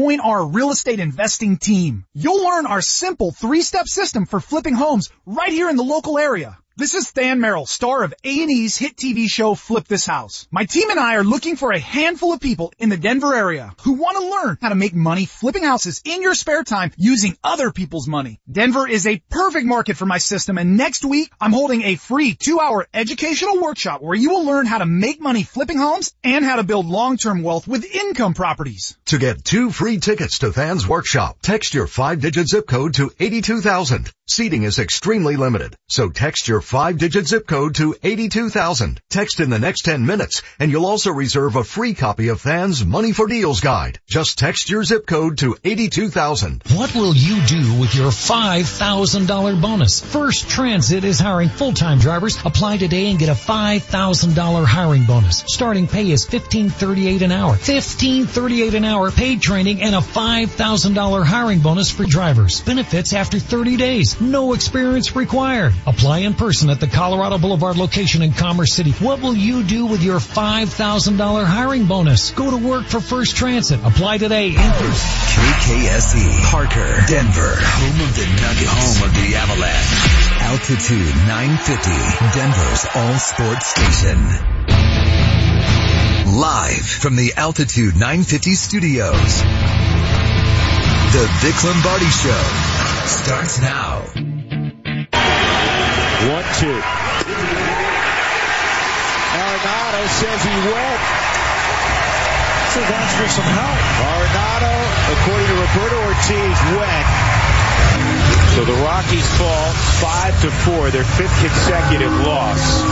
Join our real estate investing team. You'll learn our simple three-step system for flipping homes right here in the local area. This is Than Merrill, star of A&E's hit TV show Flip This House. My team and I are looking for a handful of people in the Denver area who want to learn how to make money flipping houses in your spare time using other people's money. Denver is a perfect market for my system and next week I'm holding a free two hour educational workshop where you will learn how to make money flipping homes and how to build long-term wealth with income properties. To get two free tickets to Than's workshop, text your five digit zip code to 82000. Seating is extremely limited, so text your five digit zip code to 82000. Text in the next 10 minutes and you'll also reserve a free copy of Than's Money for Deals guide. Just text your zip code to 82000. What will you do with your $5,000 bonus? First Transit is hiring full-time drivers. Apply today and get a $5,000 hiring bonus. Starting pay is $15.38 an hour. $15.38 an hour paid training and a $5,000 hiring bonus for drivers. Benefits after 30 days. No experience required. Apply in person at the Colorado Boulevard location in Commerce City. What will you do with your $5,000 hiring bonus? Go to work for First Transit. Apply today. KKSE, Parker, Denver, home of the Nuggets, home of the Avalanche. Altitude 950, Denver's all sports station. Live from the Altitude 950 studios. The Vic Lombardi Show starts now. One, two. Arenado says he went. So that's for some help. Arenado, according to Roberto Ortiz, went. So the Rockies fall five to four, their fifth consecutive loss.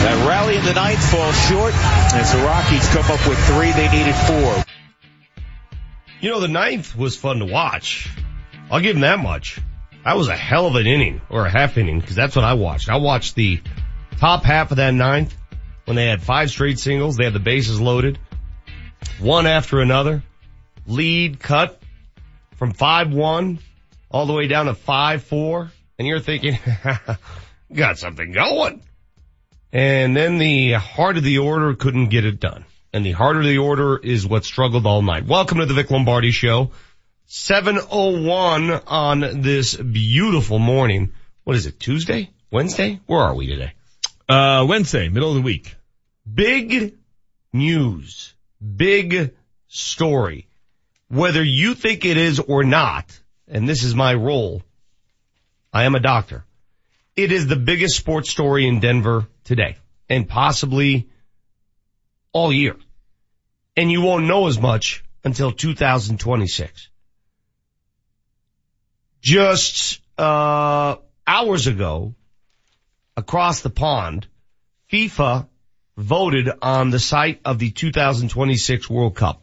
That rally in the ninth falls short as the Rockies come up with three. They needed four. You know, the ninth was fun to watch. I'll give him that much. That was a hell of an inning or a half inning because that's what I watched. I watched the top half of that ninth when they had five straight singles. They had the bases loaded, one after another, lead cut from five one all the way down to five four, and you're thinking, got something going. And then the heart of the order couldn't get it done. And the heart of the order is what struggled all night. Welcome to the Vic Lombardi show. 701 on this beautiful morning. What is it? Tuesday? Wednesday? Where are we today? Uh, Wednesday, middle of the week. Big news. Big story. Whether you think it is or not, and this is my role, I am a doctor. It is the biggest sports story in Denver today and possibly all year. And you won't know as much until 2026. Just, uh, hours ago, across the pond, FIFA voted on the site of the 2026 World Cup.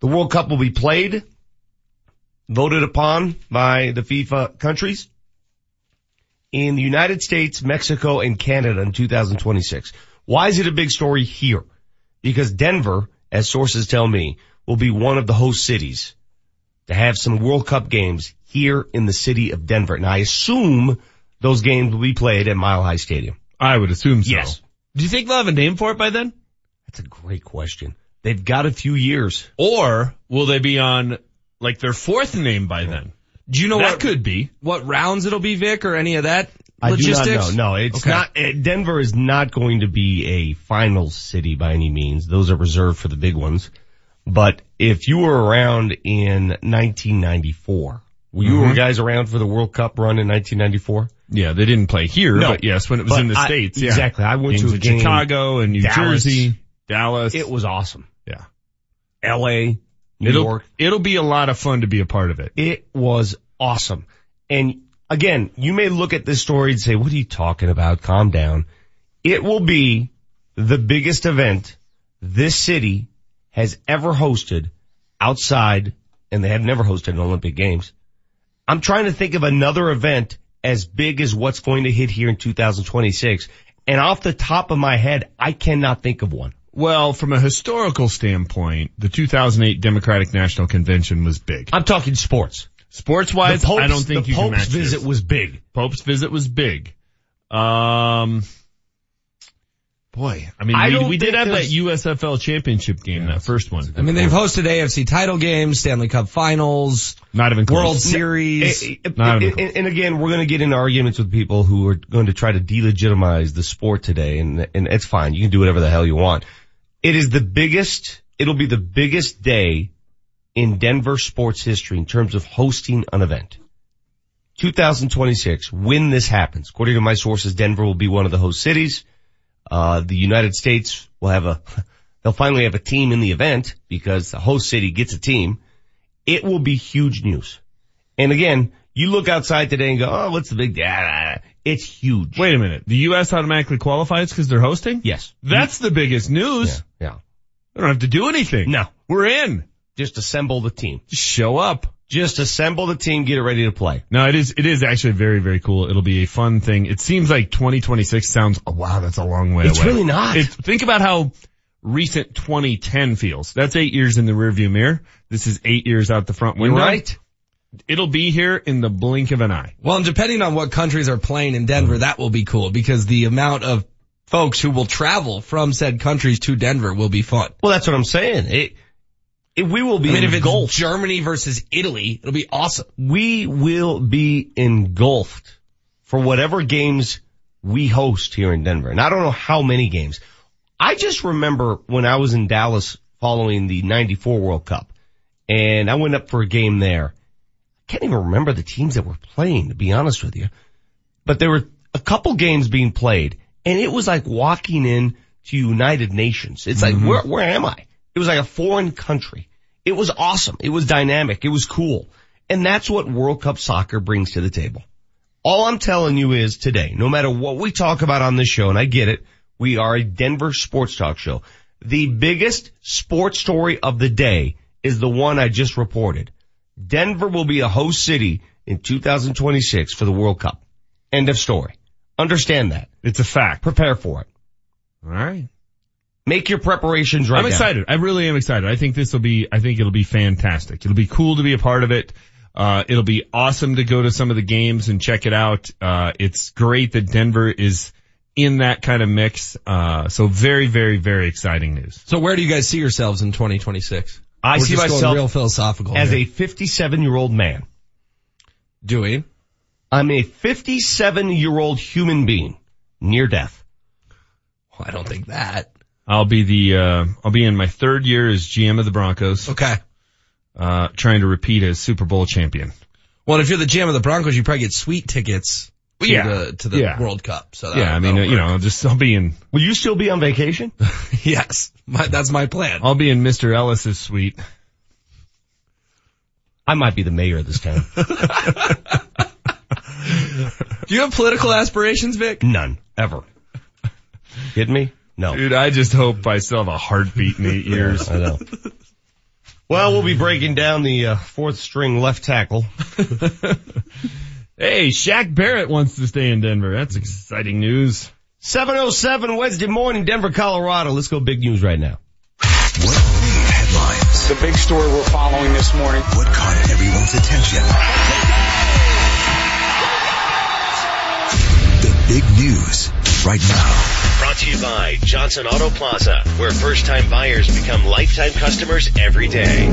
The World Cup will be played, voted upon by the FIFA countries in the United States, Mexico, and Canada in 2026. Why is it a big story here? Because Denver, as sources tell me, will be one of the host cities to have some World Cup games here in the city of Denver. And I assume those games will be played at Mile High Stadium. I would assume so. Yes. Do you think they'll have a name for it by then? That's a great question. They've got a few years. Or will they be on like their fourth name by then? Do you know That what could be. what rounds it'll be, Vic, or any of that I logistics? do not know. No, it's Okay. not, eh, Denver is not going to be a final city by any means. Those are reserved for the big ones. But if you were around in 1994, were you were guys around for the World Cup run in 1994? Yeah, they didn't play here, No. but yes, when it was in the I- States. yeah. exactly. I went Games to Chicago and New Dallas. Jersey, Dallas. It was awesome. yeah. LA, New It'll, York. it'll be a lot of fun to be a part of it. It was awesome. And again, you may look at this story and say, what are you talking about? Calm down. It will be the biggest event this city has ever hosted outside, and they have never hosted an Olympic Games. I'm trying to think of another event as big as what's going to hit here in 2026. And off the top of my head, I cannot think of one. Well, from a historical standpoint, the 2008 Democratic National Convention was big. I'm talking sports. Sports wise, I don't think the you can Pope's match visit this. was big. Pope's visit was big. Um, Boy, I mean, I we, we did have that USFL championship game, that first one. I mean, they've hosted AFC title games, Stanley Cup finals, Not even close. World Series. Not even and, and- and again, we're going to get into arguments with people who are going to try to delegitimize the sport today, and and it's fine. You can do whatever the hell you want. It is the biggest. It'll be the biggest day in Denver sports history in terms of hosting an event. 2026, when this happens, according to my sources, Denver will be one of the host cities. Uh, the United States will have a, they'll finally have a team in the event because the host city gets a team. It will be huge news. And again, you look outside today and go, oh, what's the big, ah, it's huge. Wait a minute. The U.S. automatically qualifies because they're hosting? Yes. That's the biggest news. Yeah. yeah. We don't have to do anything. No. We're in. Just assemble the team. Show up. Just assemble the team, get it ready to play. No, it is, it is actually very, very cool. It'll be a fun thing. It seems like 2026 sounds, oh, wow, that's a long way It's away. really not. It's, think about how recent 2010 feels. That's eight years in the rearview mirror. This is eight years out the front You're window. right. It'll be here in the blink of an eye. Well, and depending on what countries are playing in Denver, that will be cool because the amount of folks who will travel from said countries to Denver will be fun. Well, that's what I'm saying. It, it we will be I mean, if it's engulfed. Germany versus Italy, it'll be awesome. we will be engulfed for whatever games we host here in Denver. And I don't know how many games. I just remember when I was in Dallas following the 94 World Cup and I went up for a game there. I can't even remember the teams that were playing to be honest with you, but there were a couple games being played and it was like walking in to United Nations. It's like, mm-hmm. where, where am I? It was like a foreign country. It was awesome. It was dynamic. It was cool. And that's what World Cup soccer brings to the table. All I'm telling you is today, no matter what we talk about on this show, and I get it, we are a Denver sports talk show. The biggest sports story of the day is the one I just reported. Denver will be a host city in 2026 for the World Cup. End of story. Understand that. It's a fact. Prepare for it. All right. Make your preparations right I'm now. excited. I really am excited. I think this will be, I think it'll be fantastic. It'll be cool to be a part of it. Uh, it'll be awesome to go to some of the games and check it out. Uh, it's great that Denver is in that kind of mix. Uh, so very, very, very exciting news. So where do you guys see yourselves in 2026? I We're see just going myself real philosophical as here. a 57 year old man. doing. I'm a 57 year old human being near death. Well, I don't think that. I'll be the, uh, I'll be in my third year as GM of the Broncos, Okay. uh, trying to repeat as Super Bowl champion. Well, if you're the GM of the Broncos, you probably get sweet tickets to Yeah. the to the Yeah. World Cup. So yeah, I mean, that'll you know, just, I'll be in, Will you still be on vacation? yes, my, that's my plan. I'll be in Mr. Ellis's suite. I might be the mayor of this town. Do you have political aspirations, Vic? None. Ever. Kidding me? No. Dude, I just hope I still have a heartbeat in eight years. I know. Well, we'll be breaking down the uh, fourth string left tackle. Hey, Shaq Barrett wants to stay in Denver. That's exciting news. 707 Wednesday morning, Denver, Colorado. Let's go big news right now. What made headlines? The big story we're following this morning. What caught everyone's attention? The big news right now. To you by Johnson Auto Plaza, where first time buyers become lifetime customers every day.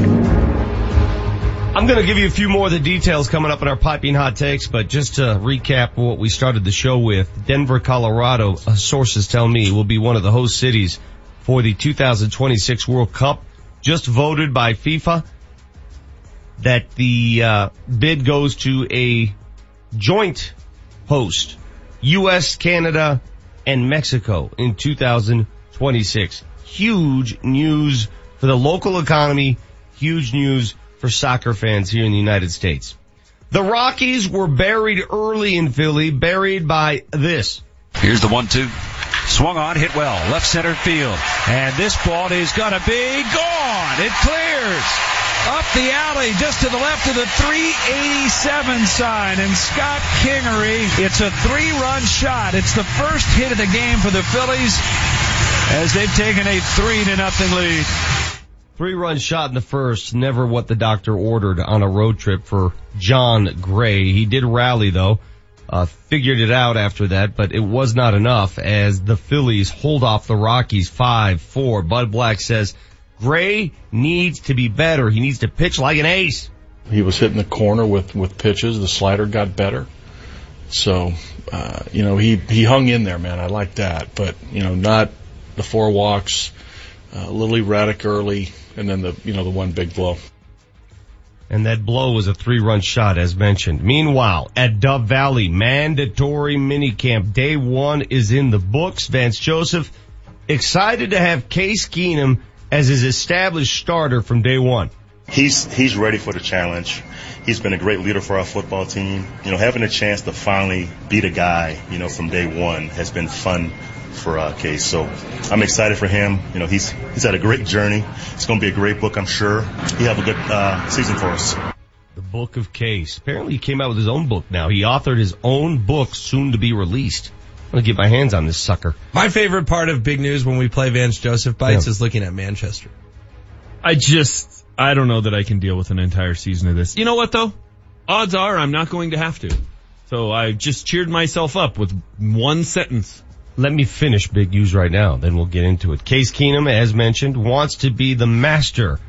I'm going to give you a few more of the details coming up in our piping hot takes, but just to recap what we started the show with, Denver, Colorado, uh, sources tell me will be one of the host cities for the 2026 World Cup. Just voted by FIFA that the uh, bid goes to a joint host, U.S., Canada, and Mexico in 2026. Huge news for the local economy, huge news for soccer fans here in the United States. The Rockies were buried early in Philly, buried by this. Here's the one two. Swung on, hit well, left center field. And this ball is gonna be gone. It clears. Up the alley, just to the left of the 387 sign. And Scott Kingery, it's a three run shot. It's the first hit of the game for the Phillies as they've taken a three to nothing lead. Three run shot in the first, never what the doctor ordered on a road trip for Jon Gray. He did rally though. uh, figured it out after that, but it was not enough as the Phillies hold off the Rockies 5-4. Bud Black says Gray needs to be better. He needs to pitch like an ace. He was hitting the corner with, with pitches. The slider got better. So, uh, you know, he, he hung in there, man. I like that, but, you know, not the four walks, uh, a little erratic early, and then the, you know, the one big blow. And that blow was a three run shot as mentioned. Meanwhile, at Dove Valley, mandatory minicamp day one is in the books. Vance Joseph excited to have Case Keenum as his established starter from day one. He's, he's ready for the challenge. He's been a great leader for our football team. You know, having a chance to finally beat a guy, you know, from day one has been fun for uh, Case. So I'm excited for him. You know, he's he's had a great journey. It's going to be a great book, I'm sure. He have a good uh, season for us. The Book of Case. Apparently, he came out with his own book now. He authored his own book, soon to be released. I'm gonna get my hands on this sucker. My favorite part of big news when we play Vance Joseph bites yeah. is looking at Manchester. I just, I don't know that I can deal with an entire season of this. You know what though? Odds are I'm not going to have to. So I just cheered myself up with one sentence. Let me finish big news right now, then we'll get into it. Case Keenum, as mentioned, wants to be the master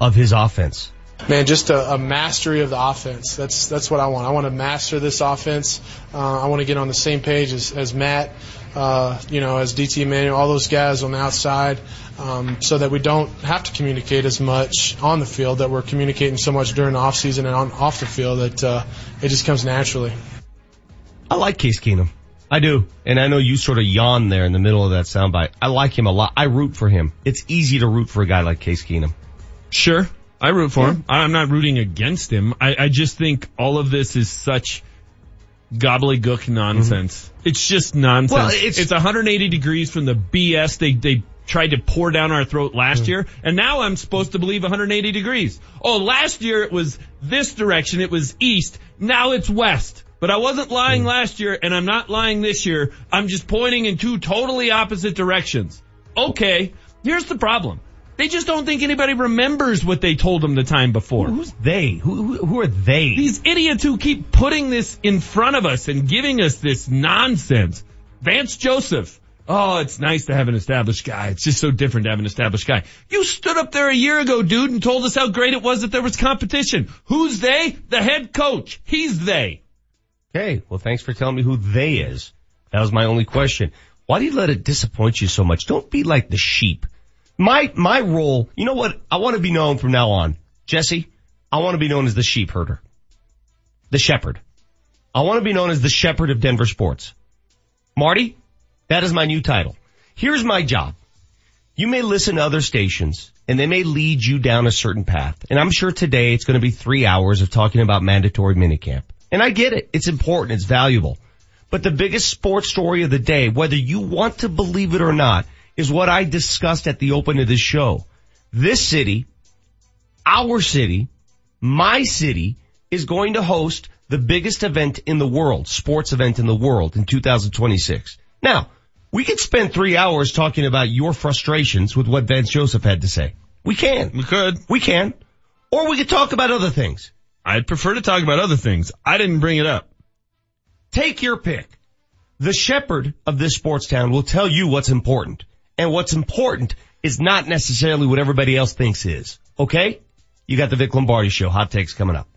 of his offense. Man, just a, a, mastery of the offense. That's that's what I want. I want to master this offense. Uh, I want to get on the same page as, as Matt, uh, you know, as DT Manuel, all those guys on the outside, um, so that we don't have to communicate as much on the field. That we're communicating so much during the off season and on off the field that uh, it just comes naturally. I like Case Keenum. I do. And I know you sort of yawn there in the middle of that soundbite. I like him a lot. I root for him. It's easy to root for a guy like Case Keenum. Sure. I root for yeah. him. I'm not rooting against him. I, I, just think all of this is such gobbledygook nonsense. Mm-hmm. It's just nonsense. Well, it's, it's 180 degrees from the BS they, they tried to pour down our throat last mm-hmm. year. And now I'm supposed to believe 180 degrees. Oh, last year it was this direction. It was east. Now it's west. But I wasn't lying hmm. last year and I'm not lying this year. I'm just pointing in two totally opposite directions. Okay, here's the problem. They just don't think anybody remembers what they told them the time before. Who's they? Who, who, who are they? These idiots who keep putting this in front of us and giving us this nonsense. Vance Joseph. Oh, it's nice to have an established guy. It's just so different to have an established guy. You stood up there a year ago, dude, and told us how great it was that there was competition. Who's they? The head coach. He's they. Okay, well thanks for telling me who they is. That was my only question. Why do you let it disappoint you so much? Don't be like the sheep. My, my role, you know what? I want to be known from now on. Jesse, I want to be known as the sheep herder. The shepherd. I want to be known as the shepherd of Denver sports. Marty, that is my new title. Here's my job. You may listen to other stations and they may lead you down a certain path. And I'm sure today it's going to be three hours of talking about mandatory minicamp. And I get it. It's important. It's valuable. But the biggest sports story of the day, whether you want to believe it or not, is what I discussed at the open of this show. This city, our city, my city is going to host the biggest event in the world, sports event in the world in 2026. Now, we could spend three hours talking about your frustrations with what Vance Joseph had to say. We can. We could. We can. Or we could talk about other things. I'd prefer to talk about other things. I didn't bring it up. Take your pick. The shepherd of this sports town will tell you what's important. And what's important is not necessarily what everybody else thinks is. Okay? You got the Vic Lombardi show. Hot takes coming up.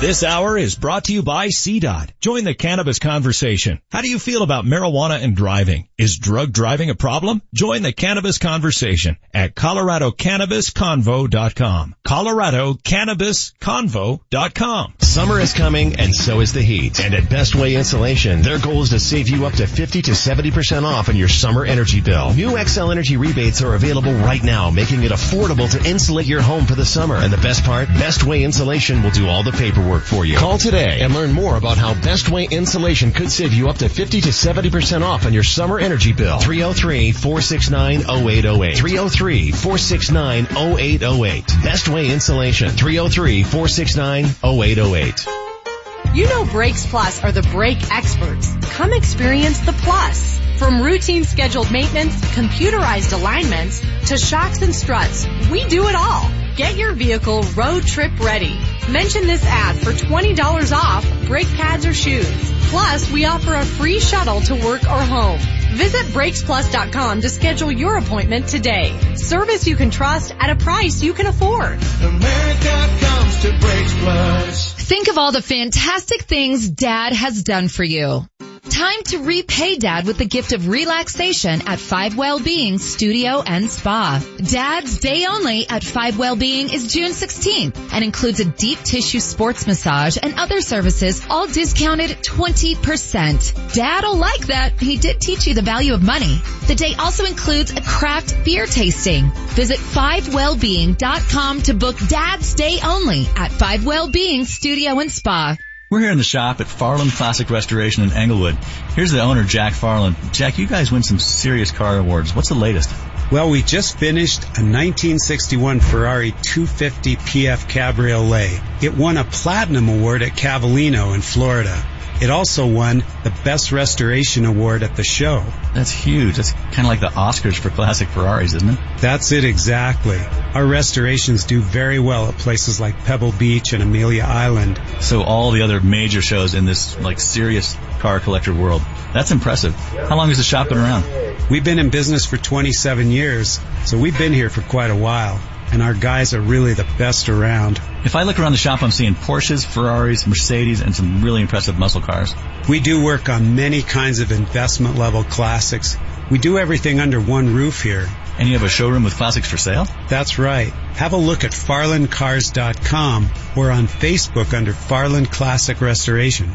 This hour is brought to you by CDOT. Join the cannabis conversation. How do you feel about marijuana and driving? Is drug driving a problem? Join the cannabis conversation at coloradocannabisconvo.com. coloradocannabisconvo.com. Summer is coming and so is the heat. And at Best Way Insulation, their goal is to save you up to 50 to 70% off on your summer energy bill. New Xcel Energy rebates are available right now, making it affordable to insulate your home for the summer. And the best part, Best Way Insulation will do all the paperwork work for you. Call today and learn more about how Best Way Insulation could save you up to 50 to 70% off on your summer energy bill. 303-469-0808. 303-469-0808. Best Way Insulation. 303-469-0808. You know Brakes Plus are the brake experts. Come experience the plus. From routine scheduled maintenance, computerized alignments, to shocks and struts, we do it all. Get your vehicle road trip ready. Mention this ad for $20 off brake pads or shoes. Plus, we offer a free shuttle to work or home. Visit BrakesPlus.com to schedule your appointment today. Service you can trust at a price you can afford. America comes to Brakes Plus. Think of all the fantastic things Dad has done for you. Time to repay Dad with the gift of relaxation at Five Wellbeing Studio and Spa. Dad's day only at Five Wellbeing is June 16th and includes a deep tissue sports massage and other services all discounted 20%. Dad'll like that. He did teach you the value of money. The day also includes a craft beer tasting. Visit 5wellbeing.com to book Dad's day only at Five Wellbeing Studio and Spa. We're here in the shop at Farland Classic Restoration in Englewood. Here's the owner, Jack Farland. Jack, you guys win some serious car awards. What's the latest? Well, we just finished a 1961 Ferrari 250 PF Cabriolet. It won a platinum award at Cavallino in Florida. It also won the Best Restoration Award at the show. That's huge. That's kind of like the Oscars for classic Ferraris, isn't it? That's it exactly. Our restorations do very well at places like Pebble Beach and Amelia Island. So all the other major shows in this like serious car collector world. That's impressive. How long has the shop been around? We've been in business for 27 years, so we've been here for quite a while and our guys are really the best around. If I look around the shop, I'm seeing Porsches, Ferraris, Mercedes, and some really impressive muscle cars. We do work on many kinds of investment level classics. We do everything under one roof here. And you have a showroom with classics for sale? That's right. Have a look at farlandcars.com or on Facebook under Farland Classic Restoration.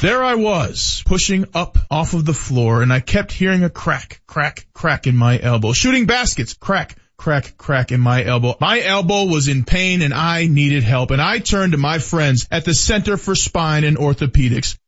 There I was, pushing up off of the floor, and I kept hearing a crack, crack, crack in my elbow. Shooting baskets, crack, crack, crack in my elbow. My elbow was in pain and I needed help and I turned to my friends at the Center for Spine and Orthopedics.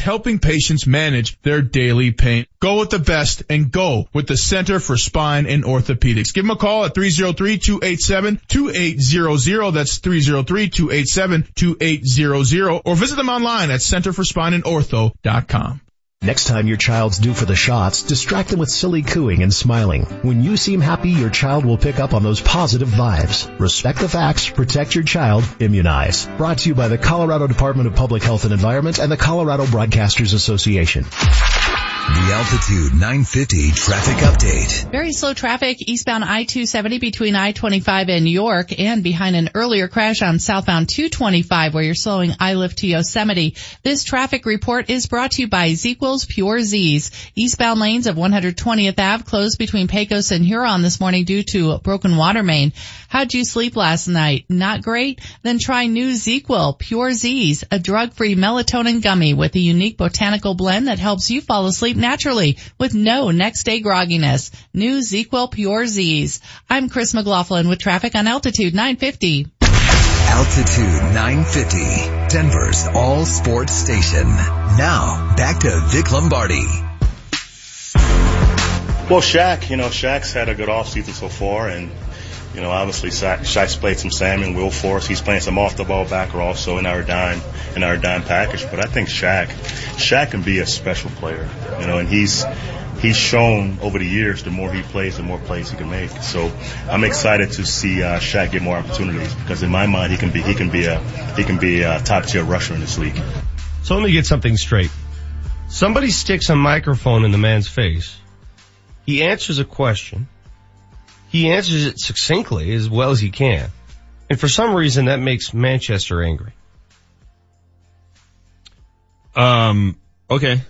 helping patients manage their daily pain. Go with the best and go with the Center for Spine and Orthopedics. Give them a call at 303-287-2800. That's 303-287-2800 or visit them online at centerforspineandortho.com. Next time your child's due for the shots, distract them with silly cooing and smiling. When you seem happy, your child will pick up on those positive vibes. Respect the facts, protect your child, immunize. Brought to you by the Colorado Department of Public Health and Environment and the Colorado Broadcasters Association. The Altitude 950 traffic update. Very slow traffic eastbound I-270 between I-25 and York and behind an earlier crash on southbound 225 where you're slowing Iliff to Yosemite. This traffic report is brought to you by ZzzQuil's Pure Z's. Eastbound lanes of 120th Ave closed between Pecos and Huron this morning due to broken water main. How'd you sleep last night? Not great? Then try new Zequel Pure Z's, a drug-free melatonin gummy with a unique botanical blend that helps you fall asleep naturally with no next day grogginess. New ZzzQuil Pure Z's. I'm Chris McLaughlin with traffic on Altitude 950. Altitude 950, Denver's all sports station. Now, back to Vic Lombardi. Well, Shaq, you know, Shaq's had a good offseason so far, and you know, obviously Shaq's played some Salmon, Will Force. He's playing some off the ball backer also in our dime, in our dime package. But I think Shaq, Shaq can be a special player, you know, and he's, he's shown over the years the more he plays, the more plays he can make. So I'm excited to see uh, Shaq get more opportunities because in my mind he can be he can be a he can be a top tier rusher in this league. So let me get something straight. Somebody sticks a microphone in the man's face. He answers a question he answers it succinctly as well as he can. And for some reason that makes Manchester angry. Um, okay.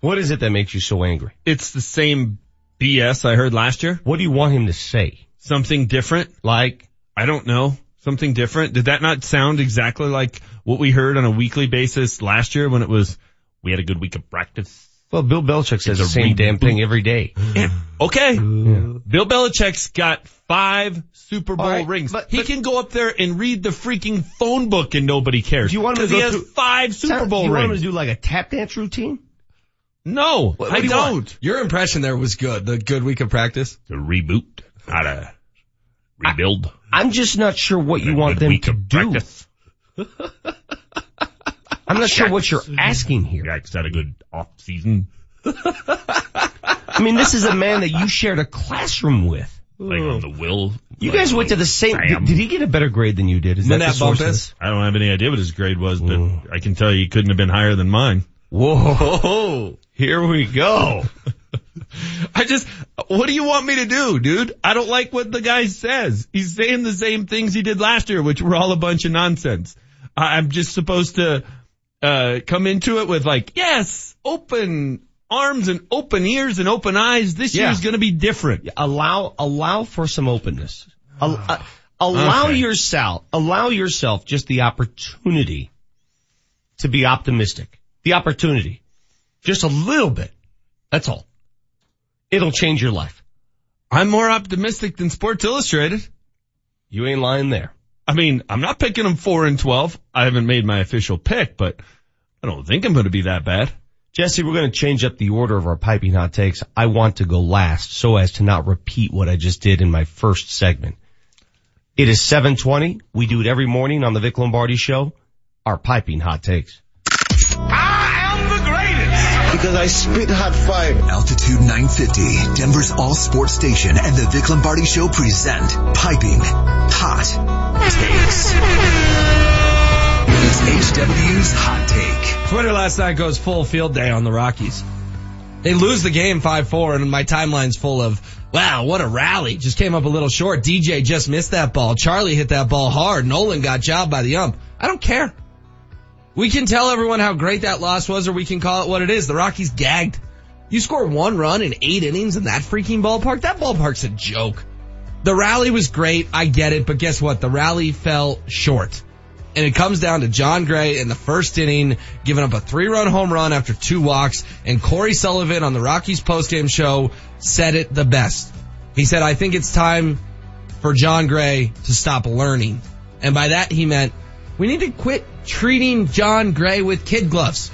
What is it that makes you so angry? It's the same BS I heard last year. What do you want him to say? Something different? Like? I don't know. Something different? Did that not sound exactly like what we heard on a weekly basis last year when it was, we had a good week of practice? Well, Bill Belichick says the same damn thing every day. Okay. Yeah. Bill Belichick's got five Super Bowl right, rings. but- he but- can go up there and read the freaking phone book and nobody cares. Do you want him to Because he go has through- five Super Bowl Do you want him to do like a tap dance routine? no, What- what I do don't. want? Your impression there was good. The good week of practice. To reboot, how to rebuild. I'm just not sure what you want them to do. I'm not sure what you're asking here. Jack's had a good off season. I mean, this is a man that you shared a classroom with. Like on the will. You guys went to the same. Did, did he get a better grade than you did? Is that Manette the source of Bumpus? I don't have any idea what his grade was, but I can tell you he couldn't have been higher than mine. Whoa! Here we go. I just, what do you want me to do, dude? I don't like what the guy says. He's saying the same things he did last year, which were all a bunch of nonsense. I- I'm just supposed to, uh, come into it with like, yes, open arms and open ears and open eyes. This Yeah. year's gonna be different. Allow allow for some openness. Al- uh, allow Okay. yourself allow yourself just the opportunity to be optimistic. The opportunity, just a little bit. That's all. It'll change your life. I'm more optimistic than Sports Illustrated. You ain't lying there. I mean, I'm not picking them four and 12. I haven't made my official pick, but I don't think I'm going to be that bad. Jesse, we're going to change up the order of our piping hot takes. I want to go last so as to not repeat what I just did in my first segment. It is 720. We do it every morning on the Vic Lombardi show. Our piping hot takes. I am the greatest! Because I spit hot fire. Altitude 950, Denver's all sports station and the Vic Lombardi show present Piping Hot Takes. It's HW's Hot Take. Twitter last night goes full field day on the Rockies. They lose the game 5-4 and my timeline's full of, wow, what a rally. Just came up a little short. DJ just missed that ball. Charlie hit that ball hard. Nolan got jobbed by the ump. I don't care. We can tell everyone how great that loss was or we can call it what it is. The Rockies gagged. You score one run in eight innings in that freaking ballpark? That ballpark's a joke. The rally was great. I get it. But guess what? The rally fell short. And it comes down to Jon Gray in the first inning, giving up a three run home run after two walks. And Cory Sullivan on the Rockies postgame show said it the best. He said, I think it's time for Jon Gray to stop learning. And by that he meant we need to quit treating Jon Gray with kid gloves.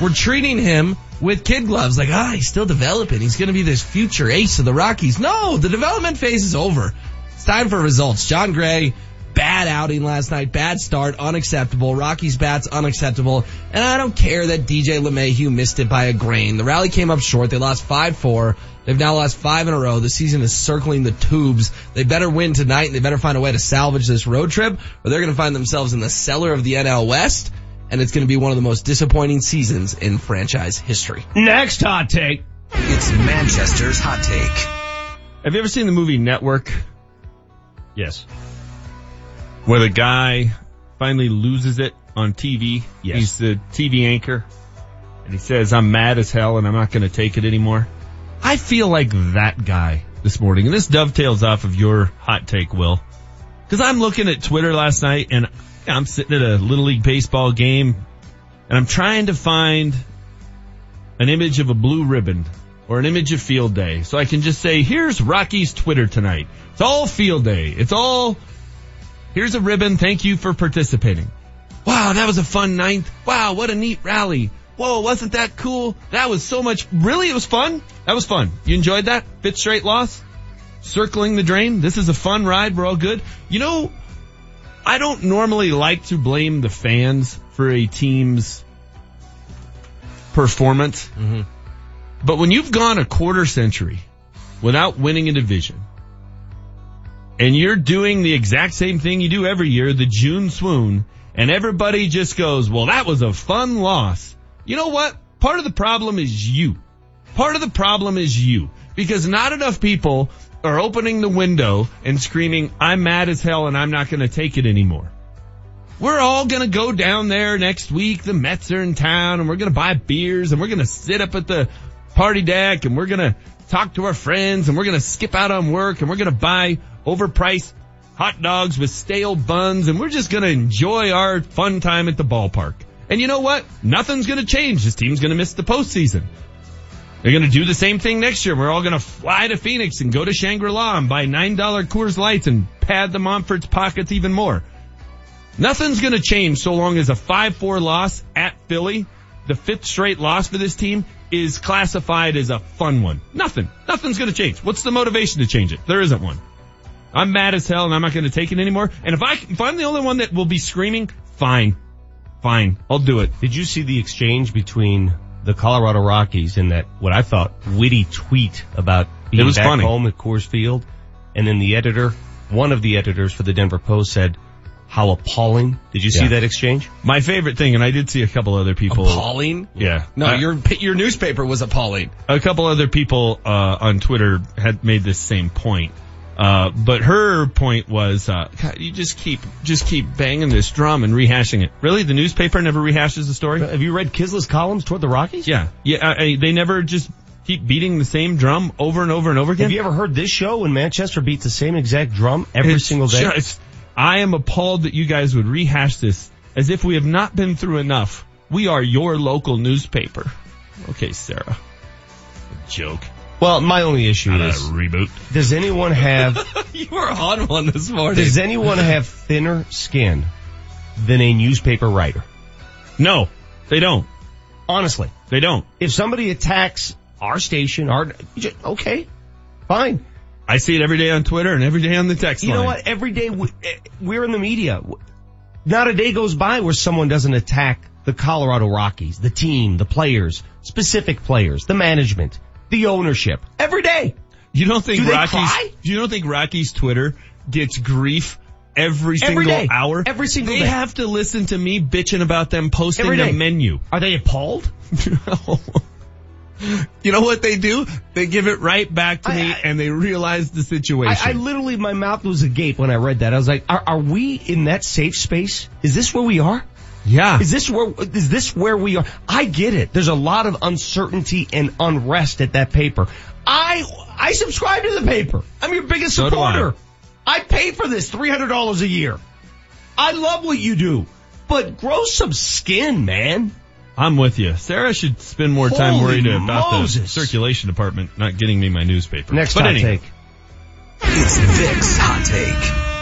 We're treating him with kid gloves. Like, ah, he's still developing. He's going to be this future ace of the Rockies. No, the development phase is over. It's time for results. John Gray, bad outing last night, bad start, unacceptable. Rockies bats, unacceptable. And I don't care that DJ LeMahieu missed it by a grain. The rally came up short. They lost 5-4. They've now lost five in a row. The season is circling the tubes. They better win tonight and they better find a way to salvage this road trip or they're going to find themselves in the cellar of the NL West and it's going to be one of the most disappointing seasons in franchise history. Next hot take. It's Manchester's Hot Take. Have you ever seen the movie Network? Yes. Where the guy finally loses it on TV. Yes. He's the TV anchor. And he says, I'm mad as hell and I'm not going to take it anymore. I feel like that guy this morning. And this dovetails off of your hot take, Will. Cause I'm looking at Twitter last night and I'm sitting at a little league baseball game and I'm trying to find an image of a blue ribbon or an image of field day. So I can just say, here's Rocky's Twitter tonight. It's all field day. It's all, here's a ribbon. Thank you for participating. Wow, that was a fun ninth. Wow, what a neat rally. Whoa, wasn't that cool? That was so much, really? It was fun? That was fun. You enjoyed that? Fifth straight loss? Circling the drain? This is a fun ride. We're all good. You know, I don't normally like to blame the fans for a team's performance. Mm-hmm. But when you've gone a quarter century without winning a division and you're doing the exact same thing you do every year, the June swoon, and everybody just goes, well, that was a fun loss. You know what? Part of the problem is you. Part of the problem is you because not enough people are opening the window and screaming, I'm mad as hell and I'm not to take it anymore. We're all to go down there next week. The Mets are in town and we're to buy beers and we're to sit up at the party deck and we're to talk to our friends and we're to skip out on work and we're to buy overpriced hot dogs with stale buns and we're just to enjoy our fun time at the ballpark. And you know what? Nothing's to change. This team's to miss the postseason. They're to do the same thing next year. We're all to fly to Phoenix and go to Shangri-La and buy $9 Coors Lights and pad the Monfort's pockets even more. Nothing's to change so long as a 5-4 loss at Philly, the fifth straight loss for this team, is classified as a fun one. Nothing. Nothing's to change. What's the motivation to change it? There isn't one. I'm mad as hell and I'm not going to take it anymore. And if I, if I'm the only one that will be screaming, fine. Fine. I'll do it. Did you see the exchange between the Colorado Rockies and that what I thought witty tweet about being It was back funny. home at Coors Field? And then the editor, one of the editors for the Denver Post said, how appalling. Did you see that exchange? My favorite thing, and I did see a couple other people. Appalling? Yeah. No, Uh, your your newspaper was appalling. a couple other people uh, on Twitter had made this same point. Uh, but her point was, uh, God, you just keep, just keep banging this drum and rehashing it. Really? The newspaper never rehashes the story? Have you read Kiszla's columns toward the Rockies? Yeah. Yeah. I, I, they never just keep beating the same drum over and over and over again. Have you ever heard this show when Manchester beats the same exact drum every It's single day? just- I am appalled that you guys would rehash this as if we have not been through enough. We are your local newspaper. Okay, Sarah. Joke. Well, my only issue Not a is reboot. Does anyone have You were on one this morning. does anyone have thinner skin than a newspaper writer? No, they don't. Honestly, They don't. if somebody attacks our station, our okay, fine. I see it every day on Twitter and every day on the text You line. know what? Every day we, eh, we're in the media. Not a day goes by where someone doesn't attack the Colorado Rockies, the team, the players, specific players, the management, the ownership. Every day. You don't think Do cry? You don't think Rockies Twitter gets grief every single day. hour? Every single they day. have to listen to me bitching about them posting Every the menu. Are they appalled? no. You know what they do? They give it right back to I- me I- and they realize the situation. I, I literally, my mouth was agape when I read that. I was like, are, are we in that safe space? Is this where we are? Yeah. Is this where, is this where we are? I get it. There's a lot of uncertainty and unrest at that paper. I, I subscribe to the paper. I'm your biggest So do I. supporter. I pay for this $300 a year. I love what you do, but grow some skin, man. I'm with you. Sarah should spend more time Holy worried about the circulation department not getting me my newspaper. Next but hot anyhow, take. It's Vic's hot take.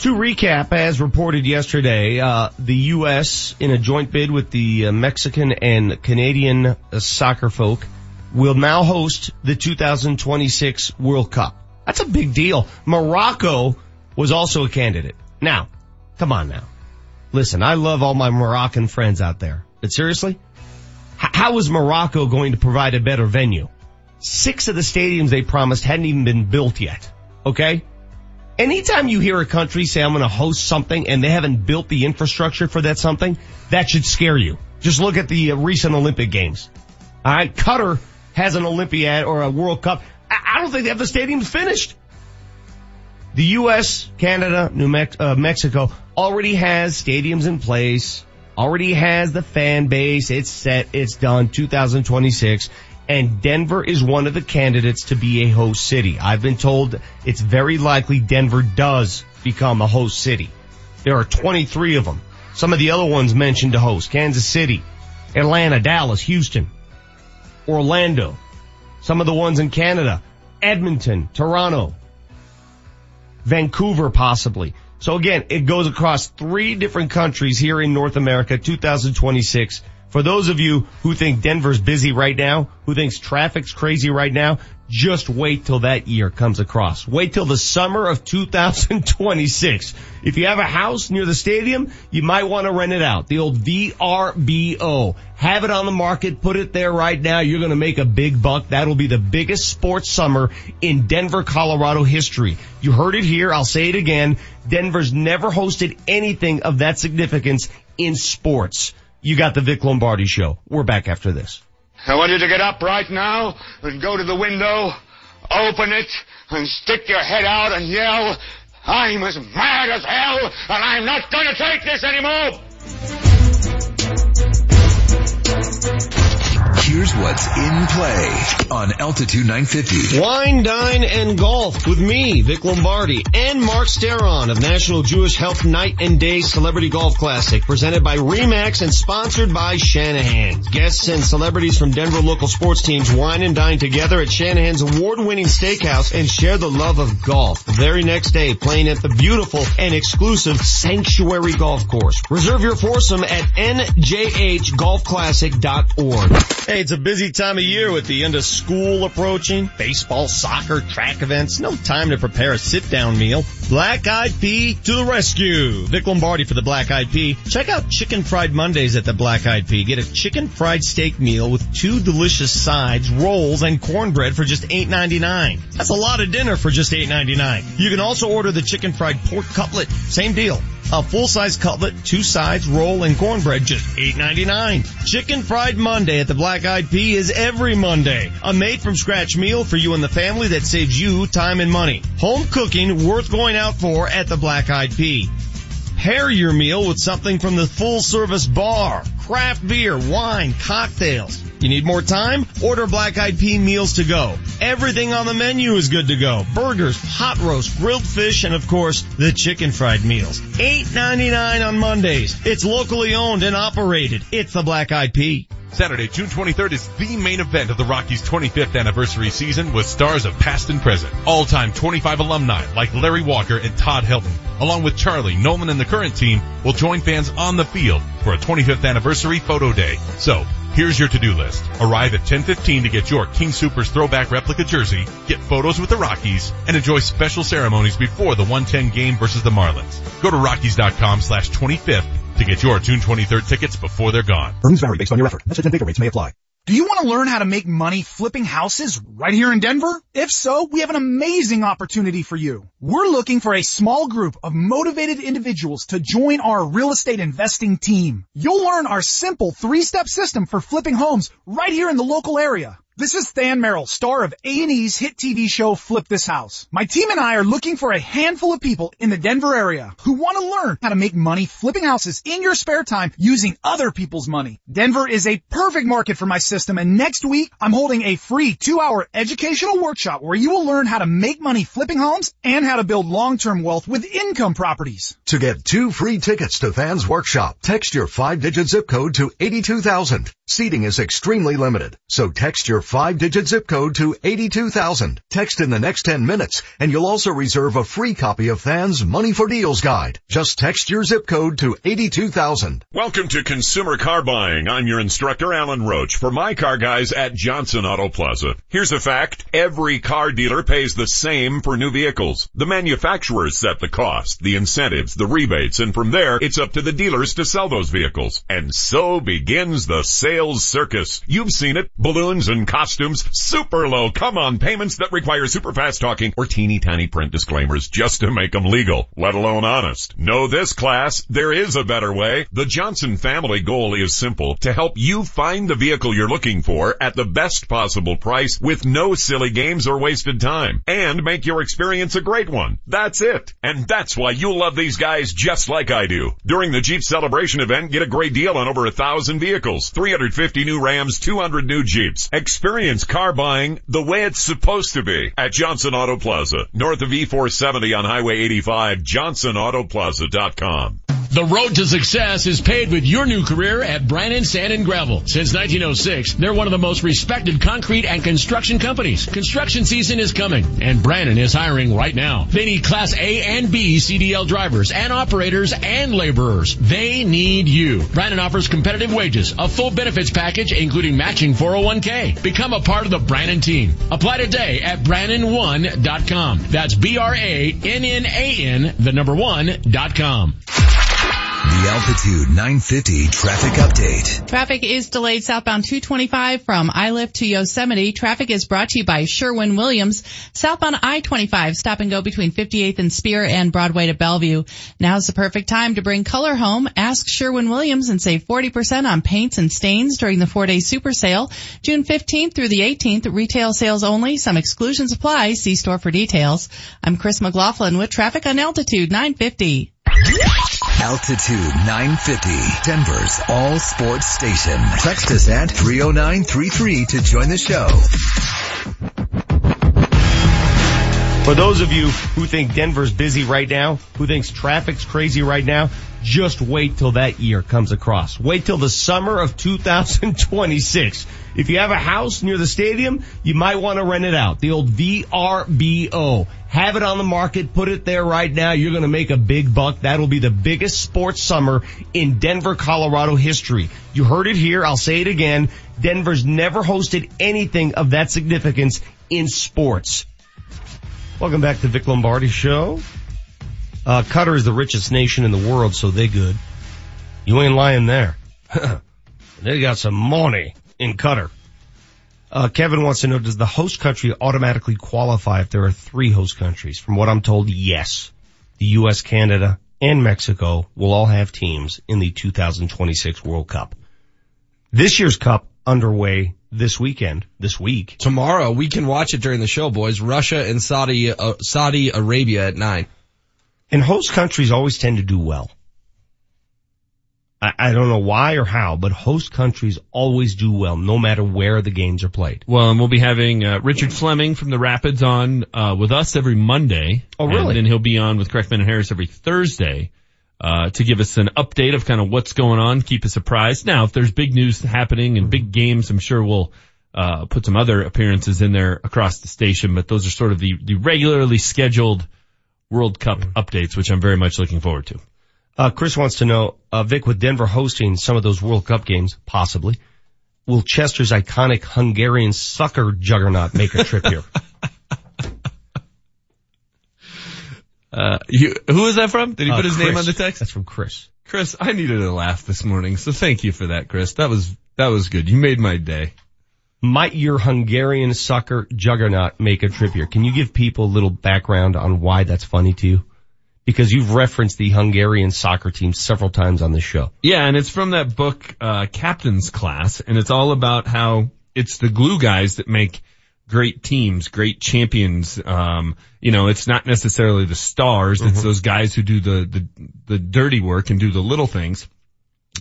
To recap, as reported yesterday, uh, the U.S. in a joint bid with the uh, Mexican and Canadian uh, soccer folk will now host the 2026 World Cup. That's a big deal. Morocco was also a candidate. Now, come on now. Listen, I love all my Moroccan friends out there, but seriously, h- how is Morocco going to provide a better venue? Six of the stadiums they promised hadn't even been built yet. Okay? Anytime you hear a country say I'm going to host something and they haven't built the infrastructure for that something, that should scare you. Just look at the uh, recent Olympic Games. All right, Qatar has an Olympiad or a World Cup. I, don't think they have the stadiums finished. The U.S., Canada, New Mex- uh, Mexico already has stadiums in place, already has the fan base. It's set. It's done. 2026. And Denver is one of the candidates to be a host city. I've been told it's very likely Denver does become a host city. There are 23 of them. Some of the other ones mentioned to host. Kansas City, Atlanta, Dallas, Houston, Orlando. Some of the ones in Canada, Edmonton, Toronto, Vancouver possibly. So again, it goes across three different countries here in North America, 2026. For those of you who think Denver's busy right now, who thinks traffic's crazy right now, just wait till that year comes across. Wait till the summer of 2026. If you have a house near the stadium, you might want to rent it out. The old VRBO. Have it on the market, put it there right now. You're going to make a big buck. That'll be the biggest sports summer in Denver, Colorado history. You heard it here. I'll say it again. Denver's never hosted anything of that significance in sports. You got the Vic Lombardi show. We're back after this. I want you to get up right now and go to the window, open it, and stick your head out and yell, I'm as mad as hell, and I'm not gonna take this anymore! Here's what's in play on Altitude 950. Wine, dine, and golf with me, Vic Lombardi, and Mark Steron of National Jewish Health Night and Day Celebrity Golf Classic, presented by Remax and sponsored by Shanahan. Guests and celebrities from Denver local sports teams wine and dine together at Shanahan's award-winning steakhouse and share the love of golf. The very next day, playing at the beautiful and exclusive Sanctuary Golf Course. Reserve your foursome at njhgolfclassic.org. Hey, it's a busy time of year with the end of school approaching, baseball, soccer, track events. No time to prepare a sit-down meal. Black Eyed Pea to the rescue. Vic Lombardi for the Black Eyed Pea. Check out Chicken Fried Mondays at the Black Eyed Pea. Get a chicken fried steak meal with two delicious sides, rolls, and cornbread for just $8.99. That's a lot of dinner for just $8.99. You can also order the chicken fried pork cutlet. Same deal. A full-size cutlet, two sides, roll, and cornbread, just $8.99. Chicken Fried Monday at the Black Eyed Pea is every Monday. A made-from-scratch meal for you and the family that saves you time and money. Home cooking worth going out for at the Black Eyed Pea. Pair your meal with something from the full-service bar. Craft beer, wine, cocktails. You need more time? Order Black Eyed Pea meals to go. Everything on the menu is good to go. Burgers, hot roast, grilled fish, and of course, the chicken fried meals. $8.99 on Mondays. It's locally owned and operated. It's the Black Eyed Pea. Saturday, June 23rd is the main event of the Rockies 25th anniversary season with stars of past and present. All-time 25 alumni like Larry Walker and Todd Helton, along with Charlie, Nolan and the current team will join fans on the field for a 25th anniversary photo day. So, Here's your to-do list. Arrive at 1015 to get your King Soopers throwback replica jersey, get photos with the Rockies, and enjoy special ceremonies before the 110 game versus the Marlins. Go to Rockies.com slash 25th to get your June 23rd tickets before they're gone. Earnings vary based on your effort. Message and data rates may apply. Do you want to learn how to make money flipping houses right here in Denver? If so, we have an amazing opportunity for you. We're looking for a small group of motivated individuals to join our real estate investing team. You'll learn our simple three-step system for flipping homes right here in the local area. This is Than Merrill, star of A&E's hit TV show Flip This House. My team and I are looking for a handful of people in the Denver area who want to learn how to make money flipping houses in your spare time using other people's money. Denver is a perfect market for my system and next week I'm holding a free two hour educational workshop where you will learn how to make money flipping homes and how to build long-term wealth with income properties. To get two free tickets to Than's workshop, text your five digit zip code to 82,000. Seating is extremely limited, so text your five digit zip code to 82,000. Text in the next 10 minutes and you'll also reserve a free copy of Than's Money for Deals guide. Just text your zip code to 82,000. Welcome to Consumer Car Buying. I'm your instructor Alan Roach for my car guys at Johnson Auto Plaza. Here's a fact. Every car dealer pays the same for new vehicles. The manufacturers set the cost, the incentives, the rebates, and from there it's up to the dealers to sell those vehicles. And so begins the sales circus. You've seen it. Balloons and costumes, super low come on payments that require super fast talking or teeny tiny print disclaimers just to make them legal, let alone honest. Know this class, there is a better way. The Johnson family goal is simple, to help you find the vehicle you're looking for at the best possible price with no silly games or wasted time and make your experience a great one. That's it. And that's why you'll love these guys just like I do. During the Jeep celebration event, get a great deal on over a thousand vehicles, 350 new Rams, 200 new Jeeps. Experience car buying the way it's supposed to be at Johnson Auto Plaza, north of E470 on Highway 85, johnsonautoplaza.com. The road to success is paved with your new career at Brannan Sand and Gravel. Since 1906, they're one of the most respected concrete and construction companies. Construction season is coming, and Brannan is hiring right now. They need Class A and B CDL drivers and operators and laborers. They need you. Brannan offers competitive wages, a full benefits package, including matching 401k. Become a part of the Brannan team. Apply today at Brannan1.com. That's B-R-A-N-N-A-N, the number one, dot com. The Altitude 950 traffic update. Traffic is delayed southbound 225 from Iliff to Yosemite. Traffic is brought to you by Sherwin-Williams. Southbound I-25 stop and go between 58th and Spear and Broadway to Bellevue. Now's the perfect time to bring color home. Ask Sherwin-Williams and save 40% on paints and stains during the four-day super sale. June 15th through the 18th, retail sales only. Some exclusions apply. See store for details. I'm Chris McLaughlin with traffic on Altitude 950. Altitude 950, Denver's all sports station. Text us at 30933 to join the show. For those of you who think Denver's busy right now, who thinks traffic's crazy right now, just wait till that year comes across. Wait till the summer of 2026. If you have a house near the stadium, you might want to rent it out. The old VRBO. Have it on the market, put it there right now. You're going to make a big buck. That'll be the biggest sports summer in Denver, Colorado history. You heard it here. I'll say it again. Denver's never hosted anything of that significance in sports. Welcome back to Vic Lombardi show. Uh, Qatar is the richest nation in the world, so they good. You ain't lying there. they got some money in Qatar. Uh, Kevin wants to know, does the host country automatically qualify if there are three host countries? From what I'm told, yes. The U.S., Canada, and Mexico will all have teams in the 2026 World Cup. This year's cup underway this weekend, this week. Tomorrow, we can watch it during the show, boys. Russia and Saudi, uh, Saudi Arabia at nine. And host countries always tend to do well. I, I don't know why or how, but host countries always do well no matter where the games are played. Well, and we'll be having uh, Richard Fleming from the Rapids on uh, with us every Monday. Oh, really? And then he'll be on with Kreckman and Harris every Thursday uh, to give us an update of kind of what's going on, keep us surprised. Now, if there's big news happening and big games, I'm sure we'll uh, put some other appearances in there across the station. But those are sort of the, the regularly scheduled World Cup updates, which I'm very much looking forward to. Uh, Chris wants to know, uh, Vic, with Denver hosting some of those World Cup games, possibly, will Chester's iconic Hungarian sucker juggernaut make a trip here? Uh, you, who is that from? Did he Uh, put his name on the text? That's from Chris. Chris, I needed a laugh this morning, so thank you for that, Chris. That was, that was good. You made my day. Might your Hungarian sucker juggernaut make a trip here? Can you give people a little background on why that's funny to you? Because you've referenced the Hungarian soccer team several times on this show. Yeah, and it's from that book, uh, Captain's Class, and it's all about how it's the glue guys that make great teams, great champions. Um, you know, it's not necessarily the stars, it's those guys who do the, the, the dirty work and do the little things.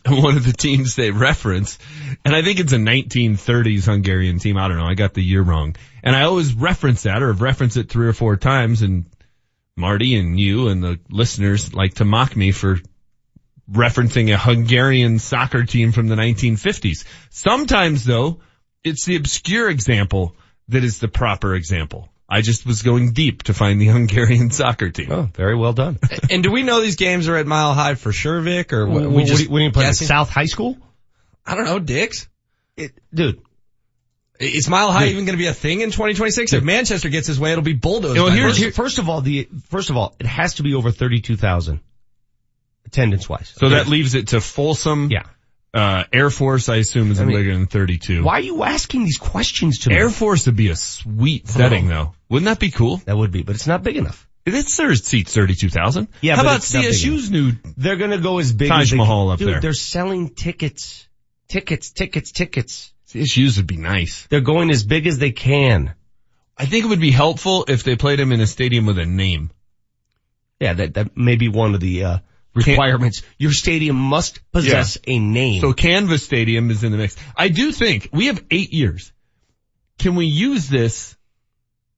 One of the teams they reference, and I think it's a 1930s Hungarian team. I don't know. I got the year wrong. And I always reference that or have referenced it three or four times and Marty and you and the listeners like to mock me for referencing a Hungarian soccer team from the 1950s. Sometimes though, it's the obscure example that is the proper example. I just was going deep to find the Hungarian soccer team. Oh, very well done. and do we know these games are at Mile High for sure, Vic, or What, we what, just do you- what do you play? guessing? South High School? I don't know, Dix. It, dude. Is Mile High Dude. even going to be a thing in 2026? If Manchester gets his way, it'll be bulldozed. Well, by here's, here- first of all, the, first of all, it has to be over 32,000 attendance wise. So that leaves it to Folsom. Yeah. Uh, Air Force, I assume, is I mean, bigger than 32. Why are you asking these questions to me? Air Force would be a sweet setting though. Wouldn't that be cool? That would be, but it's not big enough. It's their seats 32,000. Yeah, How but about it's not big CSU's new They're gonna go as big Taj as they Mahal can. up Dude, there? they're selling tickets. Tickets, tickets, tickets. CSU's would be nice. They're going as big as they can. I think it would be helpful if they played him in a stadium with a name. Yeah, that, that may be one of the, uh, requirements. Your stadium must possess a name. So Canvas Stadium is in the mix. I do think we have eight years. Can we use this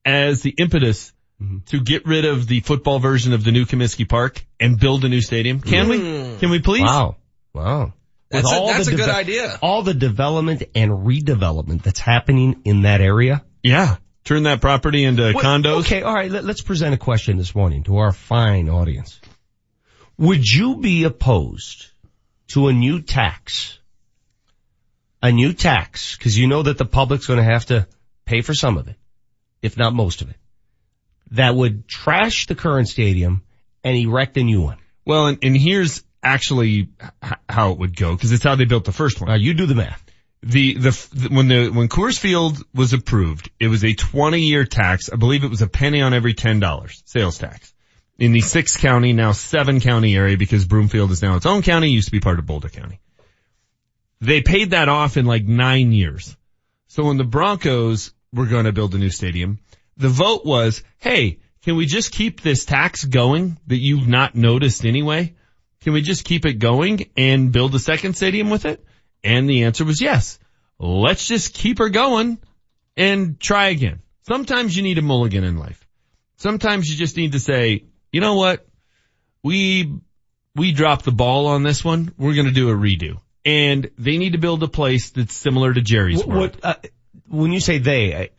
as the impetus Mm-hmm. to get rid of the football version of the new Comiskey Park and build a new stadium? Can we? Can we please? Wow. Wow. That's With a- all that's the a good deve- idea. All the development and redevelopment that's happening in that area. Yeah. Turn that property into What- condos. Okay, all right. Let, us present a question this morning to our fine audience. Would you be opposed to a new tax? A new tax, because you know that the public's going to have to pay for some of it, if not most of it. That would trash the current stadium and erect a new one. Well, and, and here's actually h- how it would go because it's how they built the first one. Uh, you do the math. The, the, the, when the, when Coors Field was approved, it was a 20 year tax. I believe it was a penny on every $10 sales tax in the six county, now seven county area because Broomfield is now its own county, used to be part of Boulder County. They paid that off in like nine years. So when the Broncos were going to build a new stadium, the vote was, hey, can we just keep this tax going that you've not noticed anyway Can we just keep it going and build a second stadium with it? And the answer was yes. Let's just keep her going and try again. Sometimes you need a mulligan in life. Sometimes you just need to say, you know what? We, we dropped the ball on this one. We're going to do a redo. And they need to build a place that's similar to Jerry's What, what, uh, when you say they, I,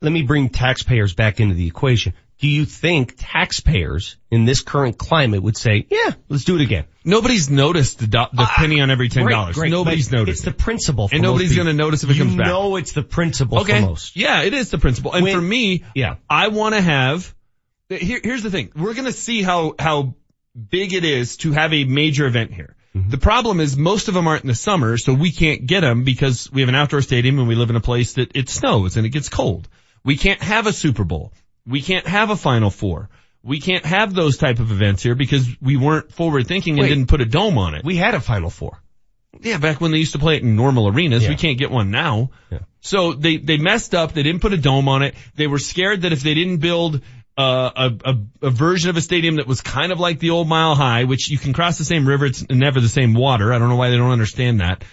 let me bring taxpayers back into the equation. Do you think taxpayers in this current climate would say, yeah, let's do it again? Nobody's noticed the, do- the penny on every ten dollars. Nobody's but noticed. It's the principle, for and nobody's going to notice if it you comes back. know it's the principle okay. for most. Yeah, it is the principle. And When- for me, yeah, I want to have. Here, here's the thing. We're going to see how how big it is to have a major event here. Mm-hmm. The problem is most of them aren't in the summer, so we can't get them because we have an outdoor stadium and we live in a place that it snows and it gets cold. We can't have a Super Bowl. We can't have a Final Four. We can't have those type of events here because we weren't forward thinking and Wait. didn't put a dome on it. We had a Final Four. Yeah, back when they used to play it in normal arenas, Yeah. we can't get one now. Yeah. So they, they messed up. They didn't put a dome on it. They were scared that if they didn't build uh, a, a, a version of a stadium that was kind of like the old Mile High, which you can cross the same river, it's never the same water. I don't know why they don't understand that.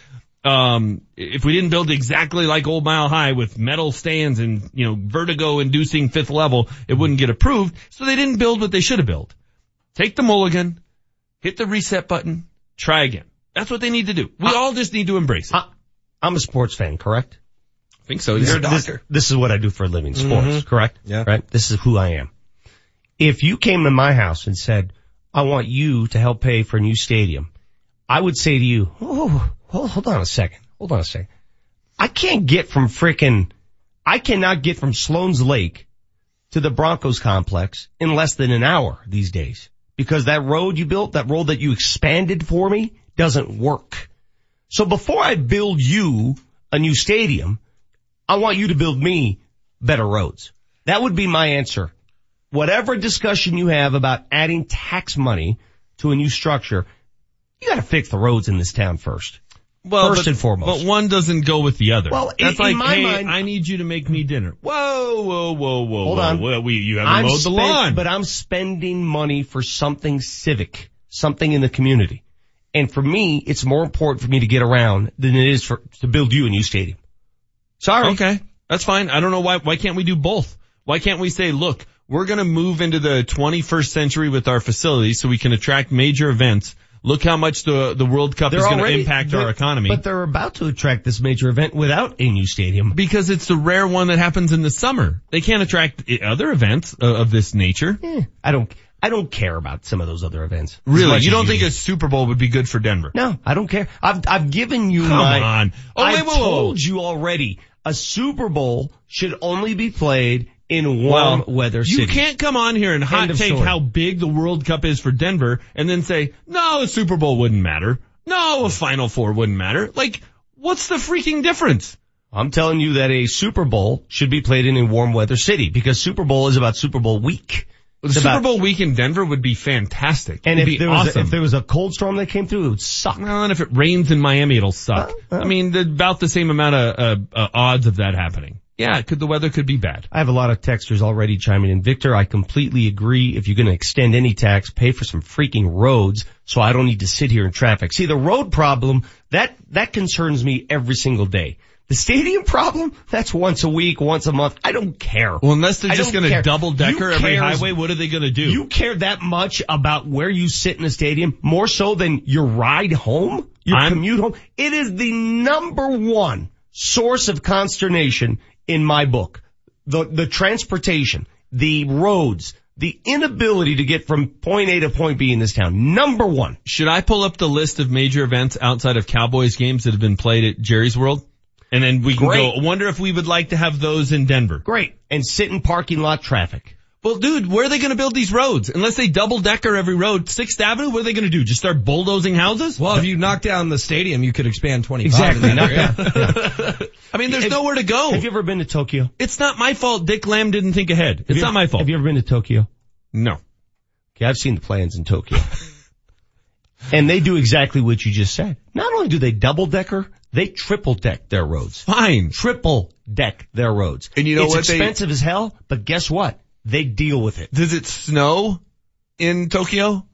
Um, if we didn't build exactly like old Mile High with metal stands and, you know, vertigo inducing fifth level, it wouldn't get approved. So they didn't build what they should have built. Take the mulligan, hit the reset button, try again. That's what they need to do. We all just need to embrace it. I'm a sports fan, correct? I think so. This, You're a doctor. This, is what I do for a living, sports, Mhm. correct? Yeah. Right? This is who I am. If you came to my house and said, I want you to help pay for a new stadium, I would say to you, oh, hold, hold on a second. Hold on a second. I can't get from frickin', I cannot get from Sloan's Lake to the Broncos complex in less than an hour these days. Because that road you built, that road that you expanded for me doesn't work. So before I build you a new stadium, I want you to build me better roads. That would be my answer. Whatever discussion you have about adding tax money to a new structure, you gotta fix the roads in this town first. Well, first but, and foremost. But one doesn't go with the other. Well, in- that's in like, my hey, mind- I need you to make me dinner. Whoa, whoa, whoa, whoa, Hold whoa. on. Well, we, you haven't I'm mowed the spend- lawn. But I'm spending money for something civic, something in the community. And for me, it's more important for me to get around than it is for, to build you a new stadium. Sorry. Okay. That's fine. I don't know why, why can't we do both? Why can't we say, look, we're going to move into the 21st century with our facilities so we can attract major events. Look how much the, the World Cup They're is going to impact our economy. But they're about to attract this major event without a new stadium. because it's the rare one that happens in the summer. They can't attract other events uh, of this nature. I don't, I don't care about some of those other events. Really? You don't think do. a Super Bowl would be good for Denver? No, I don't care. I've, I've given you Come my, on. Oh, I've whoa, whoa. told you already, a Super Bowl should only be played in warm Well, weather You can't come on here and hot take story. how big the World Cup is for Denver and then say, no, a Super Bowl wouldn't matter. No, a Final Four wouldn't matter. Like, what's the freaking difference? I'm telling you that a Super Bowl should be played in a warm weather city because Super Bowl is about Super Bowl week. The It's Super about- Bowl week in Denver would be fantastic. and if be there was awesome. a, if there was a cold storm that came through, it would suck. well, and if it rains in Miami, it'll suck. Uh, I mean, the, about the same amount of uh, uh, odds of that happening. Yeah, could the weather could be bad. I have a lot of texters already chiming in. Victor, I completely agree. If you're going to extend any tax, pay for some freaking roads so I don't need to sit here in traffic. See, the road problem, that, that concerns me every single day. The stadium problem, that's once a week, once a month. I don't care. Well, unless they're I just going to double decker You every cares- highway, what are they going to do? You care that much about where you sit in the stadium more so than your ride home, your I'm- commute home. It is the number one source of consternation in my book. The, the transportation, the roads, the inability to get from point A to point B in this town. Number one. Should I pull up the list of major events outside of Cowboys games that have been played at Jerry's World? And then we can Great. go, wonder if we would like to have those in Denver. Great. And sit in parking lot traffic. Well, dude, where are they going to build these roads? Unless they double decker every road, Sixth Avenue, what are they going to do? Just start bulldozing houses? Well, if you knock down the stadium, you could expand 25. Exactly. in that Knock I mean, there's Have- nowhere to go. Have you ever been to Tokyo? It's not my fault Dick Lamm didn't think ahead. Have It's you- not my fault. Have you ever been to Tokyo? no. Okay, I've seen the plans in Tokyo. and they do exactly what you just said. Not only do they double decker, they triple deck their roads. Fine. Triple deck their roads. And you know it's what they- expensive as hell, but guess what? They deal with it. Does it snow in Tokyo?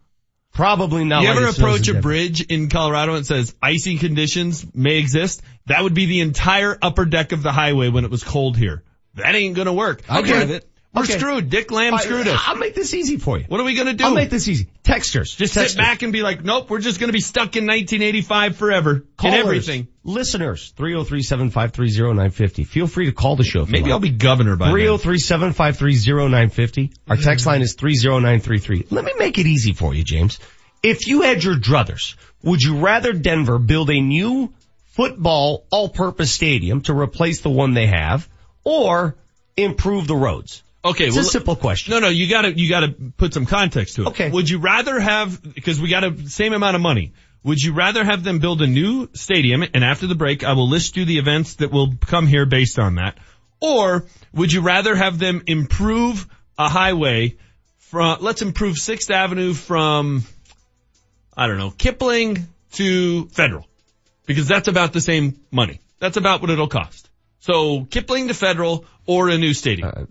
Probably not. You like ever approach a bridge in Colorado and it says icy conditions may exist? That would be the entire upper deck of the highway when it was cold here. That ain't gonna work. I get it. We're Okay. screwed. Dick Lamm screwed us. I'll make this easy for you. What are we gonna do? I'll make this easy. Texters. Just sit back and be like, nope, we're just gonna be stuck in 1985 forever. Callers, everything. Listeners, 303-753-0950. Feel free to call the show. if Maybe like. I'll be governor by then. 303-753-0950. Our mm. text line is 30933. Let me make it easy for you, James. If you had your druthers, would you rather Denver build a new football all-purpose stadium to replace the one they have or improve the roads? Okay, It's well, a simple question. No, no, you gotta, you gotta put some context to it. Okay. Would you rather have, because we got a same amount of money, would you rather have them build a new stadium and after the break I will list you the events that will come here based on that? Or would you rather have them improve a highway from, let's improve 6th Avenue from, I don't know, Kipling to Federal? Because that's about the same money. That's about what it'll cost. So Kipling to Federal or a new stadium. Uh,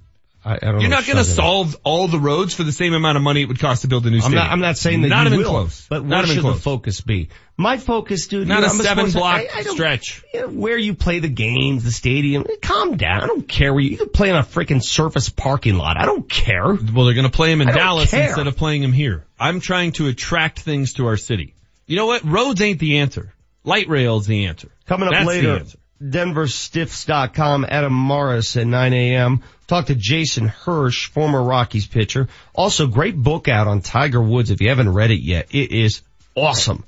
I, I don't You're not going to solve all the roads for the same amount of money it would cost to build a new I'm stadium. not, I'm not saying that not you even will, close. but not even should close. the focus be? My focus, dude, Not you know, a I'm seven to- block I- stretch. you know, where you play the games, the stadium. Eh, calm down. I don't care where you, you can play in a freaking surface parking lot. I don't care. Well, they're going to play him in Dallas care. instead of playing him here. I'm trying to attract things to our city. You know what? Roads ain't the answer. Light rail's the answer. Coming up That's later. DenverStiffs.com, Adam Morris at 9 a.m. Talk to Jason Hirsch, former Rockies pitcher. Also, great book out on Tiger Woods. If you haven't read it yet, it is awesome.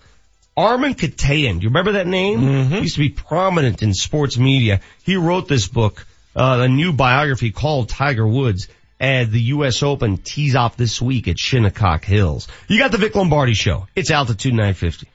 Armen Keteyian, do you remember that name? Mm-hmm. He used to be prominent in sports media. He wrote this book, uh, a new biography called Tiger Woods. And the U.S. Open tees off this week at Shinnecock Hills. You got the Vic Lombardi show. It's Altitude 950.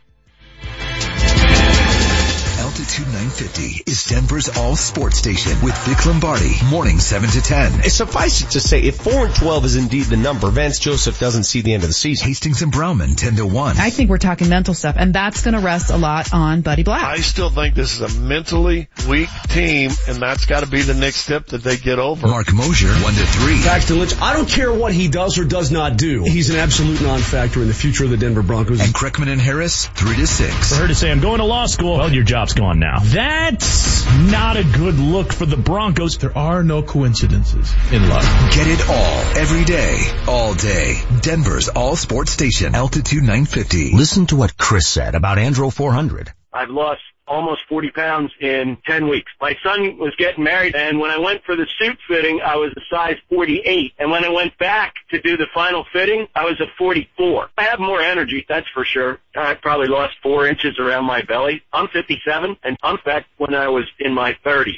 Altitude 950 is Denver's all sports station with Vic Lombardi, morning 7 to 10. Suffice it to say, if 4 and 12 is indeed the number, Vance Joseph doesn't see the end of the season. Hastings and Browman 10 to 1. I think we're talking mental stuff, and that's going to rest a lot on Buddy Black. I still think this is a mentally weak team, and that's got to be the next step that they get over. Mark Mosier 1 to 3. Paxton Lynch, I don't care what he does or does not do. He's an absolute non-factor in the future of the Denver Broncos. And Kreckman and Harris 3 to 6. For her to say, I'm going to law school, well, your job's gone now. That's not a good look for the Broncos. There are no coincidences in life. Get it all, every day, all day. Denver's all sports station, Altitude 950. Listen to what Chris said about Andro 400. I've lost almost 40 pounds in 10 weeks. My son was getting married and when I went for the suit fitting, I was a size 48. And when I went back to do the final fitting, I was a 44. I have more energy, that's for sure. I probably lost four inches around my belly. I'm 57 and I'm back when I was in my 30s.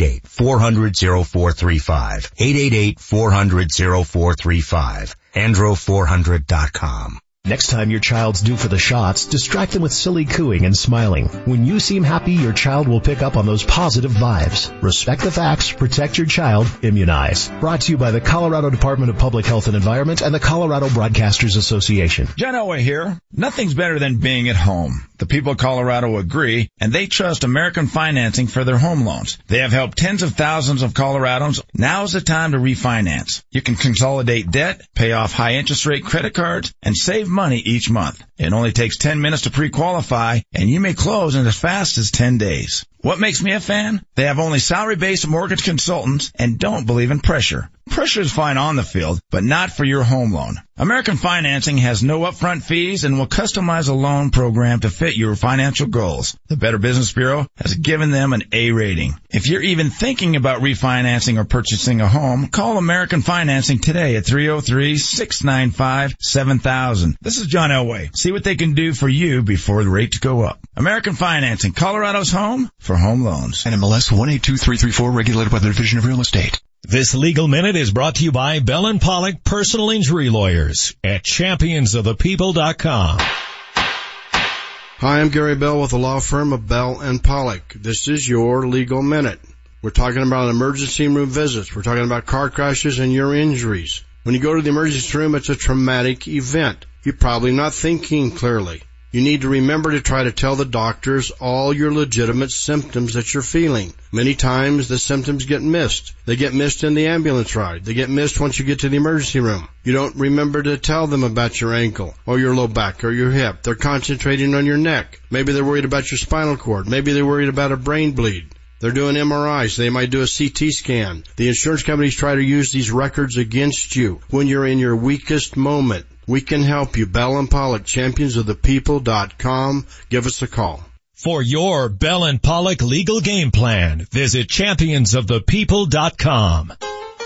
888-400-0435. 888-400-0435. Andro400.com. Next time your child's due for the shots, distract them with silly cooing and smiling. When you seem happy, your child will pick up on those positive vibes. Respect the facts, protect your child, immunize. Brought to you by the Colorado Department of Public Health and Environment and the Colorado Broadcasters Association. John Elway here. Nothing's better than being at home. The people of Colorado agree, and they trust American Financing for their home loans. They have helped tens of thousands of Coloradans. Now is the time to refinance. You can consolidate debt, pay off high interest rate credit cards, and save money each month. It only takes 10 minutes to pre-qualify, and you may close in as fast as 10 days. What makes me a fan? They have only salary-based mortgage consultants and don't believe in pressure. Pressure is fine on the field, but not for your home loan. American Financing has no upfront fees and will customize a loan program to fit your financial goals. The Better Business Bureau has given them an A rating. If you're even thinking about refinancing or purchasing a home, call American Financing today at 303-695-7000. This is John Elway. See what they can do for you before the rates go up. American Financing, Colorado's home for home loans. NMLS 182334 regulated by the Division of Real Estate. This legal minute is brought to you by Bell and Pollock Personal Injury Lawyers at championsofthepeople.com. Hi, I'm Gary Bell with the law firm of Bell and Pollock. This is your legal minute. We're talking about emergency room visits. We're talking about car crashes and your injuries. When you go to the emergency room, it's a traumatic event. You're probably not thinking clearly. You need to remember to try to tell the doctors all your legitimate symptoms that you're feeling. Many times the symptoms get missed. They get missed in the ambulance ride. They get missed once you get to the emergency room. You don't remember to tell them about your ankle or your low back or your hip. They're concentrating on your neck. Maybe they're worried about your spinal cord. Maybe they're worried about a brain bleed. They're doing MRIs. They might do a CT scan. The insurance companies try to use these records against you when you're in your weakest moment. We can help you. Bell and Pollock, championsofthepeople.com. Give us a call. For your Bell and Pollock legal game plan, visit championsofthepeople.com.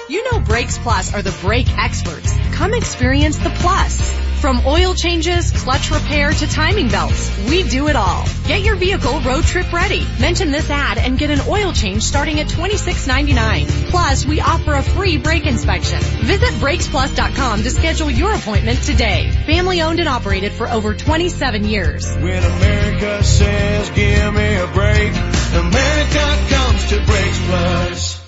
You know Brakes Plus are the brake experts. Come experience the plus. From oil changes, clutch repair to timing belts, we do it all. Get your vehicle road trip ready. Mention this ad and get an oil change starting at $26.99. Plus, we offer a free brake inspection. Visit brakesplus.com to schedule your appointment today. Family owned and operated for over 27 years. When America says give me a break, America comes to Brakes Plus.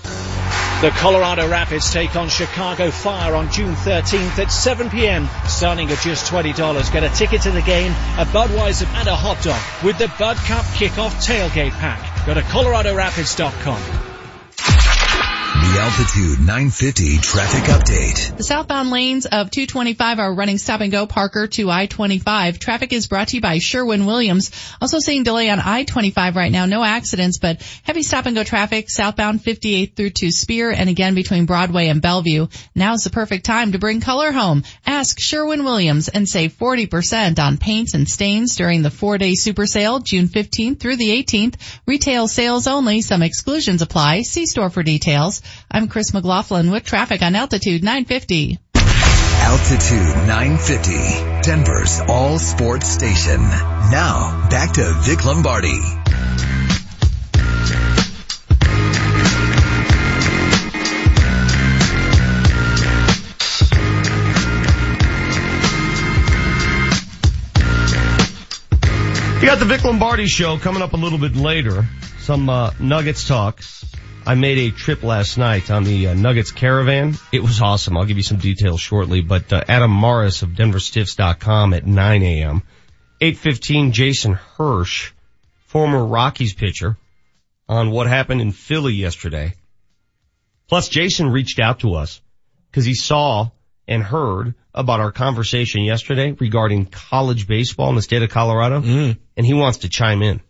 The Colorado Rapids take on Chicago Fire on June 13th at 7 p.m. starting at just $20. Get a ticket to the game, a Budweiser and a hot dog with the Bud Cup Kickoff Tailgate Pack. Go to coloradorapids.com. The Altitude 950 traffic update. The southbound lanes of 225 are running stop and go Parker to I-25. Traffic is brought to you by Sherwin-Williams. Also seeing delay on I-25 right now. No accidents, but heavy stop and go traffic southbound 58 through to Spear and again between Broadway and Bellevue. Now is the perfect time to bring color home. Ask Sherwin-Williams and save 40% on paints and stains during the four-day super sale June 15th through the 18th. Retail sales only. Some exclusions apply. See store for details. I'm Chris McLaughlin with traffic on Altitude 950. Altitude 950, Denver's all sports station. Now, back to Vic Lombardi. You got the Vic Lombardi show coming up a little bit later. Some uh, Nuggets talk. I made a trip last night on the uh, Nuggets caravan. It was awesome. I'll give you some details shortly. But uh, Adam Morris of DenverStiffs.com at 9 a.m. 8:15. Jason Hirsch, former Rockies pitcher, on what happened in Philly yesterday. Plus, Jason reached out to us because he saw and heard about our conversation yesterday regarding college baseball in the state of Colorado, Mm. and he wants to chime in.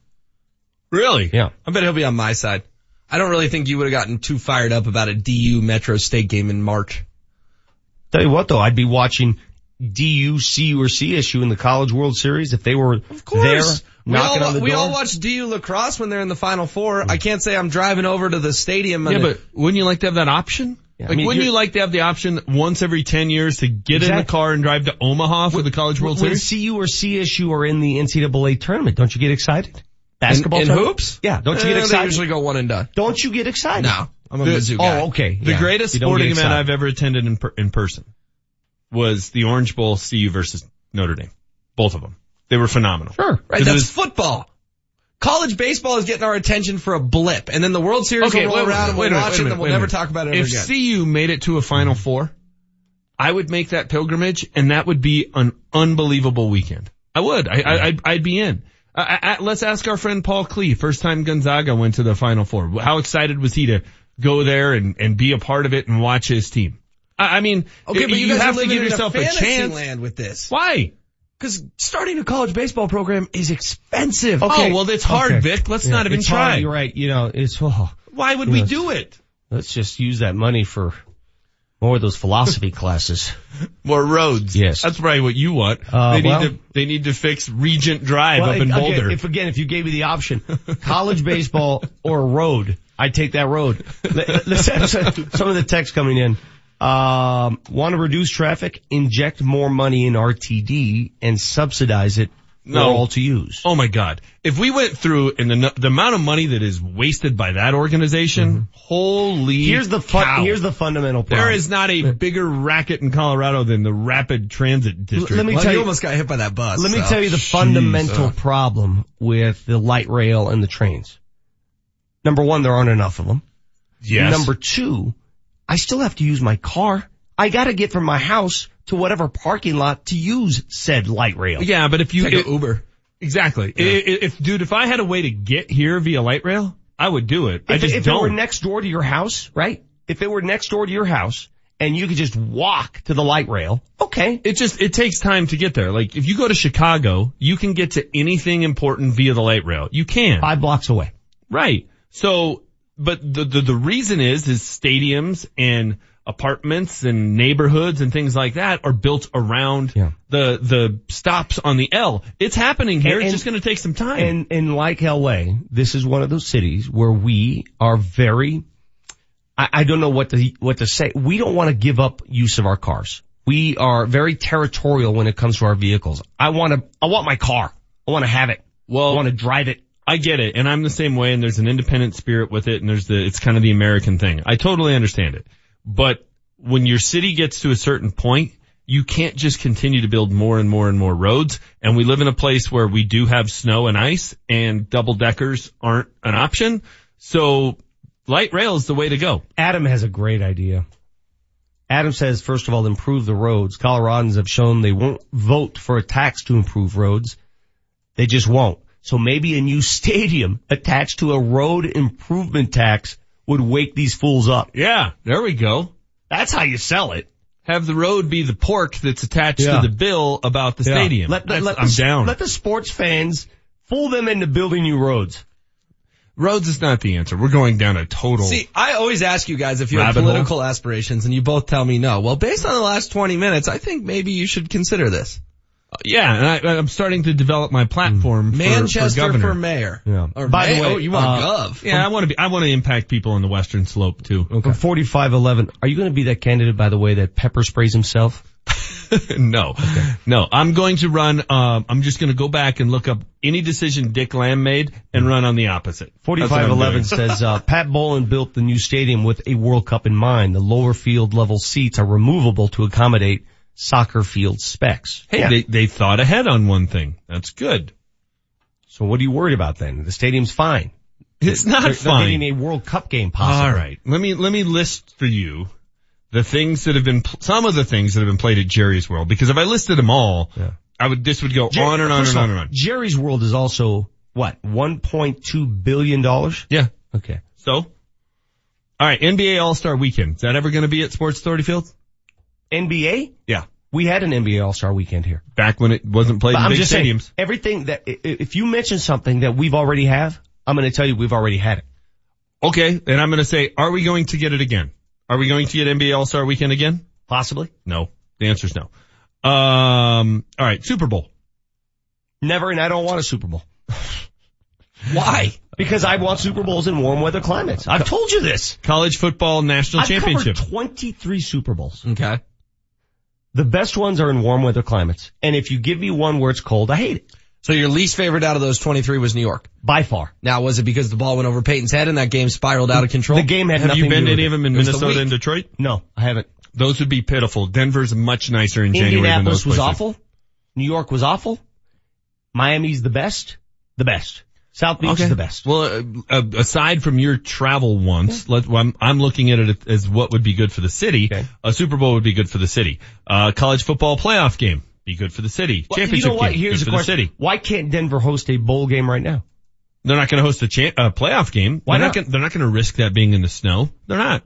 Really? Yeah. I bet he'll be on my side. I don't really think you would have gotten too fired up about a DU Metro State game in March. Tell you what though, I'd be watching DU, CU, or CSU in the College World Series if they were Of course. there we knocking all, on the we door. all watch DU lacrosse when they're in the Final Four. I can't say I'm driving over to the stadium. Yeah, and but wouldn't you like to have that option? Yeah, I like, mean, wouldn't you're- like to have the option once every 10 years to get in the car and drive to Omaha for the College World when Series? CU or CSU are in the NCAA tournament, don't you get excited? Basketball in, in hoops? Yeah, don't you Eh, get excited? They usually go one and done. Don't you get excited? No, I'm a The- Mizzou guy. Oh, okay. The Yeah. greatest sporting event. I've ever attended in, per, in person was the Orange Bowl CU versus Notre Dame. Both of them. They were phenomenal. Sure. Right, that's was- football. College baseball is getting our attention for a blip, and then the World Series will roll wait, around and we'll minute, watch it, and we'll never minute. talk about it ever If again. CU made it to a Final Four, I would make that pilgrimage, and that would be an unbelievable weekend. I would. I, I, I'd, I'd be in. I, I, let's ask our friend Paul Klee. First time Gonzaga went to the Final Four. How excited was he to go there and, and be a part of it and watch his team? I, I mean, okay, but you, guys have to give yourself a a, fantasy chance. land with this. Why? Because starting a college baseball program is expensive. Oh, well, it's hard, Okay. Vic. Let's Yeah, not even it's hard, try. You're right. You know, it's, oh, Why would you we know, do it? Let's just use that money for more of those philosophy classes. More roads. Yes. That's probably what you want. Uh, they need well- to, they need to fix Regent Drive Well, up in again, Boulder. If again, if you gave me the option, college baseball or road, I'd take that road. Some of the text coming in. Um, want to reduce traffic? Inject more money in RTD and subsidize it for all to use. Oh my God. If we went through and the, the amount of money that is wasted by that organization, mm-hmm. holy Here's the fun, cow. here's the fundamental problem. There is not a bigger racket in Colorado than the Rapid Transit District. let me Well, tell you you- almost got hit by that bus. Let me tell you the fundamental problem with the light rail and the trains. Number one, there aren't enough of them. Yes. Number two, I still have to use my car. I gotta get from my house to whatever parking lot to use said light rail. Yeah, but if you Take an it- Uber. exactly, I- I- if dude, if I had a way to get here via light rail, I would do it. I If, just if it don't. were next door to your house, right? If it were next door to your house and you could just walk to the light rail, okay. it just it takes time to get there. Like if you go to Chicago, you can get to anything important via the light rail. You can. Five blocks away. Right. So, but the, the, the reason is, is stadiums and apartments and neighborhoods and things like that are built around Yeah. the, the stops on the L. It's happening here. And- it's just going to take some time. And, and like LA, this is one of those cities where we are very, I, I don't know what to, what to say. We don't want to give up use of our cars. We are very territorial when it comes to our vehicles. I want to, I want my car. I want to have it. well, I want to drive it. I get it, and I'm the same way. And there's an independent spirit with it, and there's the it's kind of the American thing. I totally understand it, but when your city gets to a certain point, you can't just continue to build more and more and more roads. And we live in a place where we do have snow and ice, and double deckers aren't an option. So light rail is the way to go. Adam has a great idea. Adam says, first of all, improve the roads. Coloradans have shown they won't vote for a tax to improve roads. They just won't. So maybe a new stadium attached to a road improvement tax would wake these fools up. Yeah, there we go. That's how you sell it. Have the road be the pork that's attached Yeah. to the bill about the stadium. Let the, That's- let I'm down. Let the sports fans fool them into building new roads. Roads is not the answer. We're going down a total. See, I always ask you guys if you have Rabbit hole. political aspirations and you both tell me no. Well, based on the last 20 minutes, I think maybe you should consider this. Yeah, and I, I'm starting to develop my platform. for- Manchester for, for, mayor. Yeah. Or By the way, oh, you want uh, gov. Yeah, I want to be. I want to impact people on the Western Slope too. From 4511, are you going to be that candidate, by the way, that pepper sprays himself? no, no. I'm going to run. Um, I'm just going to go back and look up any decision Dick Lamm made and run on the opposite. I'm 4511 says, uh, Pat Bowlen built the new stadium with a World Cup in mind. The lower field level seats are removable to accommodate soccer field specs. Hey, Yeah. they they thought ahead on one thing. That's good. so what are you worried about then? The stadium's fine. It's not They're, they're fine. getting a World Cup game possible. All right. Let me, let me list for you the things that have been, pl- some of the things that have been played at Jerry's World. Because if I listed them all, Yeah. I would, this would go Jer- on and on and of on and on. Jerry's World is also, what, $1.2 billion? Yeah. Okay. So, all right. NBA All-Star Weekend. Is that ever going to be at Sports Authority Field? NBA? Yeah. We had an NBA All-Star weekend here. Back when it wasn't played But in I'm big just stadiums. saying, everything that, if you mention something that we've already have, I'm going to tell you we've already had it. Okay. And I'm going to say, are we going to get it again? Are we going to get NBA All-Star Weekend again? Possibly. No. The answer is no. Um, all right. Super Bowl. Never, and I don't want a Super Bowl. Why? Because I want Super Bowls in warm weather climates. I've told you this. College football national I've championship. 23 Super Bowls. Okay. The best ones are in warm weather climates. And if you give me one where it's cold, I hate it. So your least favorite out of those 23 was New York. By far. Now, was it because the ball went over Peyton's head and that game spiraled out of control? The game had Have nothing you been to to do any of them in It the Minnesota and Detroit? No, I haven't. Those would be pitiful. Denver's much nicer in January than Indianapolis those was places. awful. New York was awful. Miami's the best. The best. South Beach Okay. is the best. Well, uh, uh, aside from your travel once, let, well, I'm, I'm looking at it as what would be good for the city. Okay. A Super Bowl would be good for the city. Uh, college football playoff game be good for the city. Well, Championship you know what? game Here's good the for question. the city. Why can't Denver host a bowl game right now? They're not going to host a cha- uh, playoff game. Why they're not? Gonna, they're not going to risk that being in the snow. They're not.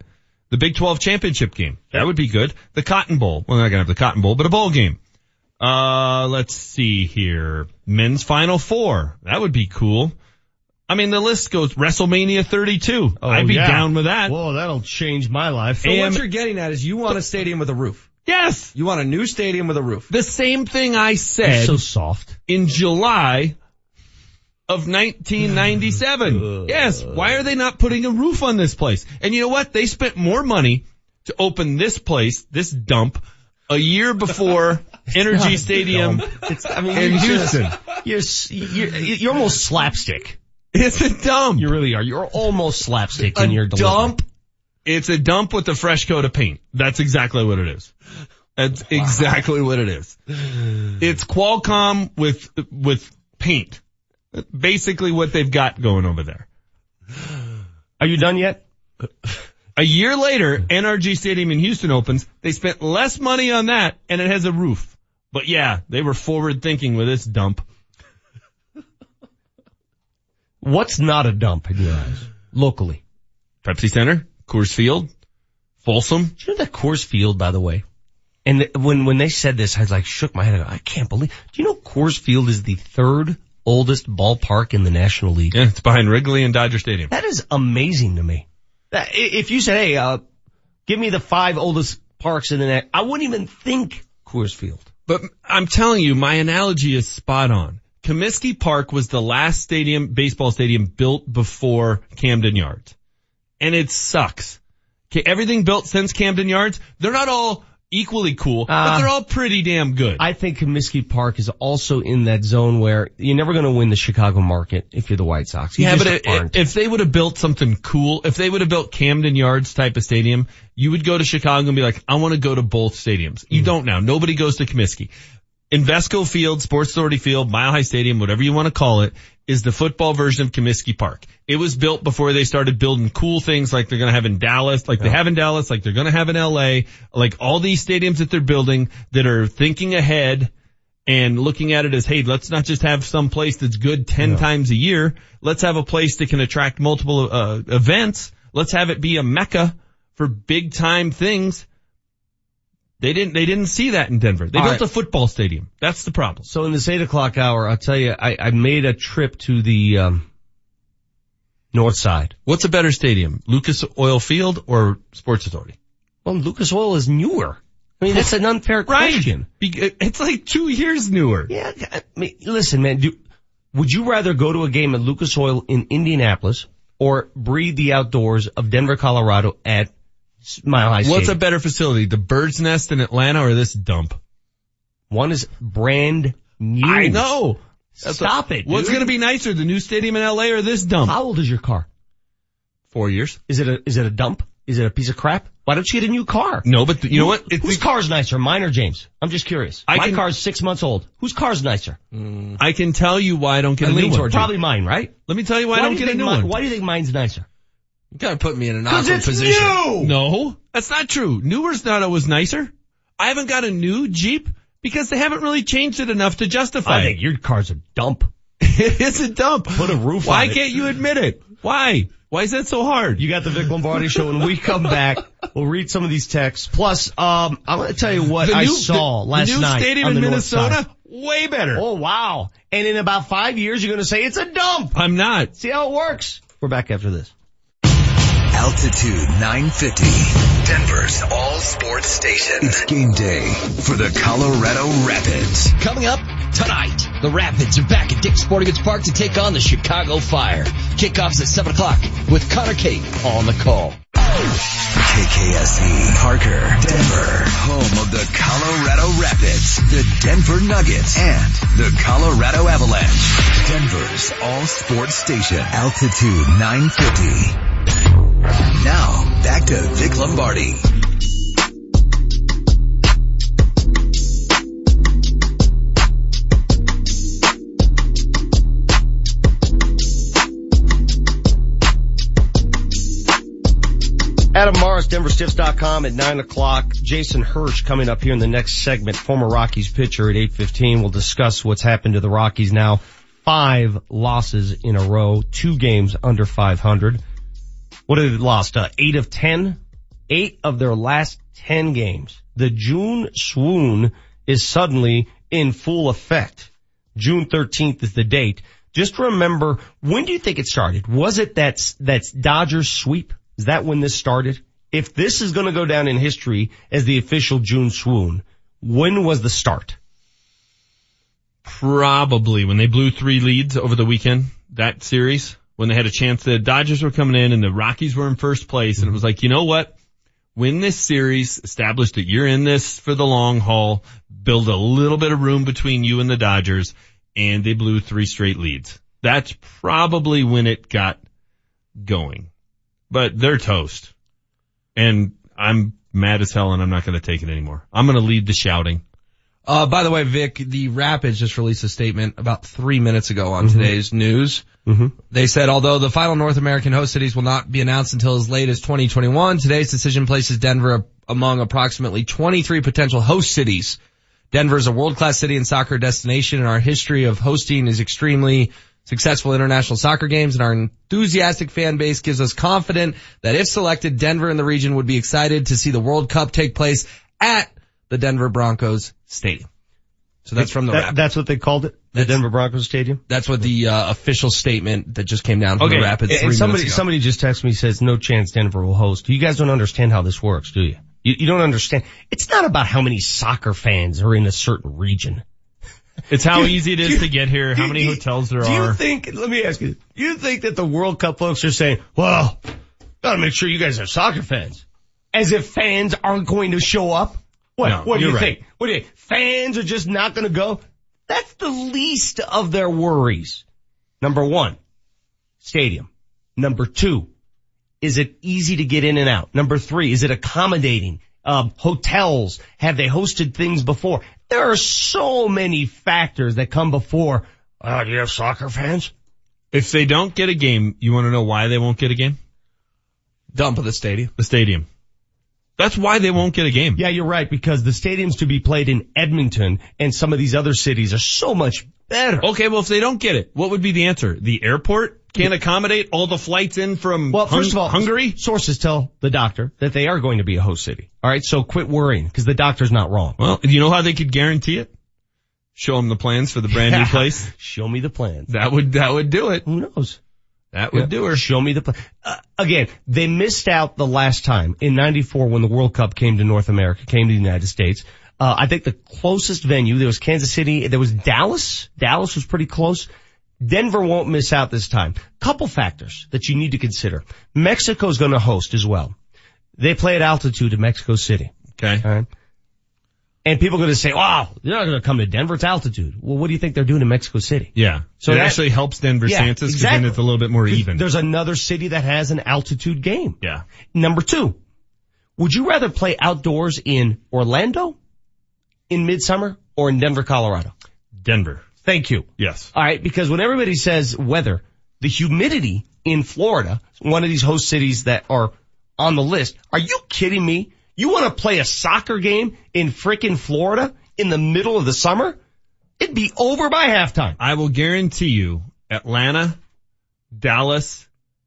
The Big 12 championship game. That would be good. The Cotton Bowl. Well, they're not going to have the Cotton Bowl, but a bowl game. Uh, let's see here. Men's Final Four. That would be cool. I mean, the list goes WrestleMania 32. I'd be yeah. down with that. Whoa, that'll change my life. So AM what you're getting at is you want a stadium with a roof. Yes. You want a new stadium with a roof. The same thing I said so soft. in July of 1997. yes. Why are they not putting a roof on this place? And you know what? They spent more money to open this place, this dump a year before NRG Stadium It's, I mean, in you're Houston. just- You're, you're, you're almost slapstick. It's a dump. You really are. You're almost slapstick in your delivery. dump. It's a dump with a fresh coat of paint. That's exactly what it is. That's exactly what it is. It's Qualcomm with, with paint. Basically what they've got going over there. Are you done yet? A year later, NRG Stadium in Houston opens. They spent less money on that and it has a roof. But yeah, they were forward thinking with this dump. What's not a dump in your eyes? Locally. Pepsi Center, Coors Field, Folsom. Do you know that Coors Field, by the way? And when, when they said this, I like shook my head. I can't believe, do you know Coors Field is the third oldest ballpark in the National League? Yeah, it's behind Wrigley and Dodger Stadium. That is amazing to me. If you said, hey, uh, give me the five oldest parks in the net, I wouldn't even think Coors Field. But I'm telling you, my analogy is spot on. Comiskey Park was the last stadium, baseball stadium built before Camden Yards. And it sucks. Okay, everything built since Camden Yards, they're not all equally cool, but Uh, they're all pretty damn good. I think Comiskey Park is also in that zone where you're never going to win the Chicago market if you're the White Sox. You yeah, but it, if they would have built something cool, if they would have built Camden Yards type of stadium, you would go to Chicago and be like, I want to go to both stadiums. You don't now. Nobody goes to Comiskey. Invesco Field, Sports Authority Field, Mile High Stadium, whatever you want to call it, is the football version of Comiskey Park. It was built before they started building cool things like they're going to have in Dallas, like they have in Dallas, like they're going to have in LA, like all these stadiums that they're building that are thinking ahead and looking at it as, hey, let's not just have some place that's good 10 times a year. Let's have a place that can attract multiple uh, events. Let's have it be a mecca for big time things. They didn't, they didn't see that in Denver. They All built right. a football stadium. That's the problem. So in this eight o'clock hour, I'll tell you, I, I made a trip to the, um, north side. What's a better stadium? Lucas Oil Field or Sports Authority? Well, Lucas Oil is newer. I mean, that's an unfair question. Be- It's like two years newer. Yeah, I mean, listen, man, do, would you rather go to a game at Lucas Oil in Indianapolis or breathe the outdoors of Denver, Colorado at Mile High What's a better facility? The Bird's Nest in Atlanta or this dump? One is brand new. I know. Stop it. What's dude. to be nicer, the new stadium in LA or this dump? How old is your car? Four years. Is it a, is it a dump? Is it a piece of crap? Why don't you get a new car? No, but you know what? It's Whose car's nicer, mine or James? I'm just curious. I My can- car's six months old. Whose car's nicer? Mm. I can tell you why I don't get I a new one. Probably mine, right? Let me tell you why, I do don't you get a new mi- one. Why do you think mine's nicer? You gotta put me in an awkward it's position. new! No, that's not true. Newer's not always nicer. I haven't got a new Jeep because they haven't really changed it enough to justify I it. think your car's a dump. it's a dump. Put a roof Why on it. can't you admit it? Why? Why is that so hard? You got the Vic Lombardi show. When we come back, we'll read some of these texts. Plus, um, I'm going to tell you what The I new- saw the- last the new night stadium on in the Minnesota, way better. Oh wow! And in about five years, you're going to say it's a dump. I'm not. See how it works. We're back after this. Altitude 950. Denver's all sports station. It's game day for the Colorado Rapids. Coming up tonight, the Rapids are back at Dick's Sporting Goods Park to take on the Chicago Fire. Kickoffs at 7 o'clock with Connor Kate on the call. KKSE, Parker, Denver, home of the Colorado Rapids, the Denver Nuggets, and the Colorado Avalanche. Denver's all sports station. Altitude 950. Now, back to Vic Lombardi. Adam Mares, DenverStiffs.com at 9 o'clock. Jason Hirsch coming up here in the next segment, former Rockies pitcher at 8.15. We'll discuss what's happened to the Rockies now. Five losses in a row, two games under 500. What have they lost? Uh, eight of 10? Eight of their last 10 games. The June swoon is suddenly in full effect. June 13th is the date. Just remember, when do you think it started? Was it that, that's Dodgers sweep? Is that when this started? If this is going to go down in history as the official June swoon, when was the start? Probably when they blew three leads over the weekend, that series, when they had a chance, the Dodgers were coming in and the Rockies were in first place and it was like, you know what? win this series, establish that you're in this for the long haul, build a little bit of room between you and the Dodgers, and they blew three straight leads. That's probably when it got going. But they're toast. And I'm mad as hell and I'm not going to take it anymore. I'm going to lead the shouting. Uh, by the way, Vic, the Rapids just released a statement about three minutes ago on mm-hmm. today's news. Mm-hmm. They said, although the final North American host cities will not be announced until as late as 2021, today's decision places Denver among approximately 23 potential host cities. Denver is a world-class city and soccer destination and our history of hosting is extremely successful international soccer games and our enthusiastic fan base gives us confident that if selected, Denver and the region would be excited to see the World Cup take place at the Denver Broncos Stadium. So that's from the that, That's what they called it? The that's, Denver Broncos Stadium? That's what the uh, official statement that just came down from okay. the Rapids and somebody, somebody just texted me says no chance Denver will host. You guys don't understand how this works, do you? You, you don't understand. It's not about how many soccer fans are in a certain region. It's how easy it is to get here, how many hotels there do are. Do you think, let me ask you, do you think that the World Cup folks are saying, well, gotta make sure you guys are soccer fans? As if fans aren't going to show up? What, no, what do you right. think? What do you Fans are just not gonna go? That's the least of their worries. Number one, stadium. Number two, is it easy to get in and out? Number three, is it accommodating? Um, hotels, have they hosted things before? There are so many factors that come before, uh, do you have soccer fans? If they don't get a game, you want to know why they won't get a game? Dump of the stadium. The stadium. That's why they won't get a game. Yeah, you're right, because the stadiums to be played in Edmonton and some of these other cities are so much better. Okay, well if they don't get it, what would be the answer? The airport can't accommodate all the flights in from well, first hung- of all, Hungary? Sources tell the doctor that they are going to be a host city. Alright, so quit worrying, because the doctor's not wrong. Well, you know how they could guarantee it? Show them the plans for the brand new place. Show me the plans. That would, that would do it. Who knows? That would yeah. do her. Show me the, uh, again, they missed out the last time in 94 when the World Cup came to North America, came to the United States. Uh, I think the closest venue, there was Kansas City, there was Dallas. Dallas was pretty close. Denver won't miss out this time. Couple factors that you need to consider. Mexico's gonna host as well. They play at altitude in Mexico City. Okay. And people are going to say, wow, they're not going to come to Denver. It's altitude. Well, what do you think they're doing in Mexico City? Yeah. So it that, actually helps Denver yeah, Santos because exactly. then it's a little bit more even. There's another city that has an altitude game. Yeah. Number two, would you rather play outdoors in Orlando in midsummer or in Denver, Colorado? Denver. Thank you. Yes. All right. Because when everybody says weather, the humidity in Florida, one of these host cities that are on the list, are you kidding me? You want to play a soccer game in frickin' Florida in the middle of the summer? It'd be over by halftime. I will guarantee you Atlanta, Dallas,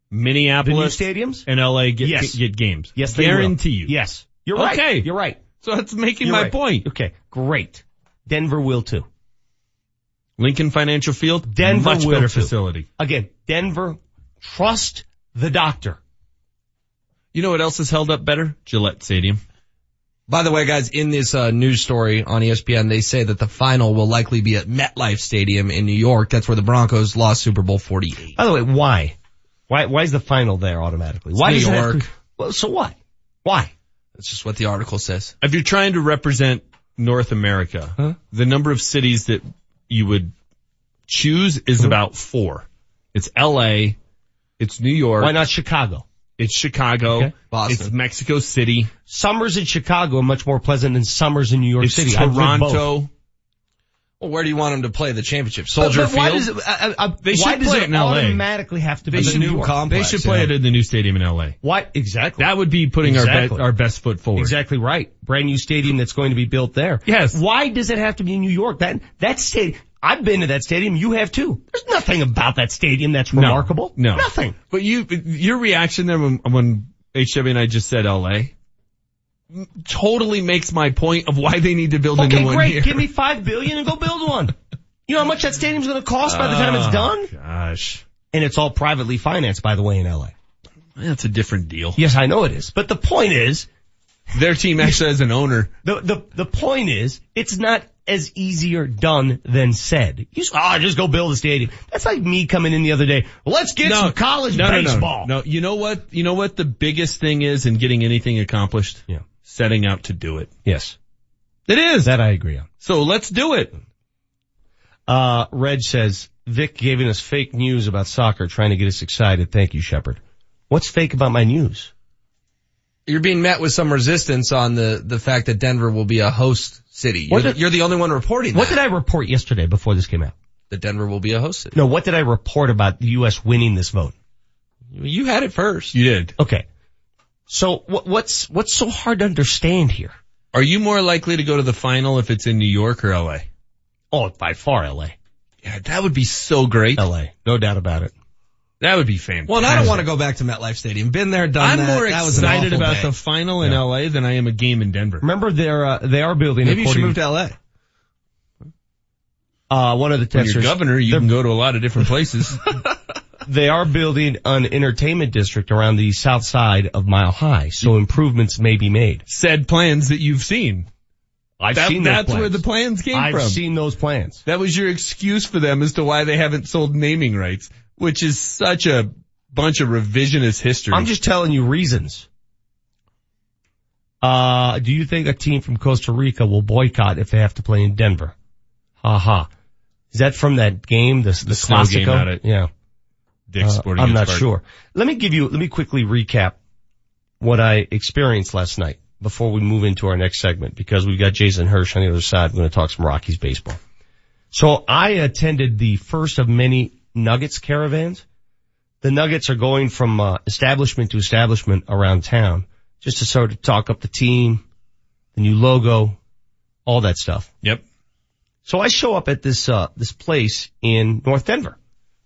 Minneapolis, stadiums, and LA get, yes. get, get games. Yes, they guarantee will. you. Yes, you're right. Okay, you're right. So that's making you're my right. point. Okay, great. Denver will too. Lincoln Financial Field, Denver much will better too. facility. Again, Denver, trust the doctor. You know what else has held up better? Gillette Stadium. By the way, guys, in this uh, news story on ESPN, they say that the final will likely be at MetLife Stadium in New York. That's where the Broncos lost Super Bowl 48. By the way, why? Why, why is the final there automatically? Why New does York. It to, well, so what? Why? That's just what the article says. If you're trying to represent North America, huh? the number of cities that you would choose is about four. It's LA, it's New York. Why not Chicago? It's Chicago. Okay. Boston. It's Mexico City. Summers in Chicago are much more pleasant than summers in New York It's City. I've lived both. Toronto. Well, where do you want them to play the championship? Soldier but, but why Field? Does it, uh, uh, They why should does play it it in LA. automatically have to be should in New York? complex. They should play yeah. it in the new stadium in LA. Why? Exactly. That would be putting Exactly. our, be- our best foot forward. Exactly right. Brand new stadium that's going to be built there. Yes. Why does it have to be in New York? That, that stadium, I've been to that stadium. You have too. There's nothing about that stadium that's remarkable. No. Nothing. But you, your reaction there when, when HW and I just said LA totally makes my point of why they need to build a Okay, new one great. here. Give me five billion and go build one. You know how much that stadium's going to cost by the time it's Oh, done? Gosh. And it's all privately financed, by the way, in LA. That's a different deal. Yes, I know it is. But the point is, Their team actually has an owner. The, the, the point is, it's not as easier done than said. You just, oh, just go build a stadium. That's like me coming in the other day. Let's get some college no, no, baseball. No, no, you know what? You know what the biggest thing is in getting anything accomplished? Yeah. Setting out to do it. Yes. It is. That I agree on. So let's do it. Uh, Reg says, Vic giving us fake news about soccer, trying to get us excited. Thank you, Shepard. What's fake about my news? You're being met with some resistance on the, the fact that Denver will be a host city. You're, What the, you're the only one reporting What that. did I report yesterday before this came out? That Denver will be a host city. No, what did I report about the U.S. winning this vote? You had it first. You did. Okay. So what, what's, what's so hard to understand here? Are you more likely to go to the final if it's in New York or LA? Oh, by far LA. Yeah, that would be so great. LA. No doubt about it. That would be fantastic. Well, and I don't want to go back to MetLife Stadium. Been there, done I'm that. more that was an excited awful about day. the final in LA than I am a game in Denver. Remember they're, uh, they are building Maybe you should move to LA. Uh, one of the When you're governor, you can go to a lot of different places. they are building an entertainment district around the south side of Mile High, so improvements may be made. Said plans that you've seen. I've That- seen those that's plans. where the plans came I've from. seen those plans. That was your excuse for them as to why they haven't sold naming rights, which is such a bunch of revisionist history. I'm just telling you reasons. Uh, do you think a team from Costa Rica will boycott if they have to play in Denver? Ha ha. Is that from that game, the, the, Classico? game yeah. Dick's Uh, Sporting I'm not Park. sure. Let me give you, let me quickly recap what I experienced last night before we move into our next segment because we've got Jason Hirsch on the other side. We're going to talk some Rockies baseball. So I attended the first of many Nuggets caravans. The Nuggets are going from uh, establishment to establishment around town just to sort of talk up the team, the new logo, all that stuff. Yep. So I show up at this, uh, this place in North Denver.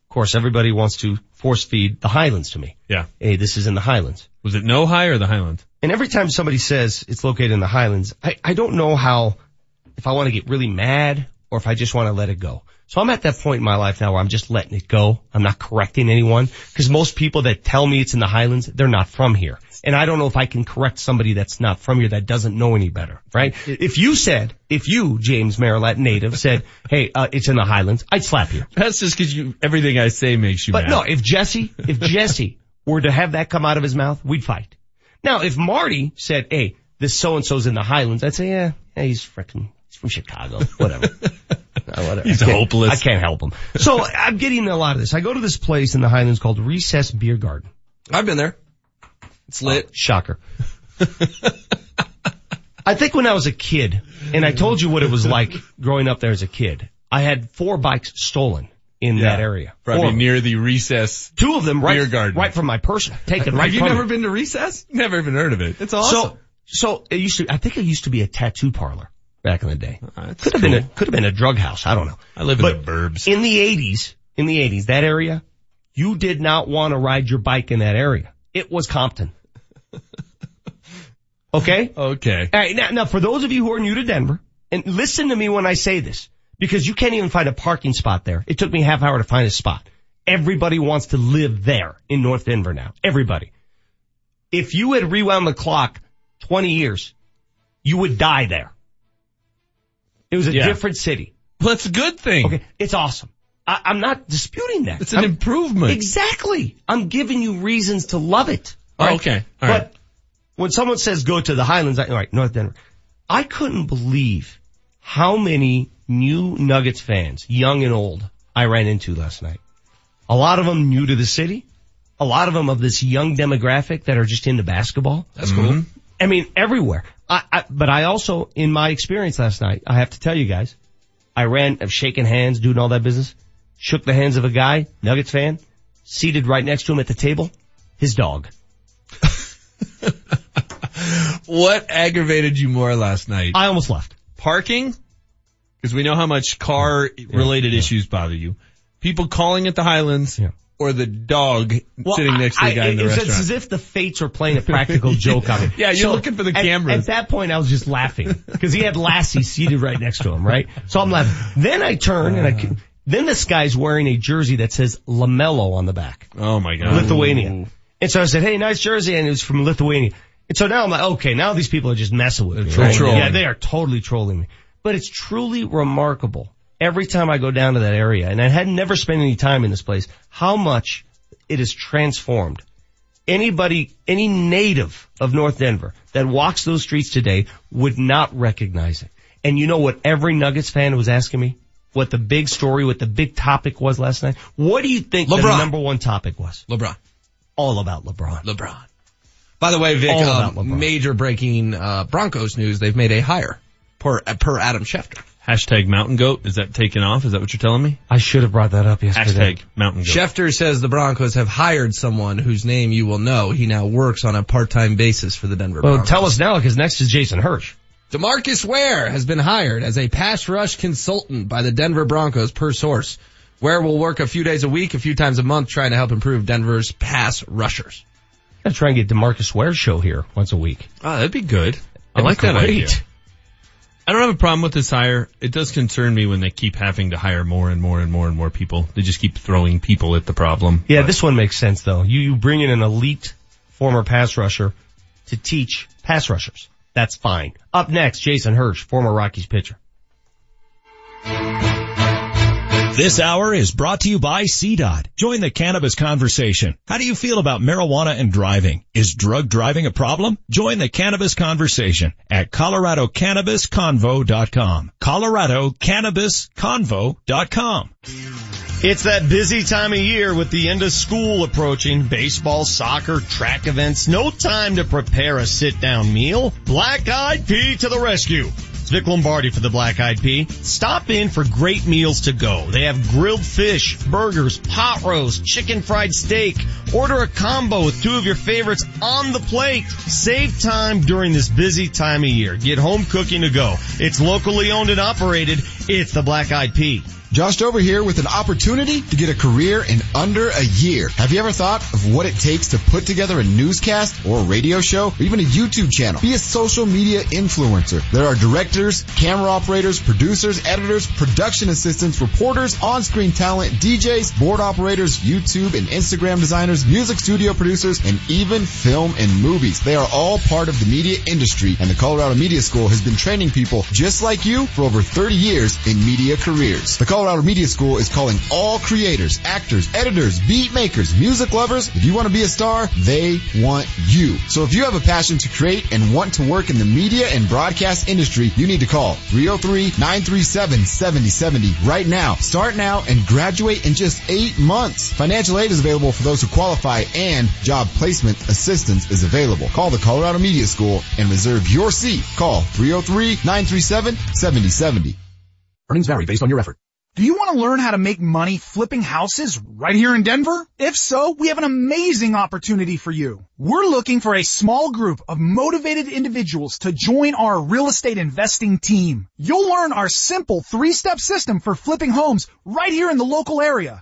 Of course, everybody wants to force feed the Highlands to me. Yeah. Hey, this is in the Highlands. Was it No High or the Highlands? And every time somebody says it's located in the Highlands, I, I don't know how, if I want to get really mad or if I just want to let it go. So I'm at that point in my life now where I'm just letting it go. I'm not correcting anyone because most people that tell me it's in the Highlands, they're not from here. And I don't know if I can correct somebody that's not from here that doesn't know any better, right? If you said, if you, James Marilat native said, hey, uh, it's in the Highlands, I'd slap you. That's just cause you, everything I say makes you But mad. no, if Jesse, if Jesse were to have that come out of his mouth, we'd fight. Now, if Marty said, hey, this so-and-so's in the Highlands, I'd say, yeah, yeah he's freaking, he's from Chicago, whatever. Oh, whatever. He's I hopeless. I can't help him. So I'm getting a lot of this. I go to this place in the Highlands called Recess Beer Garden. I've been there. It's lit. Oh, shocker. I think when I was a kid, and I told you what it was like growing up there as a kid, I had four bikes stolen in Yeah. that area. Probably near the recess. Two of them right, Beer garden. right from my person, taken right Have you never me. been to recess? Never even heard of it. It's So, so it used to, I think it used to be a tattoo parlor back in the day. Uh, that's could have been a, could have been a drug house. I don't know. I live But in the burbs. In the eighties, in the eighties, that area, you did not want to ride your bike in that area. It was Compton. Okay? Okay. All right, now, now for those of you who are new to Denver, and listen to me when I say this, because you can't even find a parking spot there. It took me a half hour to find a spot. Everybody wants to live there in North Denver now. Everybody. If you had rewound the clock 20 years, you would die there. It was a Yeah. different city. Well, that's a good thing. Okay, it's awesome. I, I'm not disputing that. It's an I'm- improvement. Exactly. I'm giving you reasons to love it. Oh, okay. All right. but when someone says go to the Highlands, I, all right, North Denver, I couldn't believe how many new Nuggets fans, young and old, I ran into last night. A lot of them new to the city. A lot of them of this young demographic that are just into basketball. That's cool. Mm-hmm. I mean, everywhere. I, I, but I also, in my experience last night, I have to tell you guys, I ran, of shaking hands, doing all that business, shook the hands of a guy, Nuggets fan, seated right next to him at the table, his dog. What aggravated you more last night? I almost left. Parking? Because we know how much car related issues bother you. People calling at the Highlands or the dog sitting next to the I- guy in the it's, restaurant. It's as if the fates are playing a practical joke on him. Yeah, you're looking for the at- At, that point, I was just laughing because he had Lassie seated right next to him, right? So I'm laughing. Then I turn and I, uh. then this guy's wearing a jersey that says LaMelo on the back. oh my god. Lithuania. And so I said, hey, nice jersey. And it was from Lithuania. And so now I'm like, okay, now these people are just messing with me. trolling. right? Yeah, they are totally trolling me. But it's truly remarkable every time I go down to that area, and I had never spent any time in this place, how much it is transformed. Anybody, any native of North Denver that walks those streets today would not recognize it. And you know what every Nuggets fan was asking me? What the big story, what the big topic was last night? What do you think the number one topic was? LeBron. All about LeBron. LeBron. By the way, Vic, um, major breaking uh, Broncos news. They've made a hire per per Adam Schefter. Hashtag mountain goat. Is that taken off? Is that what you're telling me? I should have brought that up yesterday. Hashtag mountain goat. Schefter says the Broncos have hired someone whose name you will know. He now works on a part-time basis for the Denver Broncos. Well, Broncos. tell us now because next is Jason Hirsch. DeMarcus Ware has been hired as a pass rush consultant by the Denver Broncos per source. Ware will work a few days a week, a few times a month trying to help improve Denver's pass rushers. Gotta try and get DeMarcus Ware's show here once a week. Oh, that'd be good. I That'd like be that great. I don't have a problem with this hire. It does concern me when they keep having to hire more and more and more and more people. They just keep throwing people at the problem. Yeah, this one makes sense though. You, you bring in an elite former pass rusher to teach pass rushers. That's fine. Up next, Jason Hirsch, former Rockies pitcher. This hour is brought to you by CDOT. Join the cannabis conversation. How do you feel about marijuana and driving? Is drug driving a problem? Join the cannabis conversation at coloradocannabisconvo.com. coloradocannabisconvo.com. It's that busy time of year with the end of school approaching. Baseball, soccer, track events. No time to prepare a sit down meal. Black Eyed Pea to the rescue. It's Vic Lombardi for the Black Eyed Pea. Stop in for great meals to go. They have grilled fish, burgers, pot roast, chicken fried steak. Order a combo with two of your favorites on the plate. Save time during this busy time of year. Get home cooking to go. It's locally owned and operated. It's the Black Eyed Pea. Josh over here with an opportunity to get a career in under a year. Have you ever thought of what it takes to put together a newscast or a radio show or even a YouTube channel? Be a social media influencer. There are directors, camera operators, producers, editors, production assistants, reporters, on-screen talent, DJs, board operators, YouTube and Instagram designers, music studio producers, and even film and movies. They are all part of the media industry and the Colorado Media School has been training people just like you for over 30 years in media careers. The Colorado Media School is calling all creators, actors, editors, beat makers, music lovers. If you want to be a star, they want you. So if you have a passion to create and want to work in the media and broadcast industry, you need to call 303-937-7070 right now. Start now and graduate in just eight months. Financial aid is available for those who qualify and job placement assistance is available. Call the Colorado Media School and reserve your seat. Call 303-937-7070. Earnings vary based on your effort. Do you want to learn how to make money flipping houses right here in Denver? If so, we have an amazing opportunity for you. We're looking for a small group of motivated individuals to join our real estate investing team. You'll learn our simple three-step system for flipping homes right here in the local area.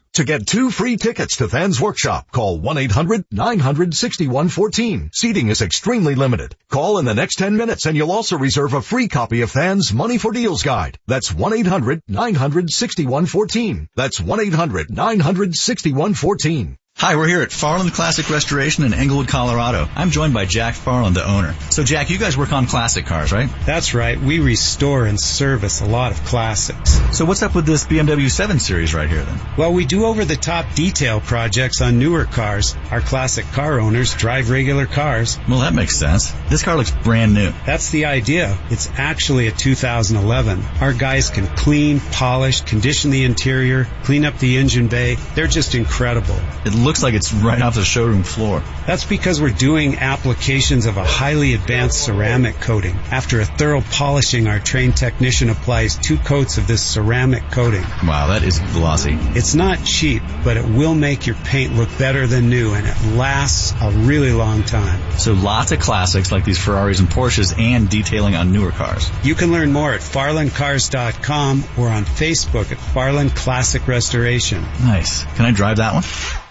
To get two free tickets to Than's workshop, call 1-800-900-6114. Seating is extremely limited. Call in the next 10 minutes and you'll also reserve a free copy of Than's Money for Deals guide. That's 1-800-900-6114. That's 1-800-900-6114. Hi, we're here at Farland Classic Restoration in Englewood, Colorado. I'm joined by Jack Farland, the owner. So Jack, you guys work on classic cars, right? That's right. We restore and service a lot of classics. So what's up with this BMW 7 Series right here then? Well, we do over the top detail projects on newer cars. Our classic car owners drive regular cars. Well, that makes sense. This car looks brand new. That's the idea. It's actually a 2011. Our guys can clean, polish, condition the interior, clean up the engine bay. They're just incredible. It looks like it's right off the showroom floor. That's because we're doing applications of a highly advanced ceramic coating. After a thorough polishing, our trained technician applies two coats of this ceramic coating. Wow, that is glossy. It's not cheap, but it will make your paint look better than new and it lasts a really long time. So lots of classics like these Ferraris and Porsches and detailing on newer cars. You can learn more at farlandcars.com or on Facebook at Farland Classic Restoration. Nice. Can I drive that one?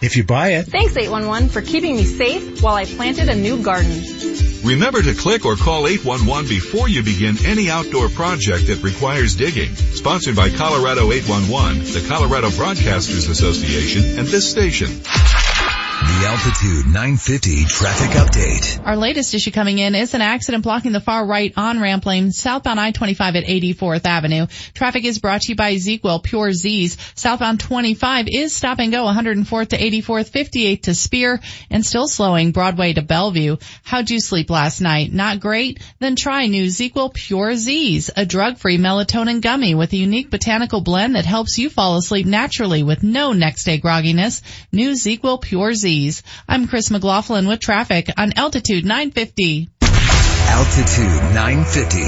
If you buy it. Thanks 811 for keeping me safe while I planted a new garden. Remember to click or call 811 before you begin any outdoor project that requires digging. Sponsored by Colorado 811, the Colorado Broadcasters Association, and this station. The Altitude 950 traffic update. Our latest issue coming in is an accident blocking the far right on-ramp lane southbound I-25 at 84th Avenue. Traffic is brought to you by ZzzQuil Pure Z's. Southbound 25 is stop and go 104th to 84th, 58 to Spear, and still slowing Broadway to Bellevue. How'd you sleep last night? Not great? Then try new ZzzQuil Pure Z's, a drug-free melatonin gummy with a unique botanical blend that helps you fall asleep naturally with no next day grogginess. New ZzzQuil Pure Z's. I'm Chris McLaughlin with traffic on Altitude 950. Altitude 950,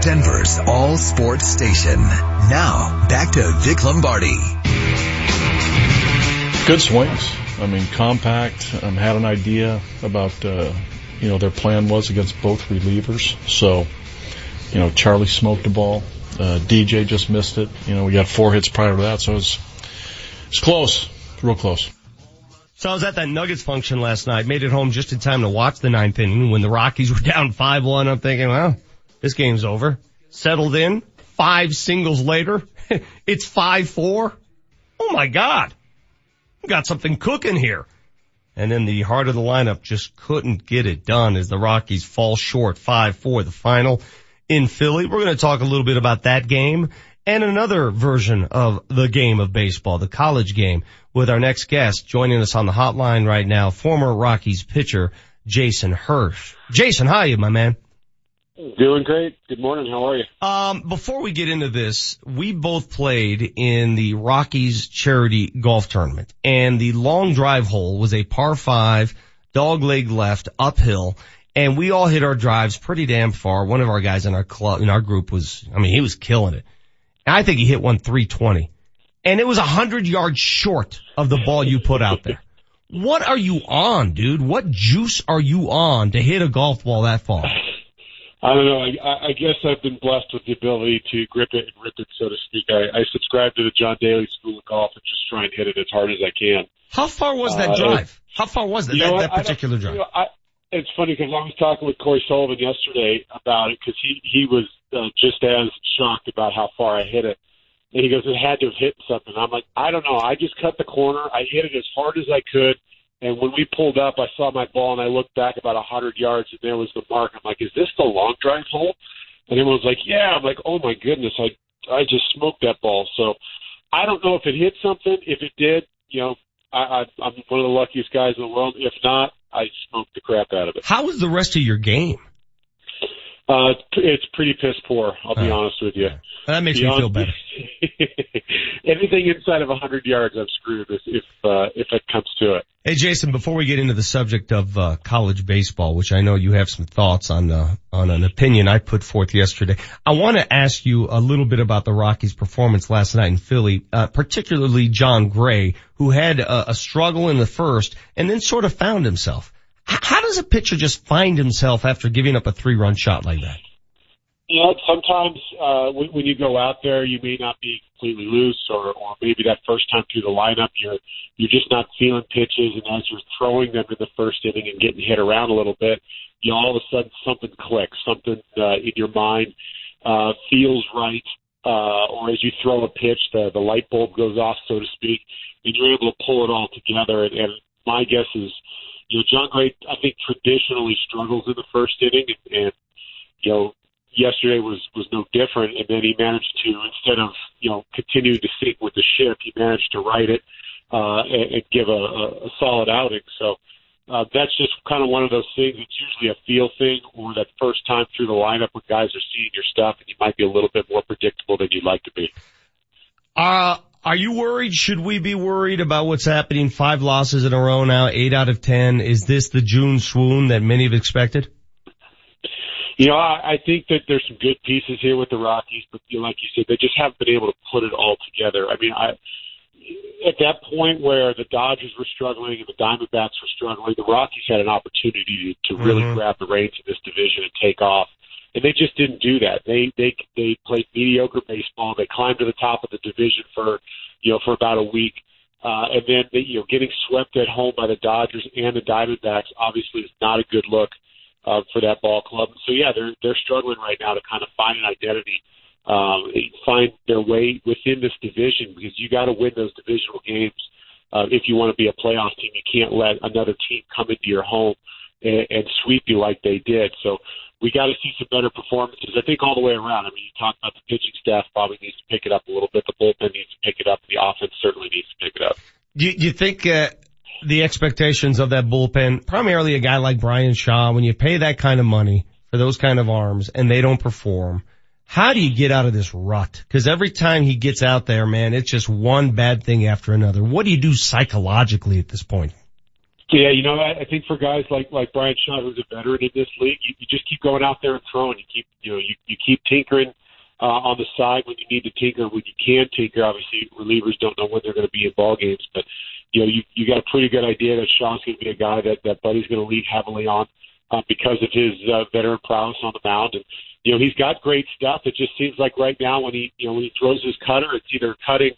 Denver's all sports station. Now, back to Vic Lombardi. Good swings. I mean, compact. Um, had an idea about, uh, you know, their plan was against both relievers. So, you know, Charlie smoked the ball. Uh, DJ just missed it. You know, we got four hits prior to that, so it's it's close, real close. So I was at that Nuggets function last night, made it home just in time to watch the ninth inning when the Rockies were down 5-1. I'm thinking, well, this game's over. Settled in, five singles later, it's 5-4. Oh my God. Got something cooking here. And then the heart of the lineup just couldn't get it done as the Rockies fall short 5-4 the final in Philly. We're going to talk a little bit about that game and another version of the game of baseball, the college game with our next guest joining us on the hotline right now, former Rockies pitcher Jason Hirsch. Jason, hi, you my man. Doing great. Good morning. How are you? Um, before we get into this, we both played in the Rockies charity golf tournament and the long drive hole was a par five dog leg left uphill and we all hit our drives pretty damn far. One of our guys in our club, in our group was, I mean, he was killing it. I think he hit one 320 and it was a hundred yards short of the ball you put out there. What are you on, dude? What juice are you on to hit a golf ball that far? I don't know. I, I guess I've been blessed with the ability to grip it and rip it, so to speak. I, I subscribe to the John Daly School of Golf and just try and hit it as hard as I can. How far was that Uh, drive? How far was that, that, that particular drive? you know, I, it's funny because I was talking with Cory Sullivan yesterday about it because he he was uh, just as shocked about how far I hit it, and he goes, "It had to have hit something." I'm like, "I don't know. I just cut the corner. I hit it as hard as I could." And when we pulled up, I saw my ball, and I looked back about a hundred yards, and there was the mark. I'm like, "Is this the long drive hole?" And everyone was like, "Yeah." I'm like, "Oh my goodness, I I just smoked that ball." So I don't know if it hit something. If it did, you know, I, I I'm one of the luckiest guys in the world. If not, I smoked the crap out of it. How was the rest of your game? Uh, it's pretty piss poor. I'll be honest with you. That makes me feel better. Anything inside of a hundred yards, I'm screwed if if, uh, if it comes to it. Hey Jason, before we get into the subject of uh, college baseball, which I know you have some thoughts on uh, on an opinion I put forth yesterday, I want to ask you a little bit about the Rockies' performance last night in Philly, uh, particularly Jon Gray, who had a, a struggle in the first and then sort of found himself. How does a pitcher just find himself after giving up a three-run shot like that? You know, sometimes uh, when, when you go out there, you may not be completely loose, or, or maybe that first time through the lineup, you're you're just not feeling pitches, and as you're throwing them in the first inning and getting hit around a little bit, you all of a sudden something clicks, something uh, in your mind uh, feels right, uh, or as you throw a pitch, the the light bulb goes off, so to speak, and you're able to pull it all together. And, and my guess is, you know, Jon Gray, I think traditionally struggles in the first inning, and, and you know yesterday was was no different and then he managed to instead of you know continuing to sink with the ship he managed to right it uh and, and give a, a, solid outing. So uh that's just kind of one of those things. It's usually a feel thing or that first time through the lineup when guys are seeing your stuff and you might be a little bit more predictable than you'd like to be. Uh, Are you worried? Should we be worried about what's happening? Five losses in a row now, eight out of ten. Is this the June swoon that many have expected? You know, I, I think that there's some good pieces here with the Rockies, but you know, like you said, they just haven't been able to put it all together. I mean, I at that point where the Dodgers were struggling and the Diamondbacks were struggling, the Rockies had an opportunity to, to really Mhm. grab the reins of this division and take off. And they just didn't do that. They they they played mediocre baseball. They climbed to the top of the division for you know for about a week, uh, and then they, you know getting swept at home by the Dodgers and the Diamondbacks obviously is not a good look uh, for that ball club. So yeah, they're they're struggling right now to kind of find an identity, um, find their way within this division because you got to win those divisional games uh, if you want to be a playoff team. You can't let another team come into your home and, and sweep you like they did. So we got to see some better performances. I think all the way around. I mean, you talk about the pitching staff probably needs to pick it up a little bit. The bullpen needs to pick it up. The offense certainly needs to pick it up. Do you, you think uh, the expectations of that bullpen, primarily a guy like Bryan Shaw, when you pay that kind of money for those kind of arms and they don't perform, how do you get out of this rut? Because every time he gets out there, man, it's just one bad thing after another. What do you do psychologically at this point? Yeah, you know, I, I think for guys like like Bryan Shaw, who's a veteran in this league, you, you just keep going out there and throwing. You keep, you know, you, you keep tinkering uh, on the side when you need to tinker. When you can tinker, obviously relievers don't know when they're going to be in ball games, but you know, you you got a pretty good idea that Shaw's going to be a guy that that Buddy's going to lean heavily on uh, because of his uh, veteran prowess on the mound, and you know, he's got great stuff. It just seems like right now when he you know when he throws his cutter, it's either cutting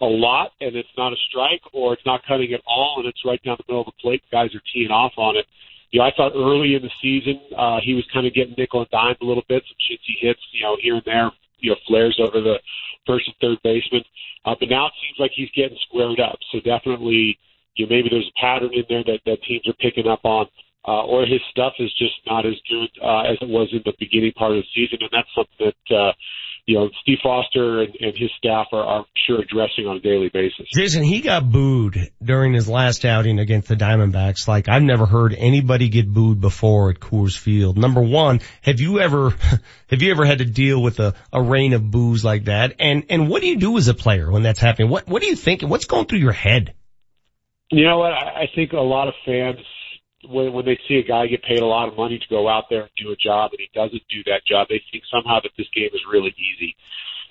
a lot and it's not a strike, or it's not cutting at all and it's right down the middle of the plate. Guys are teeing off on it. You know, I thought early in the season uh, he was kind of getting nickel and dime a little bit, some shitsy hits, you know, here and there, you know, flares over the first and third baseman. Uh, but now it seems like he's getting squared up. So definitely, you know, maybe there's a pattern in there that, that teams are picking up on. Uh, or his stuff is just not as good uh, as it was in the beginning part of the season, and that's something that uh, you know Steve Foster and, and his staff are, are sure addressing on a daily basis. Jason, he got booed during his last outing against the Diamondbacks. Like I've never heard anybody get booed before at Coors Field. Number one, have you ever, have you ever had to deal with a, a rain of boos like that? And, and what do you do as a player when that's happening? What, what do you think? What's going through your head? You know what? I, I think a lot of fans, when, when they see a guy get paid a lot of money to go out there and do a job and he doesn't do that job, they think somehow that this game is really easy.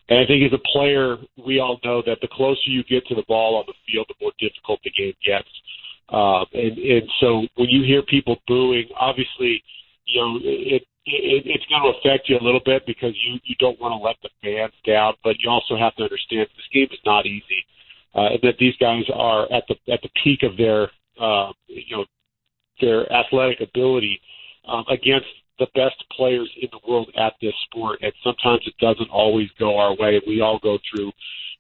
And I think as a player, we all know that the closer you get to the ball on the field, the more difficult the game gets. Um, and, and so when you hear people booing, obviously, you know, it, it, it's going to affect you a little bit because you, you don't want to let the fans down, but you also have to understand this game is not easy. Uh, and that these guys are at the, at the peak of their, uh, you know, their athletic ability, um, against the best players in the world at this sport. And sometimes it doesn't always go our way. We all go through,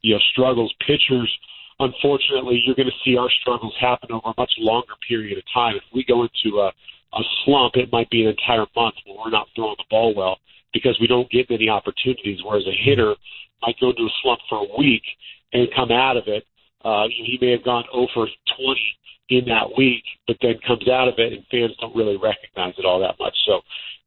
you know, struggles. Pitchers, unfortunately, you're going to see our struggles happen over a much longer period of time. If we go into a, a slump, it might be an entire month where we're not throwing the ball well because we don't get many opportunities. Whereas a hitter might go into a slump for a week and come out of it. Uh, he may have gone over 20 in that week, but then comes out of it, and fans don't really recognize it all that much. So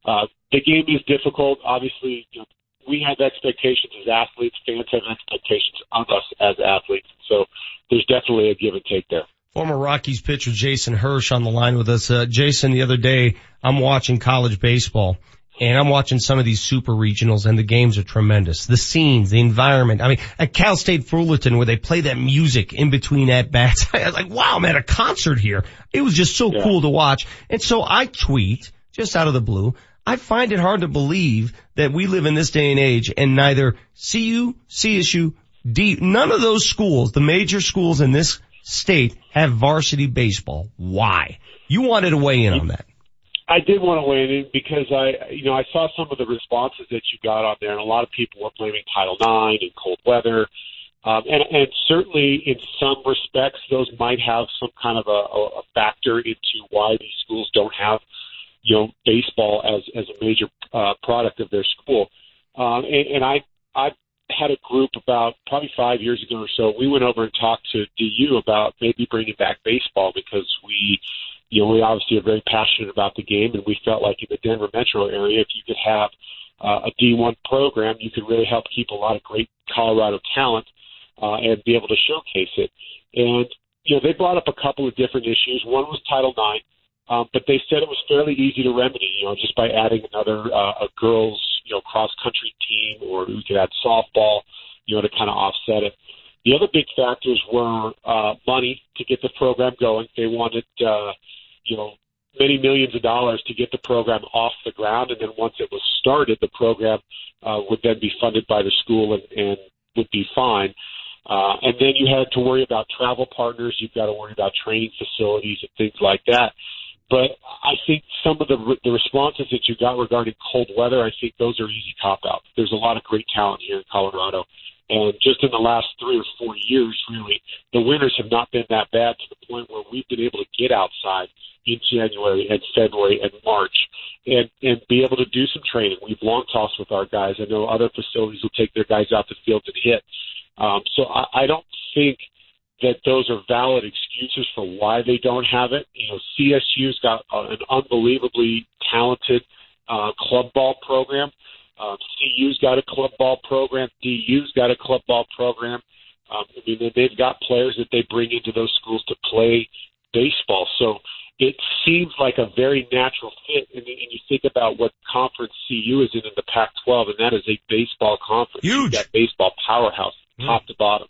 uh, the game is difficult. Obviously, you know, we have expectations as athletes. Fans have expectations of us as athletes. So there's definitely a give and take there. Former Rockies pitcher Jason Hirsch on the line with us. Uh, Jason, the other day I'm watching college baseball and I'm watching some of these super regionals and the games are tremendous. The scenes, the environment. I mean, at Cal State Fullerton where they play that music in between at bats, I was like, wow, man, a concert here. It was just so cool to watch. And so I tweet just out of the blue. I find it hard to believe that we live in this day and age and neither CU, CSU, D, none of those schools, the major schools in this state have varsity baseball. Why? You wanted to weigh in on that. I did want to weigh in because I, you know, I saw some of the responses that you got on there, and a lot of people were blaming Title IX and cold weather, um, and, and certainly in some respects, those might have some kind of a, a factor into why these schools don't have, you know, baseball as as a major uh, product of their school. Um, and, and I, I had a group about probably five years ago or so. We went over and talked to DU about maybe bringing back baseball because we you know, we obviously are very passionate about the game, and we felt like in the Denver metro area, if you could have uh, a D1 program, you could really help keep a lot of great Colorado talent uh, and be able to showcase it. And you know, they brought up a couple of different issues. One was Title IX, um, but they said it was fairly easy to remedy. You know, just by adding another uh, a girls you know cross country team, or we could add softball, you know, to kind of offset it. The other big factors were uh, money to get the program going. They wanted, uh, you know, many millions of dollars to get the program off the ground, and then once it was started, the program uh, would then be funded by the school and, and would be fine. Uh, and then you had to worry about travel partners. You've got to worry about training facilities and things like that. But I think some of the the responses that you got regarding cold weather, I think those are easy cop outs. There's a lot of great talent here in Colorado, and just in the last three or four years, really, the winters have not been that bad to the point where we've been able to get outside in January and February and March and and be able to do some training. We've long tossed with our guys. I know other facilities will take their guys out the field and hit. Um, so I, I don't think that those are valid excuses for why they don't have it. You know, CSU's got an unbelievably talented uh, club ball program. Um, CU's got a club ball program. DU's got a club ball program. Um, I mean, they've got players that they bring into those schools to play baseball. So it seems like a very natural fit. And, and you think about what conference CU is in in the Pac-12, and that is a baseball conference. Huge. You've got baseball powerhouse, top to bottom.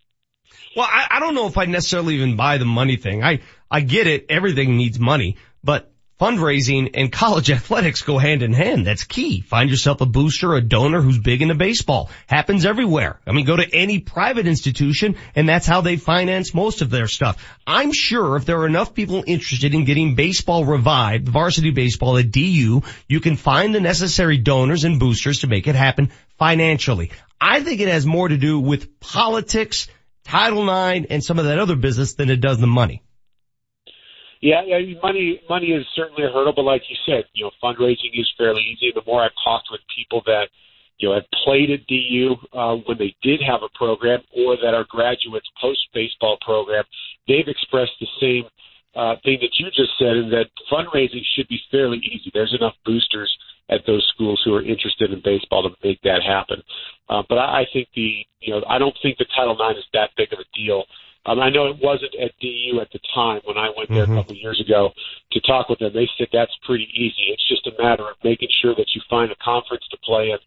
Well, I, I don't know if I necessarily even buy the money thing. I, I get it. Everything needs money, but fundraising and college athletics go hand in hand. That's key. Find yourself a booster, a donor who's big into baseball. Happens everywhere. I mean, go to any private institution and that's how they finance most of their stuff. I'm sure if there are enough people interested in getting baseball revived, varsity baseball at DU, you can find the necessary donors and boosters to make it happen financially. I think it has more to do with politics, Title IX, and some of that other business than it does the money. Yeah, yeah, money money is certainly a hurdle, but like you said, you know, fundraising is fairly easy. The more I've talked with people that you know have played at DU uh, when they did have a program, or that are graduates post baseball program, they've expressed the same uh, thing that you just said, and that fundraising should be fairly easy. There's enough boosters at those schools who are interested in baseball to make that happen. Uh, but I, I think the you know I don't think the Title IX is that big of a deal. Um, I know it wasn't at DU at the time when I went there Mm-hmm. a couple of years ago to talk with them. They said that's pretty easy. It's just a matter of making sure that you find a conference to play in,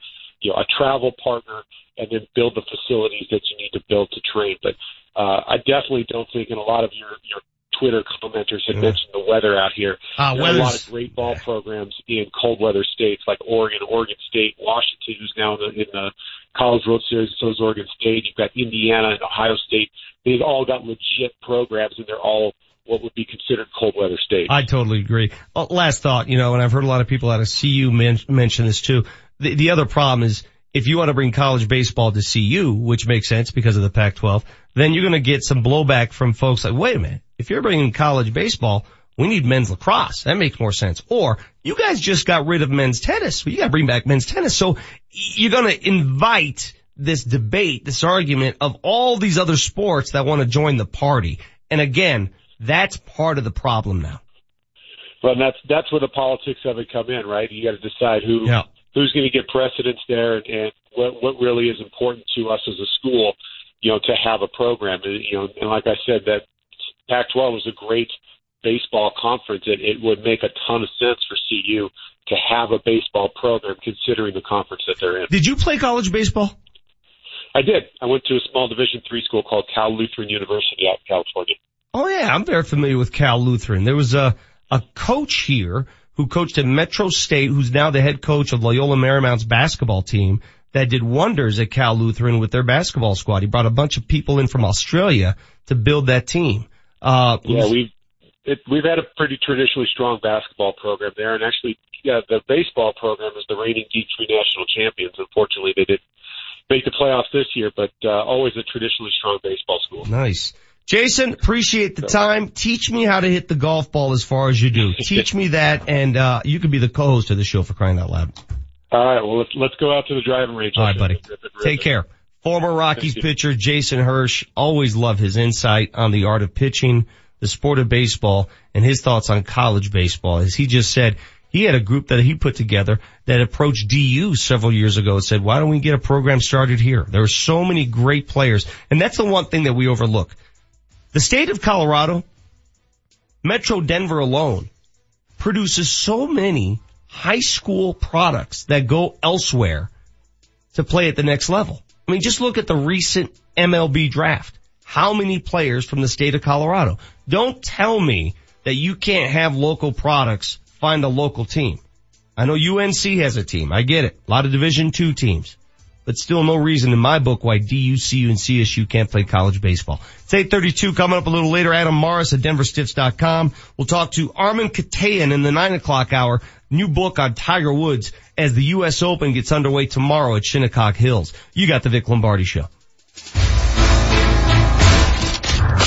you know, a travel partner, and then build the facilities that you need to build to train. But uh, I definitely don't think, and a lot of your your Twitter commenters had mentioned the weather out here. Ah, there are a lot of great ball programs in cold weather states like Oregon, Oregon State, Washington, who's now in the, in the College World Series. So is Oregon State. You've got Indiana and Ohio State. They've all got legit programs, and they're all what would be considered cold weather states. I totally agree. Uh, last thought, you know, and I've heard a lot of people out of CU men- mention this too. The, the other problem is if you want to bring college baseball to CU, which makes sense because of the Pac-12, then you're going to get some blowback from folks like, wait a minute, if you're bringing college baseball, we need men's lacrosse. That makes more sense. Or you guys just got rid of men's tennis. Well, you got to bring back men's tennis. So you're going to invite this debate, this argument of all these other sports that want to join the party. And again, that's part of the problem now. Well, and that's that's where the politics of it come in, right? You got to decide who Yeah. who's going to get precedence there, and, and what what really is important to us as a school, you know, to have a program. You know, and like I said, that Pac-12 is a great baseball conference. It, it would make a ton of sense for CU to have a baseball program, considering the conference that they're in. Did you play college baseball? I did. I went to a small Division three school called Cal Lutheran University out in California. Oh yeah, I'm very familiar with Cal Lutheran. There was a, a coach here who coached at Metro State, who's now the head coach of Loyola Marymount's basketball team that did wonders at Cal Lutheran with their basketball squad. He brought a bunch of people in from Australia to build that team. Uh, Yeah, we've it, we've had a pretty traditionally strong basketball program there, and actually, yeah, the baseball program is the reigning D3 national champions. Unfortunately, they didn't make the playoffs this year, but uh, always a traditionally strong baseball school. Nice. Jason, appreciate the time. Teach me how to hit the golf ball as far as you do. Teach me that and, uh, you can be the co-host of the show for crying out loud. All right, well let's let's go out to the driving range. All right, buddy. Take care. Former Rockies pitcher Jason Hirsch. Always love his insight on the art of pitching, the sport of baseball, and his thoughts on college baseball. As he just said, He had a group that he put together that approached DU several years ago and said, why don't we get a program started here? There are so many great players. And that's the one thing that we overlook. The state of Colorado, Metro Denver alone, produces so many high school products that go elsewhere to play at the next level. I mean, just look at the recent MLB draft. How many players from the state of Colorado? Don't tell me that you can't have local products find a local team. I know UNC has a team. I get it. A lot of division two teams, but still no reason in my book why DUCU and CSU can't play college baseball. It's 832 coming up a little later. Adam Mares at denverstiffs.com. We'll talk to Armen Keteyian in the nine o'clock hour. New book on Tiger Woods as the U.S. Open gets underway tomorrow at Shinnecock Hills. You got the Vic Lombardi show.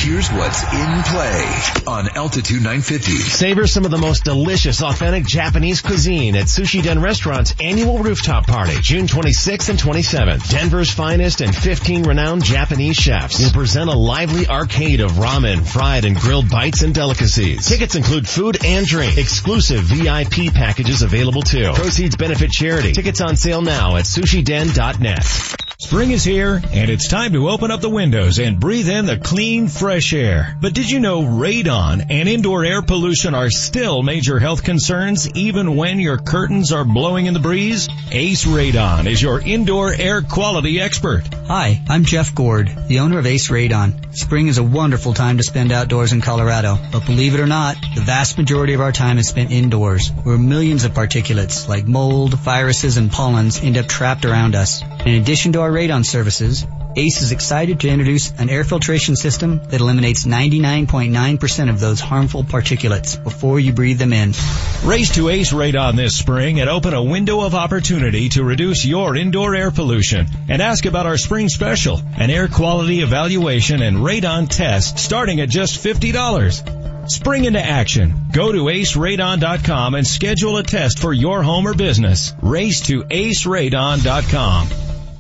Here's what's in play on Altitude 950. Savor some of the most delicious, authentic Japanese cuisine at Sushi Den Restaurant's annual rooftop party, June 26th and 27th. Denver's finest and 15 renowned Japanese chefs will present a lively arcade of ramen, fried and grilled bites and delicacies. Tickets include food and drink. Exclusive VIP packages available too. Proceeds benefit charity. Tickets on sale now at sushiden.net. Spring is here and it's time to open up the windows and breathe in the clean, fresh air. But did you know radon and indoor air pollution are still major health concerns even when your curtains are blowing in the breeze? Ace Radon is your indoor air quality expert. Hi, I'm Jeff Gord, the owner of Ace Radon. Spring is a wonderful time to spend outdoors in Colorado, but believe it or not, the vast majority of our time is spent indoors, where millions of particulates like mold, viruses, and pollens end up trapped around us. In addition to our radon services, ACE is excited to introduce an air filtration system that eliminates 99.9% of those harmful particulates before you breathe them in. Race to Ace Radon this spring and open a window of opportunity to reduce your indoor air pollution. And ask about our spring special, an air quality evaluation and radon test starting at just $50. Spring into action. Go to aceradon.com and schedule a test for your home or business. Race to aceradon.com.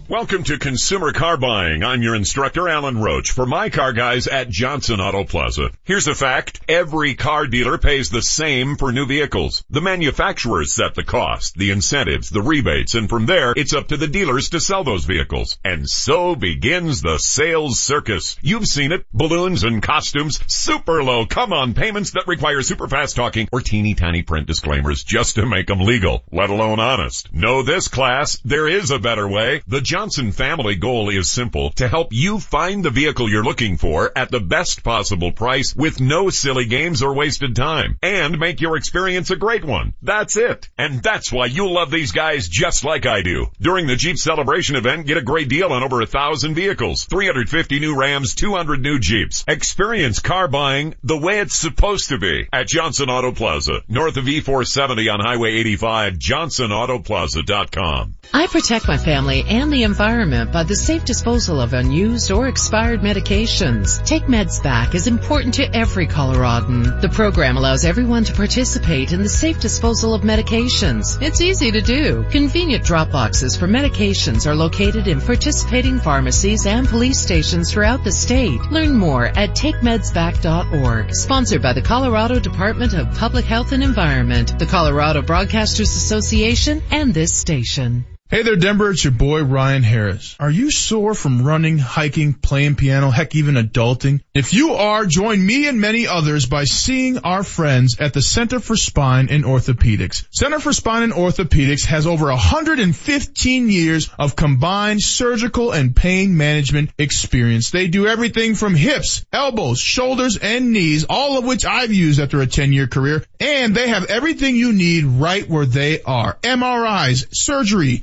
Welcome to Consumer Car Buying. I'm your instructor, Alan Roach, for my car guys at Johnson Auto Plaza. Here's a fact. Every car dealer pays the same for new vehicles. The manufacturers set the cost, the incentives, the rebates, and from there, it's up to the dealers to sell those vehicles. And so begins the sales circus. You've seen it. Balloons and costumes, super low, come on payments that require super fast talking or teeny tiny print disclaimers just to make them legal, let alone honest. Know this class, there is a better way. The Johnson family goal is simple, to help you find the vehicle you're looking for at the best possible price with no silly games or wasted time and make your experience a great one. That's it. And that's why you'll love these guys just like I do. During the Jeep celebration event, get a great deal on over a thousand vehicles, 350 new Rams, 200 new Jeeps. Experience car buying the way it's supposed to be at Johnson Auto Plaza, north of E470 on Highway 85, johnsonautoplaza.com. I protect my family and the environment by the safe disposal of unused or expired medications. Take Meds Back is important to every Coloradan. The program allows everyone to participate in the safe disposal of medications. It's easy to do. Convenient drop boxes for medications are located in participating pharmacies and police stations throughout the state. Learn more at takemedsback.org. Sponsored by the Colorado Department of Public Health and Environment, the Colorado Broadcasters Association, and this station. Hey there, Denver. It's your boy, Ryan Harris. Are you sore from running, hiking, playing piano, heck, even adulting? If you are, join me and many others by seeing our friends at the Center for Spine and Orthopedics. Center for Spine and Orthopedics has over 115 years of combined surgical and pain management experience. They do everything from hips, elbows, shoulders, and knees, all of which I've used after a 10 year career. And they have everything you need right where they are. MRIs, surgery,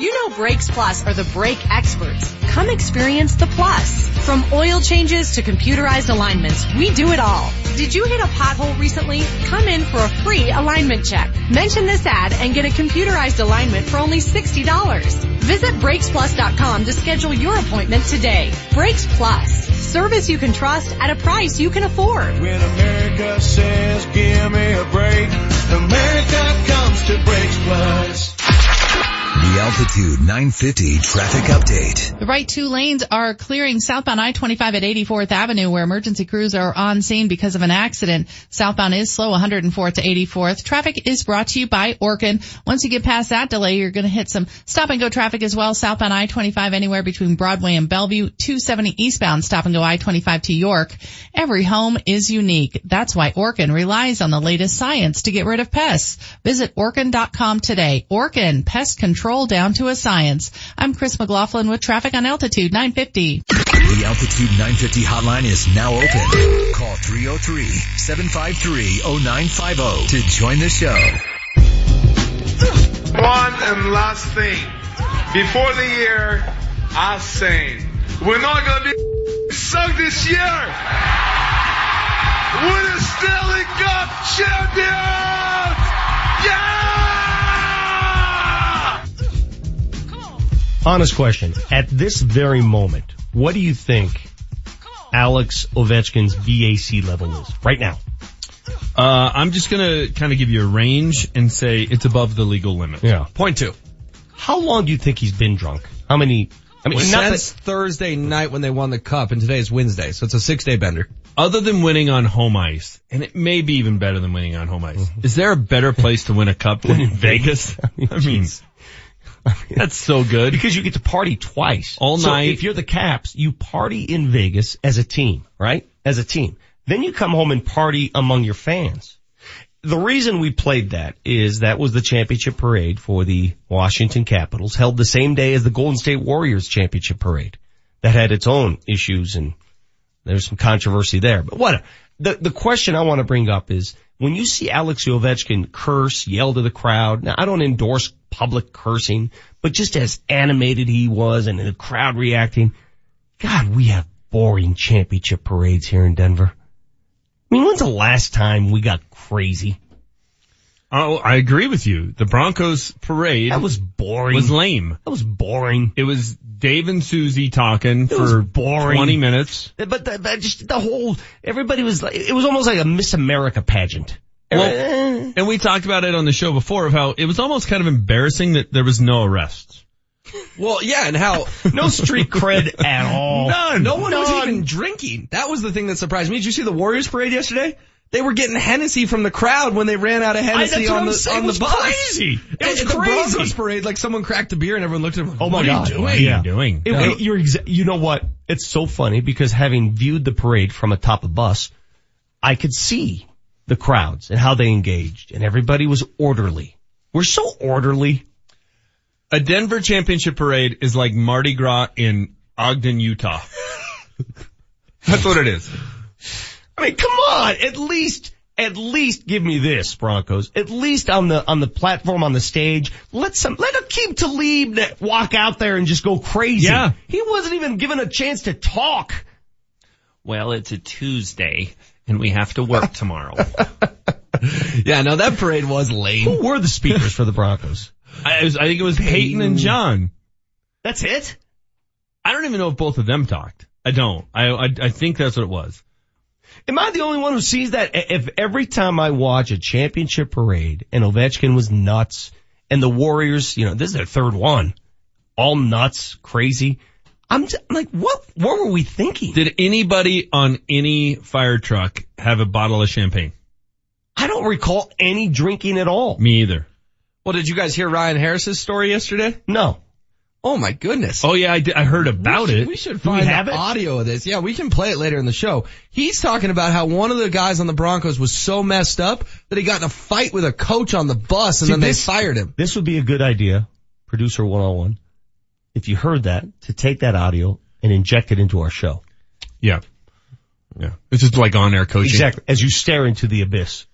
You know Brakes Plus are the brake experts. Come experience the plus. From oil changes to computerized alignments, we do it all. Did you hit a pothole recently? Come in for a free alignment check. Mention this ad and get a computerized alignment for only $60. Visit BrakesPlus.com to schedule your appointment today. Brakes Plus. Service you can trust at a price you can afford. When America says give me a break, America comes to Brakes Plus. The Altitude 950 traffic update. The right two lanes are clearing southbound I-25 at 84th Avenue where emergency crews are on scene because of an accident. Southbound is slow 104th to 84th. Traffic is brought to you by Orkin. Once you get past that delay, you're going to hit some stop and go traffic as well. Southbound I-25 anywhere between Broadway and Bellevue. 270 eastbound stop and go I-25 to York. Every home is unique. That's why Orkin relies on the latest science to get rid of pests. Visit Orkin.com today. Orkin, pest control down to a science. I'm Chris McLaughlin with traffic on Altitude 950. The Altitude 950 hotline is now open. Call 303-753-0950 to join the show. One and last thing. Before the year, I saying, we're not going to be sunk this year. We're the Stanley Cup champions! Yeah! Honest question. At this very moment, what do you think Alex Ovechkin's BAC level is right now? Uh, I'm just gonna kind of give you a range and say it's above the legal limit. Yeah. Point two. How long do you think he's been drunk? How many? I mean, not since that, Thursday night when they won the cup, and today is Wednesday, so it's a six day bender. Other than winning on home ice, and it may be even better than winning on home ice, Mm-hmm. is there a better place to win a cup than in Vegas? I mean, that's so good. because you get to party twice All So night. If you're the Caps, you party in Vegas as a team, right? As a team. Then you come home and party among your fans. The reason we played that is that was the championship parade for the Washington Capitals held the same day as the Golden State Warriors championship parade that had its own issues and there's some controversy there. But what the the question I want to bring up is when you see Alex Ovechkin curse, yell to the crowd. Now I don't endorse public cursing, but just as animated he was and the crowd reacting, God, we have boring championship parades here in Denver. I mean, when's the last time we got crazy? Oh, I agree with you. The Broncos parade That was boring. was lame. That was boring. It was Dave and Susie talking was for boring. 20 minutes. But the, but just the whole, everybody was like, it was almost like a Miss America pageant. Well, eh. and we talked about it on the show before of how it was almost kind of embarrassing that there was no arrests. Well, yeah, and how no street cred at all. None. No one was even drinking. That was the thing that surprised me. Did you see the Warriors parade yesterday? They were getting Hennessy from the crowd when they ran out of Hennessy that's on the saying. on It the was bus. crazy. It was At the. Broncos parade, like someone cracked a beer and everyone looked at him. Oh my what god! Are you doing? What are you doing? It- it- you're exa- you know what? It's so funny because having viewed the parade from atop a bus, I could see the crowds and how they engaged, and everybody was orderly. We're so orderly. A Denver championship parade is like Mardi Gras in Ogden, Utah. That's what it is. I mean, come on! At least, at least give me this, Broncos. At least on the on the platform on the stage, let some let Aqib Talib walk out there and just go crazy. Yeah. he wasn't even given a chance to talk. Well, it's a Tuesday and we have to work tomorrow. Yeah, no, that parade was lame. Who were the speakers for the Broncos? I, was- I think it was Peyton and John. That's it. I don't even know if both of them talked. I don't. I, I, I think that's what it was. Am I the only one who sees that? If every time I watch a championship parade and Ovechkin was nuts and the Warriors, you know, this is their third one, all nuts, crazy. I'm just, like, what, what were we thinking? Did anybody on any fire truck have a bottle of champagne? I don't recall any drinking at all. Me either. Well, did you guys hear Ryan Harris's story yesterday? No. Oh my goodness. Oh yeah, I, did, I heard about we should, it. We should Do we find have the it? audio of this. Yeah, we can play it later in the show. He's talking about how one of the guys on the Broncos was so messed up that he got in a fight with a coach on the bus and See, then this- they fired him. This would be a good idea, producer 101, if you heard that, to take that audio and inject it into our show. Yeah. Yeah. It's just like on air coaching. Exactly. As you stare into the abyss.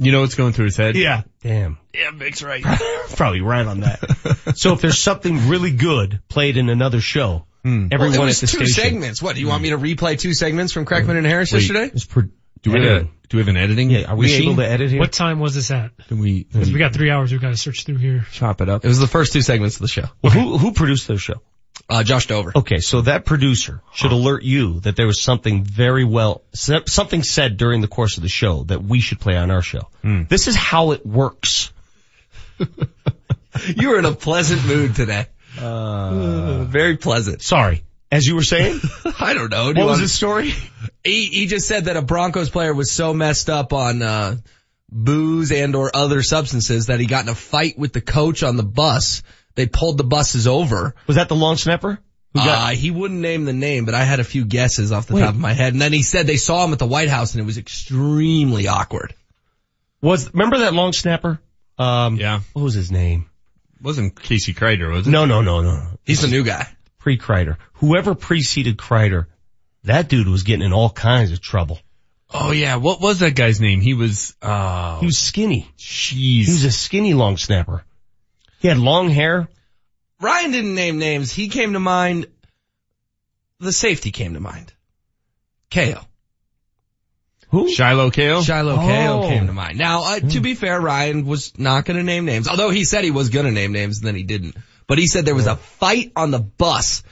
You know what's going through his head? Yeah. Damn. Yeah, Vic's right. Probably right on that. so if there's something really good played in another show, hmm. everyone well, it was at the two station. segments. What, do you want me to replay two segments from Kreckman and Harris Wait. yesterday? Is pro- Do we, have a, do we have an editing? Yeah, are we machine? able to edit here? What time was this at? Can we, Because we got three hours. We've got to search through here. chop it up? It was the first two segments of the show. Well, who, who produced the show? Uh, Josh Dover. Okay, so that producer should alert you that there was something very well, something said during the course of the show that we should play on our show. This is how it works. You were in a pleasant mood today. Uh, Very pleasant. sorry. As you were saying? I don't know. Do what was want- his story? He, he just said that a Broncos player was so messed up on, uh, booze and or other substances that he got in a fight with the coach on the bus. They pulled the buses over. Was that the long snapper? Got- Uh, he wouldn't name the name, but I had a few guesses off the Wait. top of my head. And then he said they saw him at the White House and it was extremely awkward. Was, remember that long snapper? Um, Yeah. what was his name? Wasn't Casey Kreiter, was it? No, no, no, no. He's the new guy. Pre-Kreiter. Whoever preceded Kreiter, that dude was getting in all kinds of trouble. Oh yeah, what was that guy's name? He was, uh, He was skinny. jeez. He was a skinny long snapper. He had long hair. Ryan didn't name names. He came to mind. The safety came to mind. Keo. Who? Shiloh Keo? Shiloh Oh. Keo came to mind. Now, uh, to be fair, Ryan was not going to name names, although he said he was going to name names and then he didn't. But he said there was a fight on the bus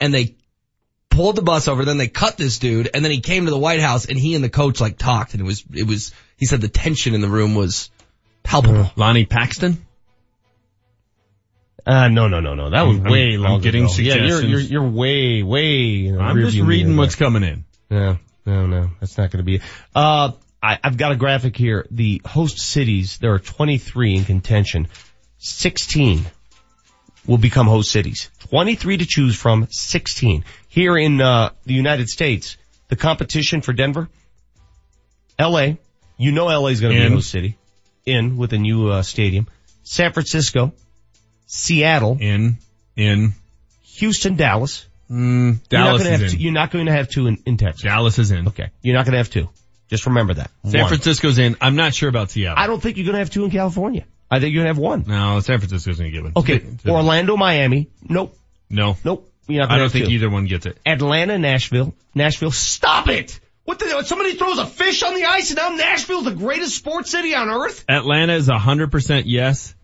and they pulled the bus over, then they cut this dude and then he came to the White House and he and the coach like talked and it was, it was, he said the tension in the room was palpable. Lonnie Paxton? Uh, no, no, no, no. That was I'm- way I'm long getting ago. Yeah, you're, you're, you're way, way. in the I'm just reading what's coming in. No, no, no. That's not going to be it. Uh, I, I've got a graphic here. The host cities, there are 23 in contention. 16 will become host cities. 23 to choose from, 16. Here in, uh, the United States, the competition for Denver, LA, you know LA is going to be a host city. In with a new, uh, stadium. San Francisco, Seattle, In, in, Houston, Dallas. mm, You're not Dallas gonna have is in. you're not going to have two in, in Texas. Dallas is in. Okay. You're not going to have two. Just remember that. San One. Francisco's in. I'm not sure about Seattle. I don't think you're going to have two in California. I think you're going to have one. no, San Francisco's gonna get one. Okay. To- to- Orlando, Miami. Nope. no. Nope. You're not I don't think two. either one gets it. Atlanta, Nashville. Nashville. Stop it! What the, somebody throws a fish on the ice and now Nashville's the greatest sports city on earth? Atlanta is 100% yes.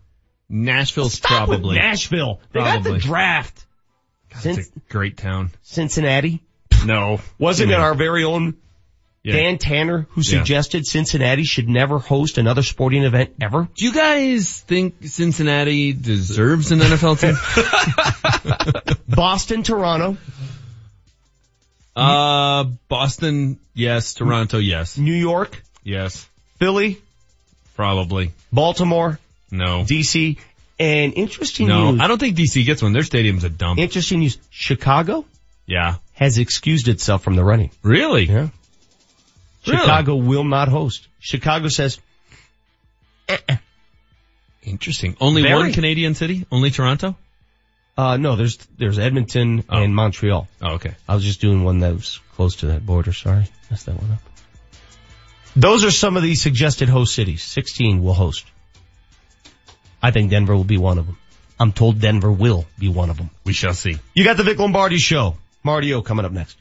Nashville's Stop probably. Nashville. They got the Probably. draft. It's Cin- a great town. Cincinnati. No. Wasn't it our very own Yeah. Dan Tanner who Yeah. suggested Cincinnati should never host another sporting event ever? Do you guys think Cincinnati deserves an NFL team? Boston, Toronto, uh, Boston, yes. Toronto, yes. New York, Yes. Philly, Probably. Baltimore, No. DC, and interesting No. news. I don't think DC gets one. Their stadium's a dump. Interesting news. Chicago yeah. has excused itself from the running. Really? Yeah. Really? Chicago will not host. Chicago says, Interesting. Only Very. one Canadian city? Only Toronto? uh, no, there's, there's Edmonton Oh. and Montreal. Oh, okay. I was just doing one that was close to that border. Sorry. Messed that one up. Those are some of the suggested host cities. 16 will host. I think Denver will be one of them. I'm told Denver will be one of them. We shall see. You got the Vic Lombardi show. Marty O coming up next.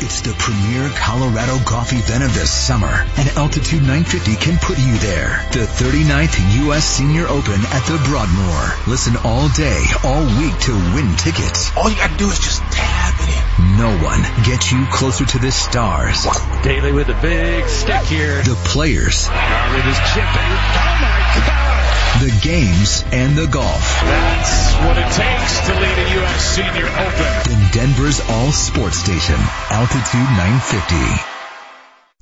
It's the premier Colorado golf event of the summer, and Altitude 950 can put you there. The 39th U.S. Senior Open at the Broadmoor. Listen all day, all week to win tickets. All you gotta do is just tap it in. No one gets you closer to the stars. Daly with a big stick here. The players, With his chipping. Oh my god! the games, and the golf. That's what it takes to lead a U.S. Senior Open. Then Denver's all sports station, Altitude 950.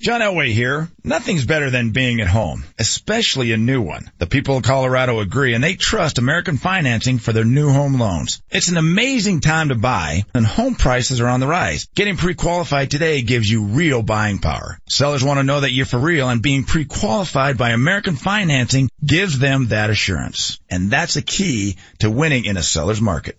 John Elway here. Nothing's better than being at home, especially a new one. The people of Colorado agree and they trust American financing for their new home loans. It's an amazing time to buy and home prices are on the rise. Getting pre-qualified today gives you real buying power. Sellers want to know that you're for real and being pre-qualified by American financing gives them that assurance. And that's a key to winning in a seller's market.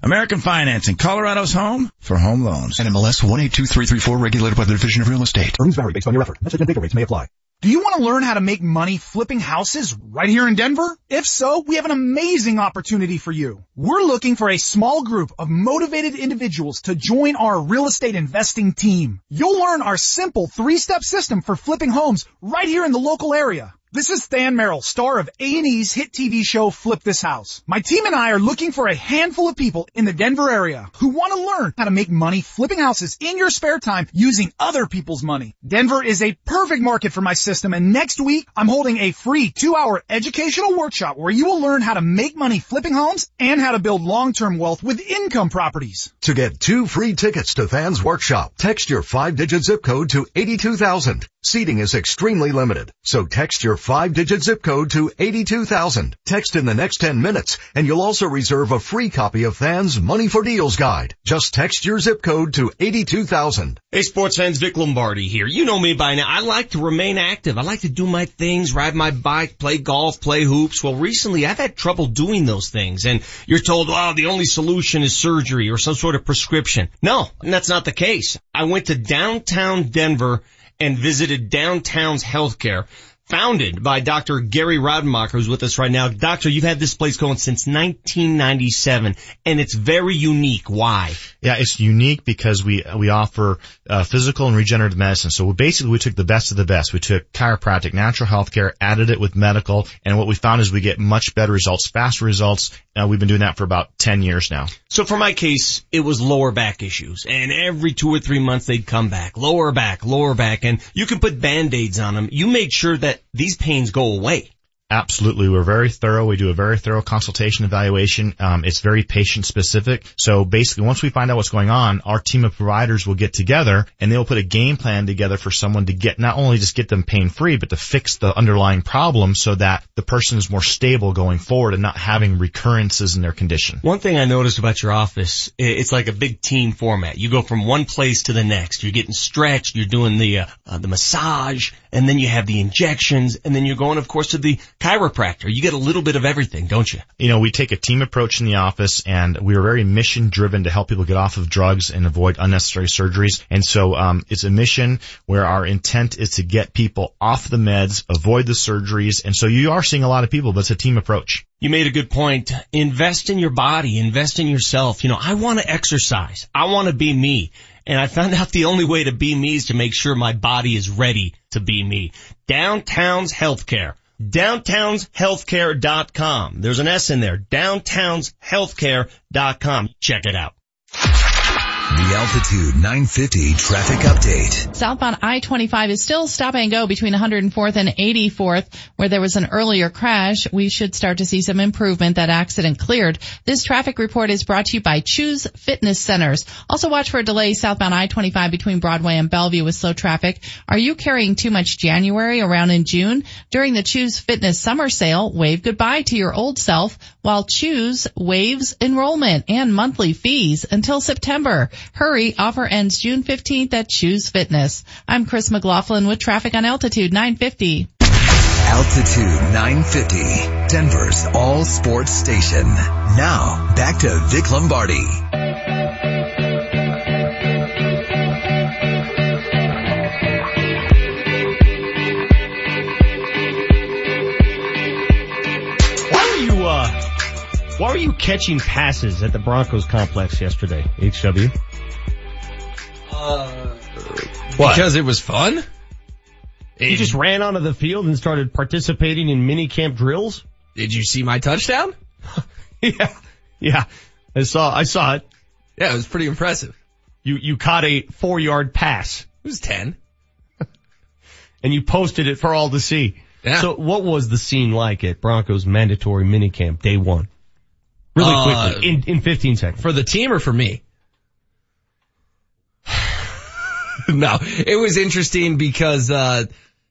American Financing, Colorado's home for home loans. NMLS 182334 regulated by the Division of Real Estate. Earnings vary based on your effort. Message and data rates may apply. Do you want to learn how to make money flipping houses right here in Denver? If so, we have an amazing opportunity for you. We're looking for a small group of motivated individuals to join our real estate investing team. You'll learn our simple three-step system for flipping homes right here in the local area. This is Than Merrill, star of A&E's hit TV show Flip This House. My team and I are looking for a handful of people in the Denver area who want to learn how to make money flipping houses in your spare time using other people's money. Denver is a perfect market for my system and next week I'm holding a free two hour educational workshop where you will learn how to make money flipping homes and how to build long-term wealth with income properties. To get two free tickets to Than's workshop, text your five digit zip code to 82,000. Seating is extremely limited, so text your five digit zip code to 82,000. Text in the next 10 minutes and you'll also reserve a free copy of Than's Money for Deals guide. Just text your zip code to 82,000. Hey sports fans, Vic Lombardi here. You know me by now. I like to remain active. I like to do my things, ride my bike, play golf, play hoops. Well recently I've had trouble doing those things and you're told, oh, the only solution is surgery or some sort of prescription. No, that's not the case. I went to downtown Denver and visited Downtown's Healthcare, founded by Dr. Gary Rademacher, who's with us right now. Doctor, you've had this place going since 1997, and it's very unique. Why? Yeah, it's unique because we we offer uh, physical and regenerative medicine. So we basically we took the best of the best. We took chiropractic, natural health care, added it with medical, and what we found is we get much better results, faster results. Uh, we've been doing that for about 10 years now. So for my case, it was lower back issues, and every two or three months they'd come back, lower back, lower back, and you can put band-aids on them. You made sure that these pains go away. Absolutely. We're very thorough. We do a very thorough consultation evaluation. Um, it's very patient specific. So basically once we find out what's going on, our team of providers will get together and they'll put a game plan together for someone to get, not only just get them pain free, but to fix the underlying problem so that the person is more stable going forward and not having recurrences in their condition. One thing I noticed about your office, it's like a big team format. You go from one place to the next. You're getting stretched. You're doing the, uh, uh, the massage and then you have the injections and then you're going of course to the chiropractor. You get a little bit of everything, don't you? You know, we take a team approach in the office and we are very mission driven to help people get off of drugs and avoid unnecessary surgeries. And so, um, it's a mission where our intent is to get people off the meds, avoid the surgeries. And so you are seeing a lot of people, but it's a team approach. You made a good point. Invest in your body, invest in yourself. You know, I want to exercise. I want to be me. And I found out the only way to be me is to make sure my body is ready to be me. Downtown's Healthcare downtownshealthcare.com. There's an S in there. downtownshealthcare.com. Check it out. The Altitude 950 traffic update. Southbound I-25 is still stop and go between 104th and 84th where there was an earlier crash. We should start to see some improvement. That accident cleared. This traffic report is brought to you by Chuze Fitness Centers. Also watch for a delay southbound I-25 between Broadway and Bellevue with slow traffic. Are you carrying too much January around in June? During the Chuze Fitness summer sale, wave goodbye to your old self while Chuze waives enrollment and monthly fees until September. Hurry, offer ends June 15th at Chuze Fitness. I'm Chris McLaughlin with traffic on Altitude 950. Altitude 950, Denver's all sports station. Now, back to Vic Lombardi. Why were you catching passes at the Broncos complex yesterday, HW? Uh, What? Because it was fun? You just ran onto the field and started participating in mini camp drills? Did you see my touchdown? yeah. Yeah. I saw, I saw it. Yeah, it was pretty impressive. You, you caught a four yard pass. It was 10. and you posted it for all to see. Yeah. So what was the scene like at Broncos mandatory minicamp day one? Really Uh, quickly, in, in 15 seconds. For the team or for me? no, it was interesting because, uh,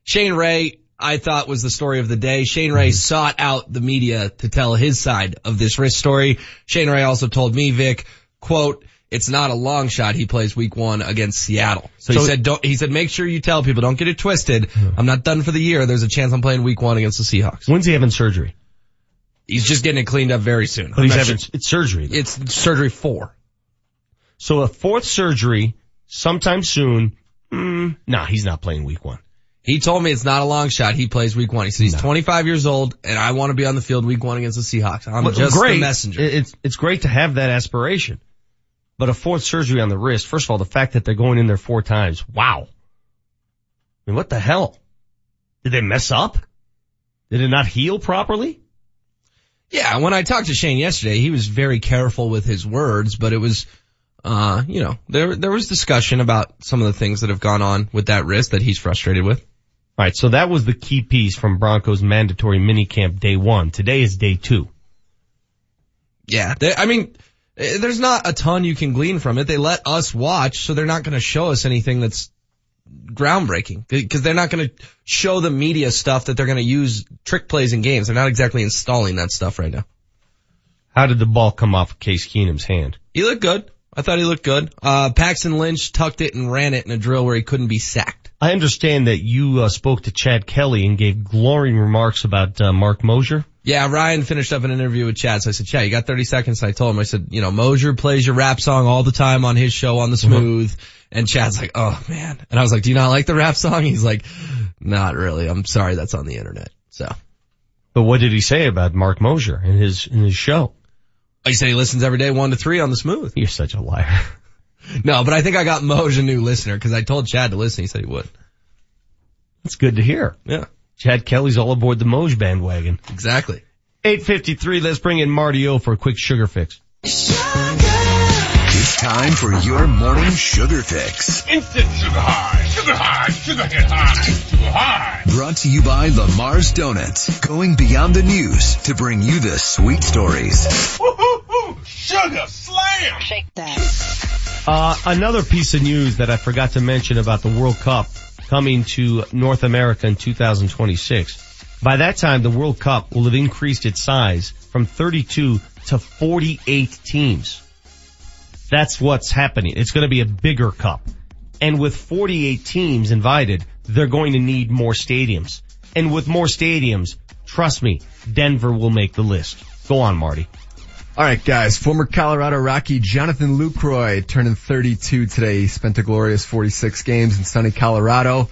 Shane Ray, I thought was the story of the day. Shane Ray sought out the media to tell his side of this wrist story. Shane Ray also told me, Vic, quote, it's not a long shot. He plays week one against Seattle. So, So- he said, don't, he said, make sure you tell people, don't get it twisted. I'm not done for the year. There's a chance I'm playing week one against the Seahawks. When's he having surgery? He's just getting it cleaned up very soon. But he's I'm having, sure- it's surgery. though. It's surgery four. So a fourth surgery sometime soon. Mm, nah, he's not playing week one. He told me it's not a long shot. He plays week one. He said he's 25 years old and I want to be on the field week one against the Seahawks. I'm Well, just great. the messenger. It's, it's great to have that aspiration. But a fourth surgery on the wrist, first of all, the fact that they're going in there four times. Wow. I mean, what the hell? Did they mess up? Did it not heal properly? Yeah, when I talked to Shane yesterday, he was very careful with his words, but it was, uh, you know, there, there was discussion about some of the things that have gone on with that wrist that he's frustrated with. All right, so that was the key piece from Broncos mandatory minicamp day one. Today is day two. Yeah, they, I mean, eh, there's not a ton you can glean from it. They let us watch, so they're not going to show us anything that's groundbreaking because they're not going to show the media stuff that they're going to use trick plays in games. They're not exactly installing that stuff right now. How did the ball come off Case Keenum's hand? He looked good. I thought he looked good. Uh, Paxton Lynch tucked it and ran it in a drill where he couldn't be sacked. I understand that you uh, spoke to Chad Kelly and gave glowing remarks about uh, Mark Mosier. Yeah, Ryan finished up an interview with Chad. So I said, Chad, you got 30 seconds. And I told him, I said, you know, Mosier plays your rap song all the time on his show on the smooth. And Chad's like, oh man. And I was like, do you not like the rap song? He's like, not really. I'm sorry that's on the internet. So. But what did he say about Mark Mosier in his in his show? Oh, he said he listens every day one to three on the smooth. You're such a liar. No, but I think I got Moj a new listener because I told Chad to listen. He said he would. That's good to hear. Yeah. Chad Kelly's all aboard the Moj bandwagon. Exactly. 853, let's bring in Marty O for a quick sugar fix. It's time for your morning sugar fix. Instant sugar high, sugar high, sugar hit high, sugar high. Brought to you by Lamar's Donuts. Going beyond the news to bring you the sweet stories. Woo-hoo-hoo, sugar slam. Shake that. Uh, another piece of news that I forgot to mention about the World Cup coming to North America in 2026. By that time, the World Cup will have increased its size from 32 to 48 teams. That's what's happening. It's going to be a bigger cup. And with 48 teams invited, they're going to need more stadiums. And with more stadiums, trust me, Denver will make the list. Go on, Marty. All right, guys. Former Colorado Rocky Jonathan Lucroy turning 32 today. He spent a glorious 46 games in sunny Colorado.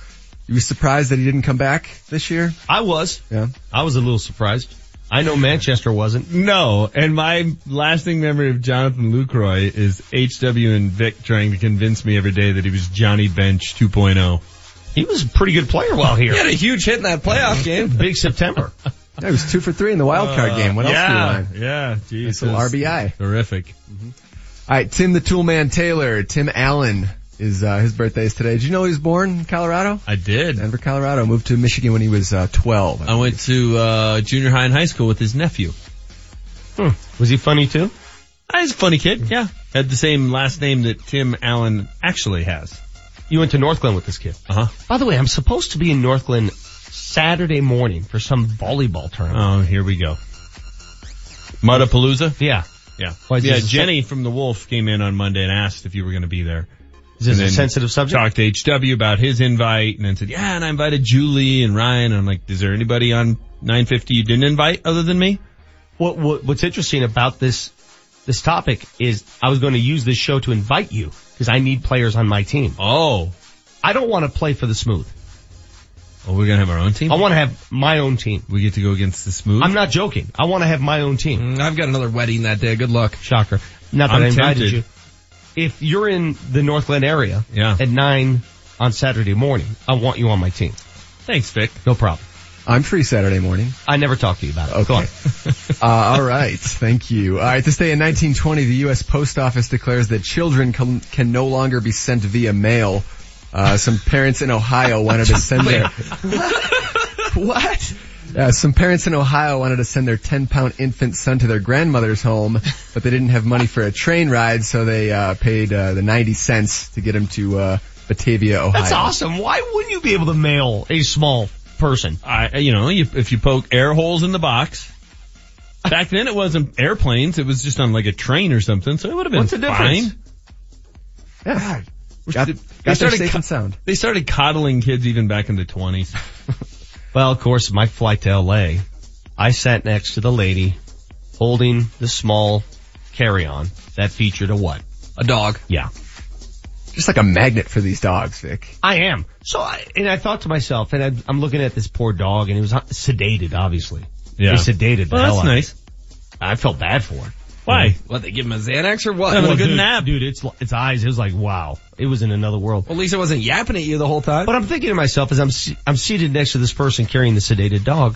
You surprised that he didn't come back this year? I was. Yeah. I was a little surprised. I know Manchester wasn't. No, and my lasting memory of Jonathan Lucroy is HW and Vic trying to convince me every day that he was Johnny Bench oh. 2.0. He was a pretty good player while here. He had a huge hit in that playoff game. Big September. Yeah, he was two for three in the wild card uh, game. What else yeah, do you want? Yeah, geez. Nice little it was RBI. Terrific. All right, Tim the Toolman Taylor, Tim Allen is uh, his birthday is today. Did you know he was born in Colorado? I did. Denver, Colorado. Moved to Michigan when he was uh, 12. I went to uh, junior high and high school with his nephew. Hmm. Was he funny too? Uh, he's a funny kid. Yeah, had the same last name that Tim Allen actually has. You went to Northglenn with this kid. Uh huh. By the way, I'm supposed to be in Northglenn Saturday morning for some volleyball tournament. Oh, here we go. Mudapalooza? Yeah. Yeah. Why, yeah, this a Jenny from the Wolf came in on Monday and asked if you were going to be there. Is this And a sensitive subject? Talked to HW about his invite and then said, yeah, and I invited Julie and Ryan. And I'm like, is there anybody on 950 you didn't invite other than me? What, what what's interesting about this this topic is I was going to use this show to invite you because I need players on my team. Oh. I don't want to play for the smooth. Oh, we're going to have our own team? I want to have my own team. We get to go against the smooth? I'm not joking. I want to have my own team. Mm, I've got another wedding that day. Good luck. Shocker. Not that I'm I invited tempted. you. If you're in the Northglenn area Yeah. at nine on Saturday morning, I want you on my team. Thanks, Vic. No problem. I'm free Saturday morning. I never talk to you about it. Go on. uh, all right. Thank you. All right. This day in 1920, the U.S. Post Office declares that children can, can no longer be sent via mail. Uh, some parents in Ohio wanted to send their, what? Yeah, some parents in Ohio wanted to send their 10 pound infant son to their grandmother's home, but they didn't have money for a train ride, so they, uh, paid, uh, the 90 cents to get him to, uh, Batavia, Ohio. That's awesome. Why wouldn't you be able to mail a small person? I, you know, you, if you poke air holes in the box. Back then it wasn't airplanes, it was just on like a train or something, so it would have been What's the difference? fine. Yeah. They Got, got there started safe co- and sound. They started coddling kids even back in the 20s. Well, of course, my flight to LA, I sat next to the lady holding the small carry-on that featured a what? A dog. Yeah. Just like a magnet for these dogs, Vic. I am. So I, and I thought to myself, and I, I'm looking at this poor dog and it was uh, sedated, obviously. Yeah. They sedated the Well, hell that's out of nice. I felt bad for it. Why? What, they give him a Xanax or what? Having a good dude, nap. Dude, its, its eyes, it was like, wow. It was in another world. Well, at least it wasn't yapping at you the whole time. But I'm thinking to myself as I'm I'm seated next to this person carrying the sedated dog.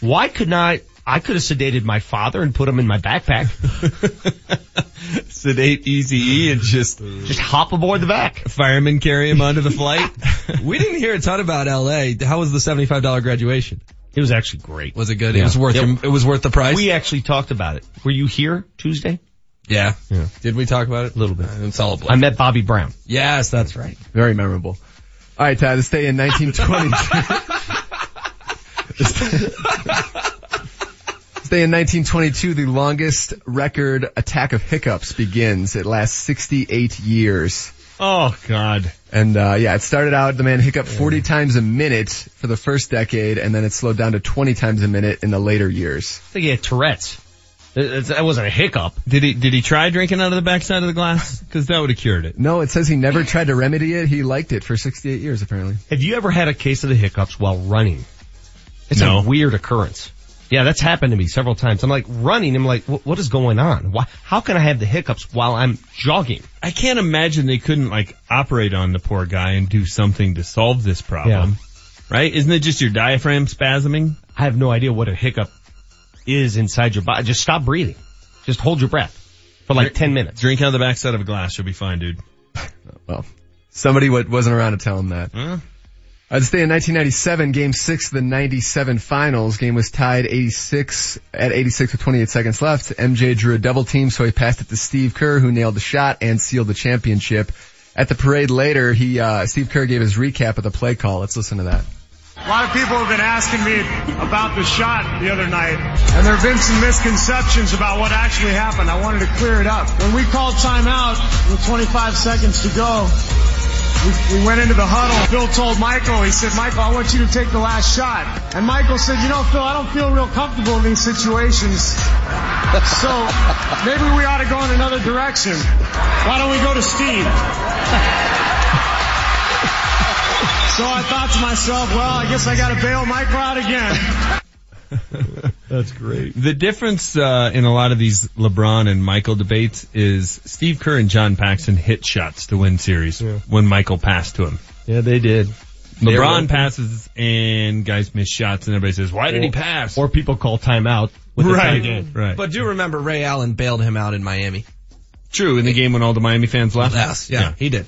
Why couldn't I? I could have sedated my father and put him in my backpack. Sedate Easy and just Just hop aboard the back. firemen carry him onto the flight. we didn't hear a ton about LA. How was the $75 graduation? It was actually great. Was it good? Yeah. It was worth Yep. your, it was worth the price? We actually talked about it. Were you here Tuesday? yeah. Yeah. Did we talk about it? A little bit. Uh, It's all a blur. I met Bobby Brown. Yes, that's right. Very memorable. All right, Ty, this day in 1922. this day in 1922, the longest record attack of hiccups begins. It lasts 68 years. Oh God. And uh yeah, it started out the man hiccuped 40 times a minute for the first decade, and then it slowed down to 20 times a minute in the later years. I think he had Tourette's. That that wasn't a hiccup. Did he, did he try drinking out of the backside of the glass? Cause that would have cured it. No, it says he never tried to remedy it. He liked it for 68 years, apparently. Have you ever had a case of the hiccups while running? It's No. a weird occurrence. Yeah, that's happened to me several times. I'm like running. I'm like, what is going on? Why, how can I have the hiccups while I'm jogging? I can't imagine they couldn't like operate on the poor guy and do something to solve this problem. Right? Isn't it just your diaphragm spasming? I have no idea what a hiccup is inside your body. Just stop breathing. Just hold your breath for like 10 minutes. Drink out of the backside of a glass, you'll be fine, dude. Well, somebody wasn't around to tell him that. Huh? Uh, this day in 1997, Game 6 of the 97 finals. Game was tied 86 at 86 with 28 seconds left. MJ drew a double team, so he passed it to Steve Kerr, who nailed the shot and sealed the championship. At the parade later, he uh, Steve Kerr gave his recap of the play call. Let's listen to that. A lot of people have been asking me about the shot the other night, and there have been some misconceptions about what actually happened. I wanted to clear it up. When we called timeout with 25 seconds to go, we, we went into the huddle. Phil told Michael, he said, Michael, I want you to take the last shot. And Michael said, you know, Phil, I don't feel real comfortable in these situations. So maybe we ought to go in another direction. Why don't we go to Steve? So I thought to myself, well, I guess I gotta bail Michael out again. That's great. The difference uh, in a lot of these LeBron and Michael debates is Steve Kerr and John Paxson hit shots to win series when Michael passed to him. Yeah, they did. LeBron open. passes and guys miss shots and everybody says, why did he pass? Or people call timeout. With Right, tight right. But do remember Ray Allen bailed him out in Miami. True, in the game when all the Miami fans left. Yes, yeah, he did.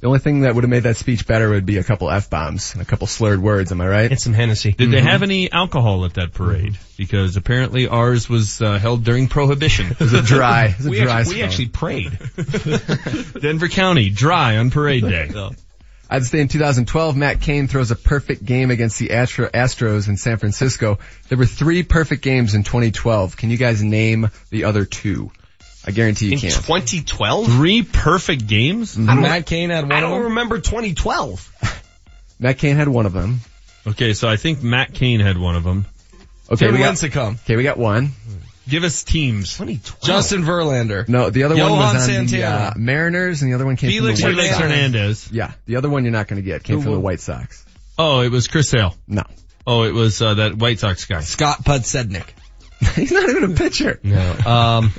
The only thing that would have made that speech better would be a couple f-bombs and a couple slurred words. Am I right? And some Hennessy. Did they have any alcohol at that parade? Because apparently ours was uh, held during Prohibition. It was a dry, it was a We dry actually, we actually prayed. Denver County, dry on parade day. I'd say in 2012, Matt Cain throws a perfect game against the Astro- Astros in San Francisco. There were three perfect games in 2012. Can you guys name the other two? I guarantee you In can't. 2012? Three perfect games? Matt Cain had one I of don't them. remember 2012. Matt Cain had one of them. Okay, so I think Matt Cain had one of them. Okay, Tim we got, Lincecum. okay, we got one. Give us teams. 2012. Justin Verlander. No, the other one Johan was on the Santana. uh, Mariners, and the other one came Felix from the White Felix Sox. Hernandez. Yeah, the other one you're not going to get came Who from the? White Sox. Oh, it was Chris Sale. No, Oh, it was uh, that White Sox guy. Scott Podsednik. he's not even a pitcher. No. Um,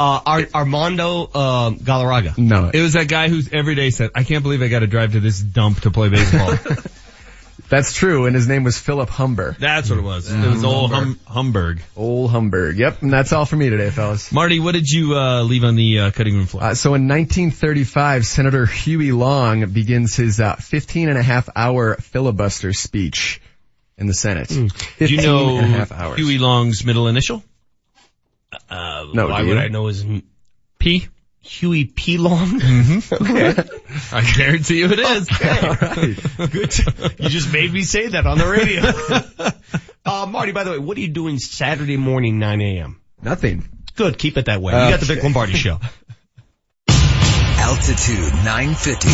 uh, Ar- Armando, um, Galarraga. No, It was that guy who's every day said, I can't believe I got to drive to this dump to play baseball. that's true, and his name was Philip Humber. That's what it was. It was old hum- Humberg. Old Humberg. Yep, and that's all for me today, fellas. Marty, what did you uh, leave on the uh, cutting room floor? Uh, so in 1935, Senator Huey Long begins his uh, 15 and a half hour filibuster speech in the Senate. do 15 you know and a half hours. Huey Long's middle initial? Uh, No, why would? I know his, P? Huey P. Long? okay. I guarantee you it is. Okay. Good. To, you just made me say that on the radio. uh, Marty, by the way, what are you doing Saturday morning, 9 a.m.? Nothing. Good. Keep it that way. You got the Vic Lombardi show. Altitude 950,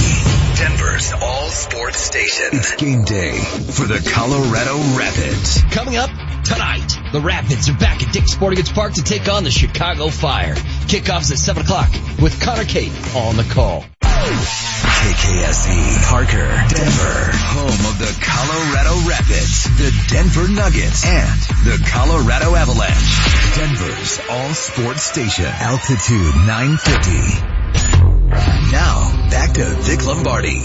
Denver's all sports station. It's game day for the Colorado Rapids. Coming up tonight, the Rapids are back at Dick's Sporting Goods Park to take on the Chicago Fire. Kickoffs at 7 o'clock with Connor Kate on the call. KKSE, Parker, Denver, home of the Colorado Rapids, the Denver Nuggets, and the Colorado Avalanche. Denver's all sports station, altitude 950. Now, back to Vic Lombardi.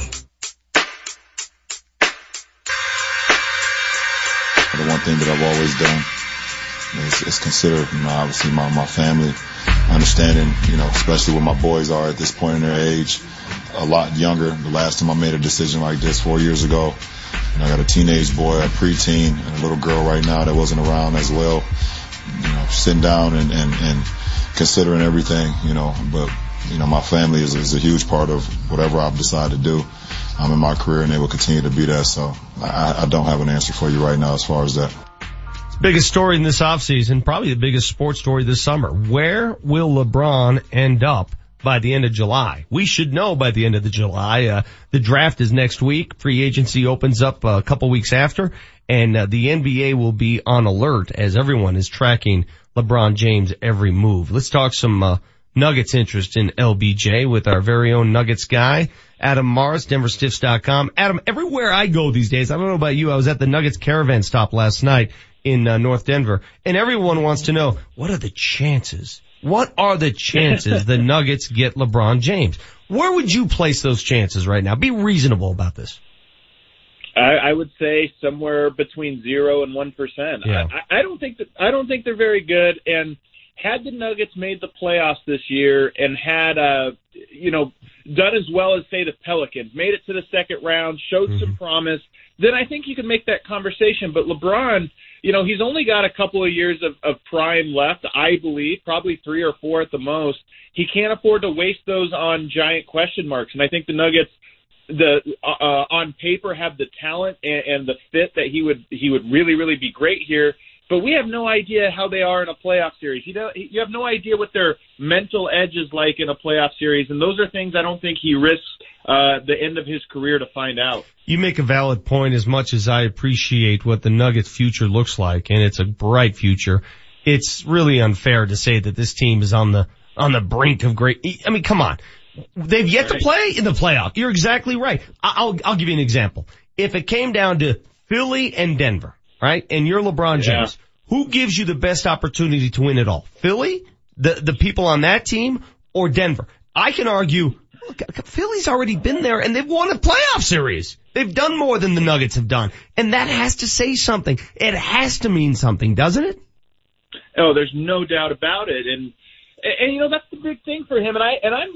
The one thing that I've always done is, is consider, you know, obviously my, my family, understanding, you know, especially where my boys are at this point in their age, a lot younger. The last time I made a decision like this four years ago, and I got a teenage boy, a preteen, and a little girl right now that wasn't around as well. You know, sitting down and, and, and considering everything, you know, but you know, my family is, is a huge part of whatever I've decided to do um, in my career, and they will continue to be that. So I, I don't have an answer for you right now as far as that. Biggest story in this offseason, probably the biggest sports story this summer. Where will LeBron end up by the end of July? We should know by the end of the July. Uh, the draft is next week. Free agency opens up a couple weeks after, and uh, the NBA will be on alert as everyone is tracking LeBron James' every move. Let's talk some uh, Nuggets interest in LBJ with our very own Nuggets guy, Adam Mares, DenverStiffs.com. Adam, everywhere I go these days, I don't know about you, I was at the Nuggets caravan stop last night in uh, North Denver, and everyone wants to know, what are the chances? What are the chances the Nuggets get LeBron James? Where would you place those chances right now? Be reasonable about this. I, I would say somewhere between zero and one percent. Yeah. I, I don't think that I don't think they're very good. And had the Nuggets made the playoffs this year and had uh you know done as well as say the Pelicans, made it to the second round, showed some promise, then I think you can make that conversation. But LeBron, you know, he's only got a couple of years of, of prime left, I believe, probably three or four at the most. He can't afford to waste those on giant question marks, and I think the Nuggets the uh, on paper have the talent and, and the fit that he would he would really really be great here but we have no idea how they are in a playoff series. You know, you have no idea what their mental edge is like in a playoff series, and those are things I don't think he risks uh, the end of his career to find out. You make a valid point as much as I appreciate what the Nuggets future looks like, and it's a bright future. It's really unfair to say that this team is on the, on the brink of great, I mean, come on. They've yet to play in the playoff. You're exactly right. I'll, I'll give you an example. If it came down to Philly and Denver, right? And you're LeBron Yeah. James. Who gives you the best opportunity to win it all? Philly? The, the people on that team or Denver? I can argue, look, Philly's already been there and they've won a playoff series. They've done more than the Nuggets have done. And that has to say something. It has to mean something, doesn't it? Oh, there's no doubt about it, and and, and you know that's the big thing for him. And I and I'm.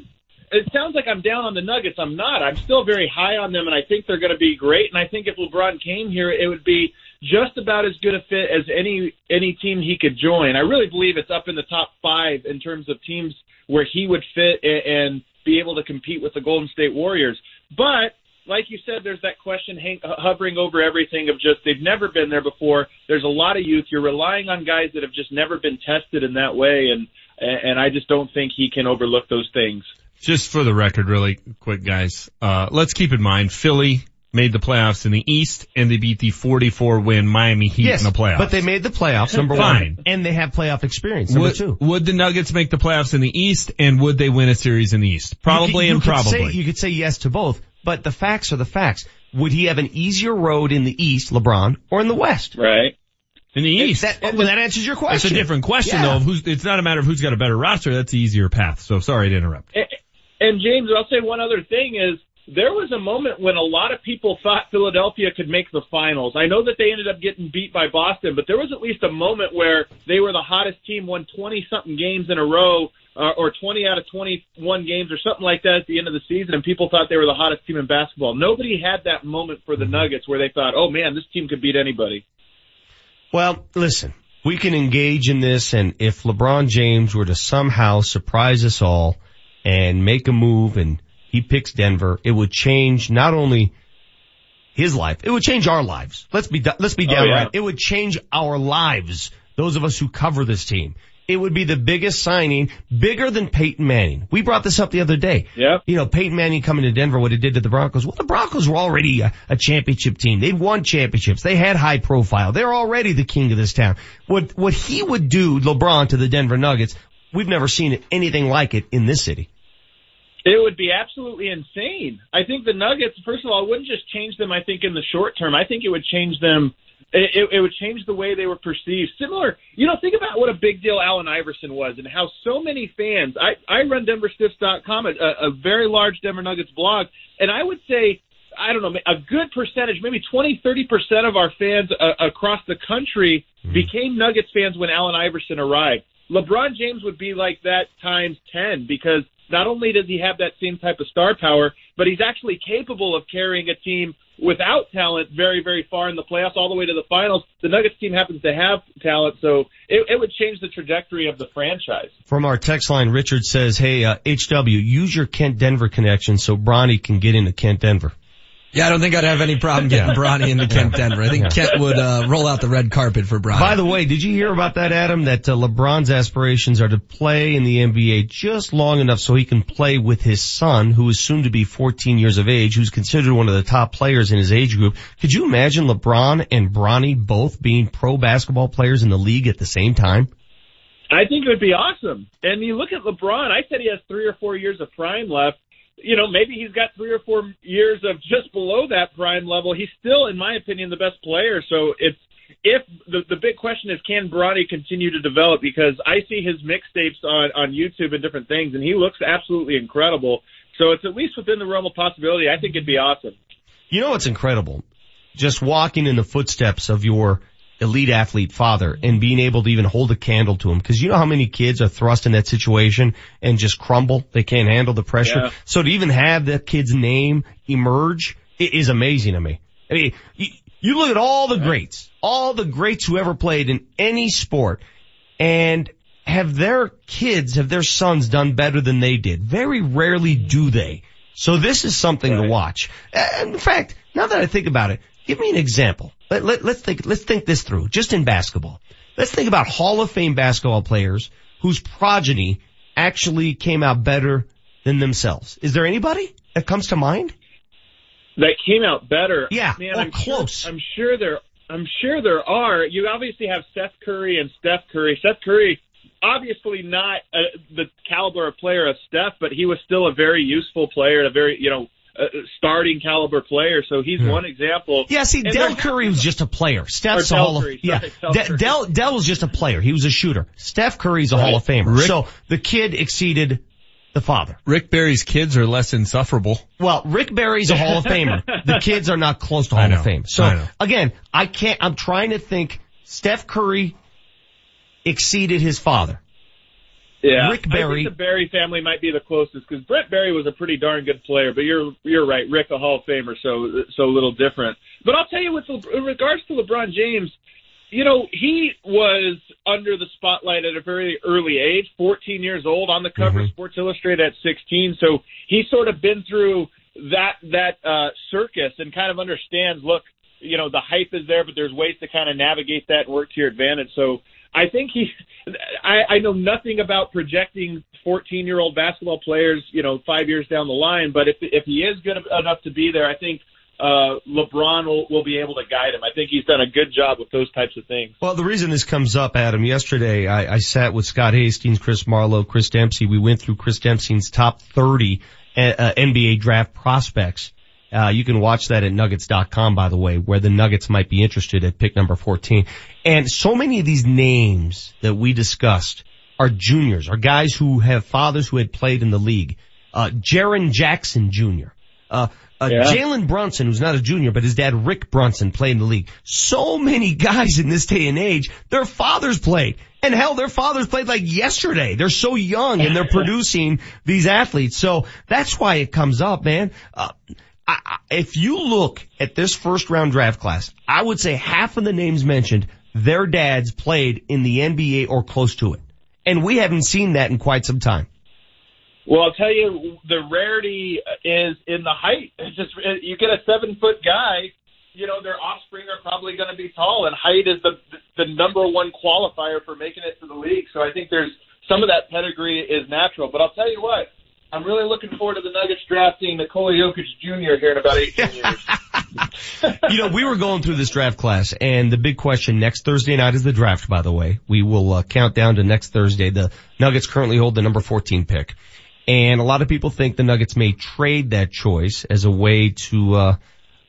It sounds like I'm down on the Nuggets. I'm not. I'm still very high on them, and I think they're going to be great. And I think if LeBron came here, it would be just about as good a fit as any any team he could join. I really believe it's up in the top five in terms of teams where he would fit and, and be able to compete with the Golden State Warriors. But like you said, there's that question hang, hovering over everything of just they've never been there before. There's a lot of youth. You're relying on guys that have just never been tested in that way, and and I just don't think he can overlook those things. Just for the record, really quick, guys. Uh, let's keep in mind Philly made the playoffs in the East, and they beat the 44 win Miami Heat yes, in the playoffs. but they made the playoffs, number Fine. one. And they have playoff experience, number would, two. would the Nuggets make the playoffs in the East, and would they win a series in the East? Probably You could- you and could probably. Say, you could say yes to both, but the facts are the facts. Would he have an easier road in the East, LeBron, or in the West? Right. In the East. That, well, that answers your question. It's a different question Yeah. though. Of who's, it's not a matter of who's got a better roster. That's the easier path. So sorry to interrupt. And, and James, I'll say one other thing is there was a moment when a lot of people thought Philadelphia could make the finals. I know that they ended up getting beat by Boston, but there was at least a moment where they were the hottest team, won 20 something games in a row, uh, or 20 out of 21 games or something like that at the end of the season, and people thought they were the hottest team in basketball. Nobody had that moment for the Nuggets where they thought, oh man, this team could beat anybody. Well, listen, we can engage in this and if LeBron James were to somehow surprise us all and make a move and he picks Denver, it would change not only his life, it would change our lives. Let's be, let's be Oh, yeah. It would change our lives. Those of us who cover this team. It would be the biggest signing, bigger than Peyton Manning. We brought this up the other day. Yeah. You know, Peyton Manning coming to Denver, what it did to the Broncos. Well, the Broncos were already a, a championship team. They'd won championships. They had high profile. They're already the king of this town. What, what he would do, LeBron, to the Denver Nuggets, we've never seen anything like it in this city. It would be absolutely insane. I think the Nuggets, first of all, wouldn't just change them, I think, in the short term. I think it would change them, it, it, it would change the way they were perceived. Similar, you know, think about what a big deal Allen Iverson was and how so many fans, I, I run DenverStiffs.com, a, a very large Denver Nuggets blog, and I would say, I don't know, a good percentage, maybe 20, 30% of our fans uh, across the country became Nuggets fans when Allen Iverson arrived. LeBron James would be like that times 10 because not only does he have that same type of star power, but he's actually capable of carrying a team without talent very, very far in the playoffs, all the way to the finals. The Nuggets team happens to have talent, so it, it would change the trajectory of the franchise. From our text line, Richard says, hey, uh, HW, use your Kent Denver connection so Bronny can get into Kent Denver. Yeah, I don't think I'd have any problem getting Bronny into Kent Denver. I think Kent would uh, roll out the red carpet for Bronny. By the way, did you hear about that, Adam? That uh, LeBron's aspirations are to play in the NBA just long enough so he can play with his son, who is soon to be 14 years of age, who's considered one of the top players in his age group. Could you imagine LeBron and Bronny both being pro basketball players in the league at the same time? I think it would be awesome. And you look at LeBron, I said he has three or four years of prime left. You know, maybe he's got three or four years of just below that prime level. He's still, in my opinion, the best player. So it's, if the the big question is can Bronny continue to develop because I see his mixtapes on on YouTube and different things and he looks absolutely incredible. So it's at least within the realm of possibility. I think it'd be awesome. You know what's incredible? Just walking in the footsteps of your elite athlete father and being able to even hold a candle to him. Cause you know how many kids are thrust in that situation and just crumble? They can't handle the pressure. Yeah. So to even have that kid's name emerge is amazing to me. I mean, you, you look at all the greats, all the greats who ever played in any sport and have their kids, have their sons done better than they did? Very rarely do they. So this is something to watch. In fact, now that I think about it, give me an example. Let, let, let's think, let's think this through, just in basketball. Let's think about Hall of Fame basketball players whose progeny actually came out better than themselves. Is there anybody that comes to mind? that came out better. Yeah, man, I'm close. Sure, I'm sure there. I'm sure there are. You obviously have Seth Curry and Steph Curry. Seth Curry, obviously not uh, the caliber of player of Steph, but he was still a very useful player, a very you know uh, starting caliber player. So he's one example. Yeah, see, And Del Curry was just a player. Steph's Or a Hall of Curry, yeah. sorry, Del De- Del Del was just a player. He was a shooter. Steph Curry's a Hall of Famer. Rick- so the kid exceeded the father. Rick Barry's kids are less insufferable. Well, Rick Barry's a Hall of Famer. The kids are not close to Hall of Fame. So I again, I can't. I'm trying to think. Steph Curry exceeded his father. Yeah, Rick I Barry- think the Barry family might be the closest because Brett Barry was a pretty darn good player. But you're you're right, Rick a Hall of Famer, so so a little different. But I'll tell you, with Le- in regards to LeBron James, you know he was under the spotlight at a very early age, 14 years old, on the cover of Sports Illustrated at 16. So he's sort of been through that that uh, circus and kind of understands. Look, you know the hype is there, but there's ways to kind of navigate that and work to your advantage. So I think he, I, I know nothing about projecting 14 year old basketball players, you know, five years down the line, but if, if he is good enough to be there, I think, uh, LeBron will, will be able to guide him. I think he's done a good job with those types of things. Well, the reason this comes up, Adam, yesterday I, I sat with Scott Hastings, Chris Marlowe, Chris Dempsey. We went through Chris Dempsey's top 30 uh, uh, NBA draft prospects. Uh, you can watch that at nuggets.com, by the way, where the Nuggets might be interested at pick number 14. And so many of these names that we discussed are juniors, are guys who have fathers who had played in the league. Uh, Jaren Jackson Jr., uh, uh, Yeah. Jalen Brunson, who's not a junior, but his dad Rick Brunson played in the league. So many guys in this day and age, their fathers played. And hell, their fathers played like yesterday. They're so young and they're producing these athletes. So that's why it comes up, man. Uh, If you look at this first round draft class, I would say half of the names mentioned, their dads played in the NBA or close to it. And we haven't seen that in quite some time. Well, I'll tell you, the rarity is in the height. It's just you get a seven foot guy, you know, their offspring are probably going to be tall, and height is the the number one qualifier for making it to the league. So I think there's some of that pedigree is natural. But I'll tell you what, I'm really looking forward to the Nuggets drafting Nikola Jokic Jr. here in about 18 years. you know, we were going through this draft class and the big question next Thursday night is the draft, by the way. We will uh, count down to next Thursday. The Nuggets currently hold the number 14 pick. And a lot of people think the Nuggets may trade that choice as a way to, uh,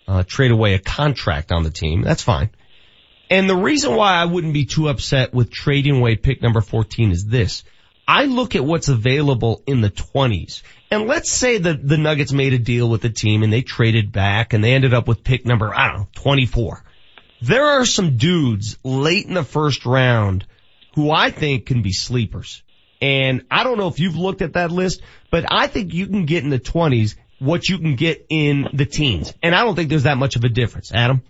uh, trade away a contract on the team. That's fine. And the reason why I wouldn't be too upset with trading away pick number 14 is this. I look at what's available in the 20s. And let's say that the Nuggets made a deal with the team and they traded back and they ended up with pick number, I don't know, 24. There are some dudes late in the first round who I think can be sleepers. And I don't know if you've looked at that list, but I think you can get in the 20s what you can get in the teens. And I don't think there's that much of a difference. Adam?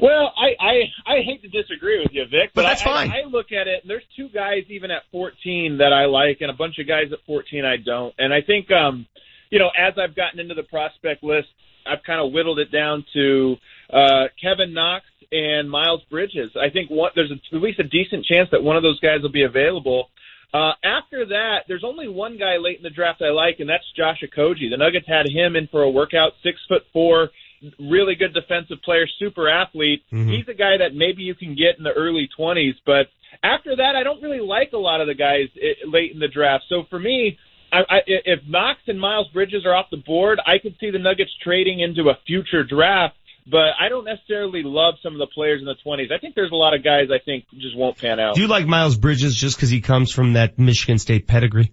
Well, I, I I hate to disagree with you, Vic, but, But that's I, fine. I, I look at it. and There's two guys even at 14 that I like, and a bunch of guys at 14 I don't. And I think, um, you know, as I've gotten into the prospect list, I've kind of whittled it down to uh, Kevin Knox and Miles Bridges. I think one, there's a, at least a decent chance that one of those guys will be available. Uh, after that, there's only one guy late in the draft I like, and that's Josh Okogie. The Nuggets had him in for a workout, six foot four, really good defensive player, super athlete. Mm-hmm. He's a guy that maybe you can get in the early 20s, but after that, I don't really like a lot of the guys eh, late in the draft. So for me, I, I, if Knox and Miles Bridges are off the board, I could see the Nuggets trading into a future draft. But I don't necessarily love some of the players in the 20s. I think there's a lot of guys I think just won't pan out. Do you like Miles Bridges just because he comes from that Michigan State pedigree?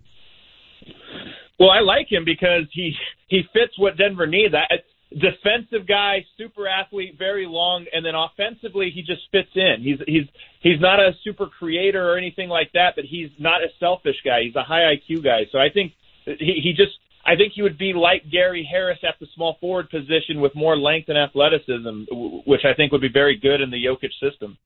Well, I like him because he he fits what Denver needs. I, defensive guy, super athlete, very long, and then offensively he just fits in. He's he's he's not a super creator or anything like that, but he's not a selfish guy. He's a high IQ guy. So I think he he just I think he would be like Gary Harris at the small forward position with more length and athleticism, which I think would be very good in the Jokic system.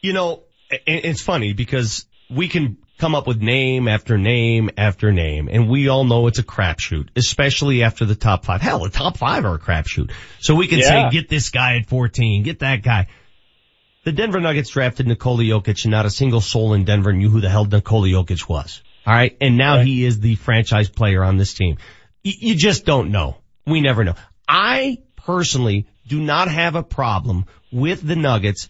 You know, it's funny because we can come up with name after name after name, and we all know it's a crapshoot, especially after the top five. Hell, the top five are a crapshoot. So we can Yeah. say, get this guy at 14, get that guy. The Denver Nuggets drafted Nikola Jokic and not a single soul in Denver knew who the hell Nikola Jokic was. Alright, and now he is the franchise player on this team. Y- you just don't know. We never know. I personally do not have a problem with the Nuggets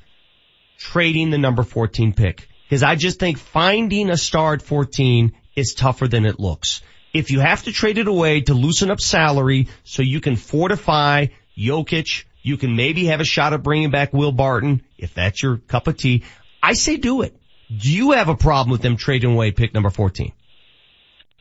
trading the number 14 pick. Cause I just think finding a star at 14 is tougher than it looks. If you have to trade it away to loosen up salary so you can fortify Jokic, you can maybe have a shot at bringing back Will Barton, if that's your cup of tea, I say do it. Do you have a problem with them trading away pick number 14?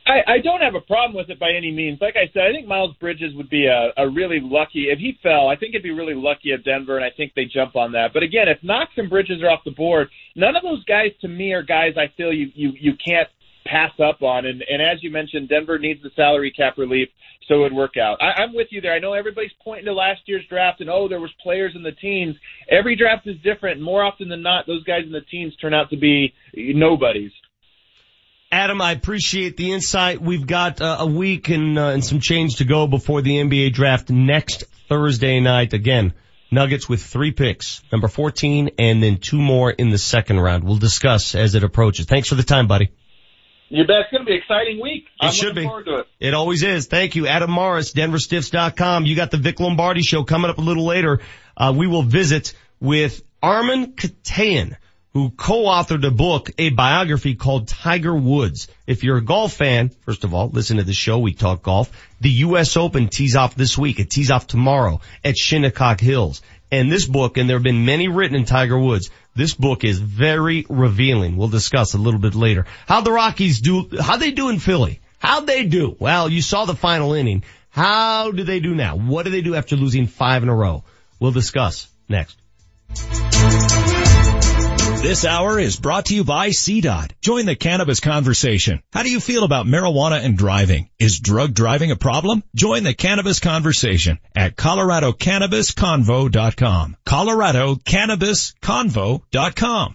I, I don't have a problem with it by any means. Like I said, I think Miles Bridges would be a, a really lucky if he fell. I think it'd be really lucky at Denver, and I think they jump on that. But again, if Knox and Bridges are off the board, none of those guys to me are guys I feel you you you can't pass up on. And and as you mentioned, Denver needs the salary cap relief, so it would work out. I, I'm with you there. I know everybody's pointing to last year's draft and oh, there was players in the teens. Every draft is different. More often than not, those guys in the teens turn out to be nobodies. Adam, I appreciate the insight. We've got uh, a week and, uh, and some change to go before the NBA draft next Thursday night. Again, Nuggets with three picks, number 14 and then two more in the second round. We'll discuss as it approaches. Thanks for the time, buddy. You bet. It's going to be an exciting week. It I'm should looking be. forward to it. It always is. Thank you. Adam Mares, DenverStiffs.com. You got the Vic Lombardi show coming up a little later. Uh, we will visit with Armen Keteyian, who co-authored a book, a biography called Tiger Woods. If you're a golf fan, first of all, listen to the show. We talk golf. The U.S. Open tees off this week. It tees off tomorrow at Shinnecock Hills. And this book, and there have been many written in Tiger Woods, this book is very revealing. We'll discuss a little bit later. How the Rockies do, how they do in Philly. How'd they do? Well, you saw the final inning. How do they do now? What do they do after losing five in a row? We'll discuss next. This hour is brought to you by CDOT. Join the cannabis conversation. How do you feel about marijuana and driving? Is drug driving a problem? Join the cannabis conversation at ColoradoCannabisConvo.com. ColoradoCannabisConvo.com.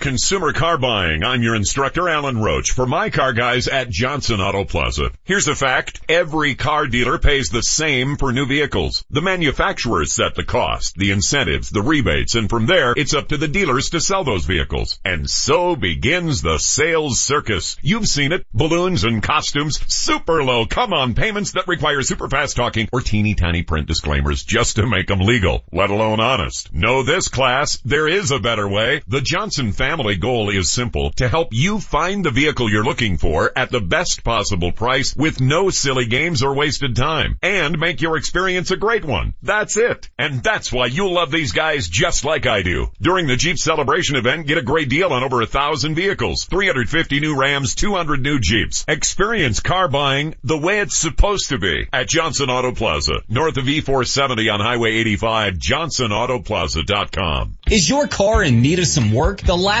Consumer Car Buying. I'm your instructor, Alan Roach, for my car guys at Johnson Auto Plaza. Here's a fact. Every car dealer pays the same for new vehicles. The manufacturers set the cost, the incentives, the rebates, and from there, it's up to the dealers to sell those vehicles. And so begins the sales circus. You've seen it. Balloons and costumes, super low come-on payments that require super fast talking or teeny tiny print disclaimers just to make them legal, let alone honest. Know this class, there is a better way. The Johnson family goal is simple, to help you find the vehicle you're looking for at the best possible price with no silly games or wasted time and make your experience a great one. That's it. And that's why you'll love these guys just like I do. During the Jeep celebration event, get a great deal on over a thousand vehicles, 350 new Rams, 200 new Jeeps. Experience car buying the way it's supposed to be at Johnson Auto Plaza, north of E470 on Highway 85, johnsonautoplaza.com. Is your car in need of some work? The last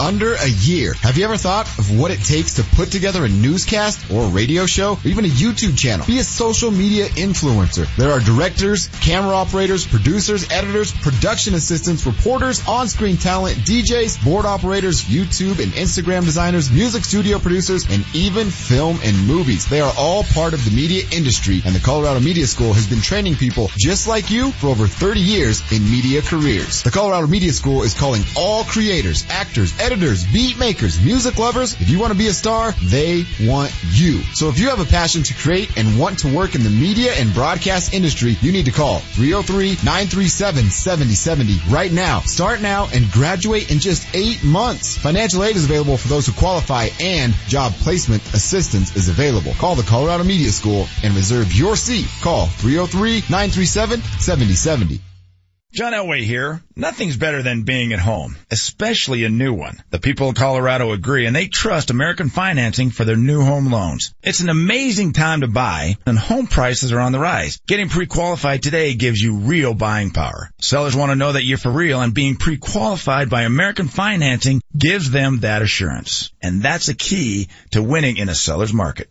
under a year. Have you ever thought of what it takes to put together a newscast or a radio show or even a YouTube channel? Be a social media influencer. There are directors, camera operators, producers, editors, production assistants, reporters, on-screen talent, DJs, board operators, YouTube and Instagram designers, music studio producers, and even film and movies. They are all part of the media industry and the Colorado Media School has been training people just like you for over 30 years in media careers. The Colorado Media School is calling all creators, actors, editors, beat makers, music lovers. If you want to be a star, they want you. So if you have a passion to create and want to work in the media and broadcast industry, you need to call 303-937-7070 right now. Start now and graduate in just eight months. Financial aid is available for those who qualify and job placement assistance is available. Call the Colorado Media School and reserve your seat. Call 303-937-7070. John Elway here. Nothing's better than being at home, especially a new one. The people of Colorado agree and they trust American Financing for their new home loans. It's an amazing time to buy and home prices are on the rise. Getting pre-qualified today gives you real buying power. Sellers want to know that you're for real and being pre-qualified by American Financing gives them that assurance. And that's a key to winning in a seller's market.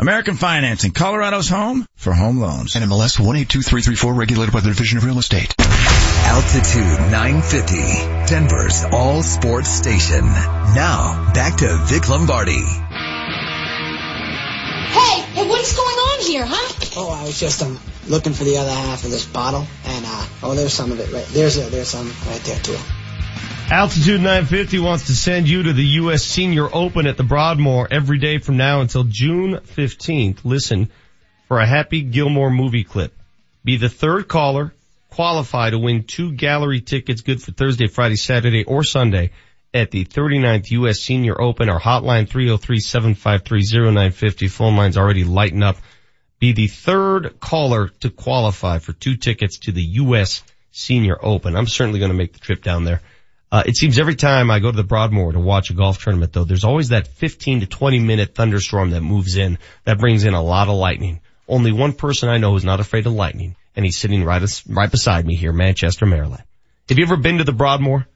American Financing, Colorado's home for home loans. NMLS 182334 regulated by the Division of Real Estate. Altitude 950, Denver's all sports station. Now, back to Vic Lombardi. Hey, hey, what's going on here, huh? Oh, I was just um looking for the other half of this bottle, and uh, oh, there's some of it right there's a, there's some right there too. Altitude 950 wants to send you to the U.S. Senior Open at the Broadmoor every day from now until June 15th. Listen for a Happy Gilmore movie clip. Be the third caller, qualify to win two gallery tickets good for Thursday, Friday, Saturday, or Sunday at the 39th U.S. Senior Open. Our hotline 303-753-0950. Phone line's already lighting up. Be the third caller to qualify for two tickets to the U.S. Senior Open. I'm certainly going to make the trip down there. Uh, it seems every time I go to the Broadmoor to watch a golf tournament though, there's always that 15 to 20 minute thunderstorm that moves in that brings in a lot of lightning. Only one person I know who's not afraid of lightning and he's sitting right, right beside me here, Manchester, Maryland. Have you ever been to the Broadmoor?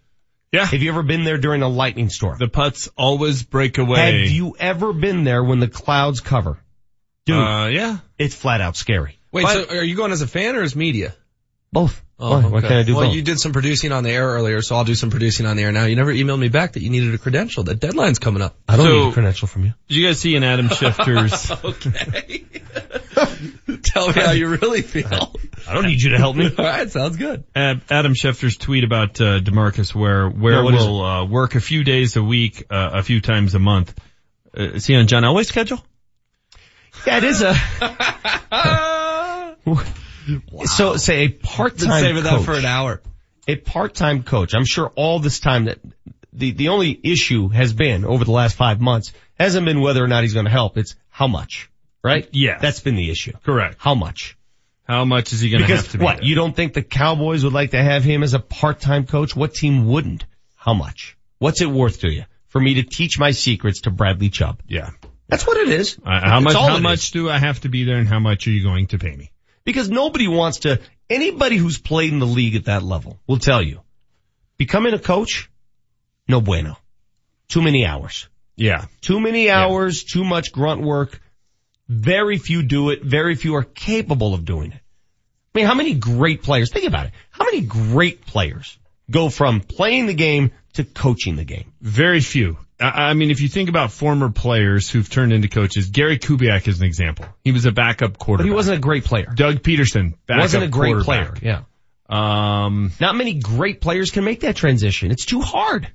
Yeah. Have you ever been there during a lightning storm? The putts always break away. Have you ever been there when the clouds cover? Dude, Uh, yeah. it's flat out scary. Wait, so are you going as a fan or as media? Both. Oh, Why? Why okay. can't I do well, both? you did some producing on the air earlier, so I'll do some producing on the air now. You never emailed me back that you needed a credential. That deadline's coming up. I don't So- need a credential from you. Did you guys see an Adam Schefter's? okay. Tell me how you really feel. I don't need you to help me. All right, sounds good. Ad- Adam Schefter's tweet about uh, DeMarcus Ware, where Yeah, what is will uh, work a few days a week, uh, a few times a month. Uh, is he on John Elway's schedule? Yeah, it is a. So say a part-time saving coach, that for an hour. a part-time coach. I'm sure all this time that the the only issue has been over the last five months hasn't been whether or not he's going to help. It's how much, right? Yeah. that's been the issue. Correct. How much? How much is he going to have to be what? there? You don't think the Cowboys would like to have him as a part-time coach? What team wouldn't? How much? What's it worth to you for me to teach my secrets to Bradley Chubb? Yeah. That's what it is. Uh, how That's much? How much is. do I have to be there, and how much are you going to pay me? Because nobody wants to, anybody who's played in the league at that level will tell you, becoming a coach, no bueno. Too many hours. Yeah. Too many hours, too much grunt work. Very few do it. Very few are capable of doing it. I mean, how many great players, think about it, how many great players go from playing the game to coaching the game? Very few. I, I mean, if you think about former players who've turned into coaches, Gary Kubiak is an example. He was a backup But quarterback. he wasn't a great player. Doug Pederson, backup wasn't a great player. Yeah. Um, Not many great players can make that transition. It's too hard.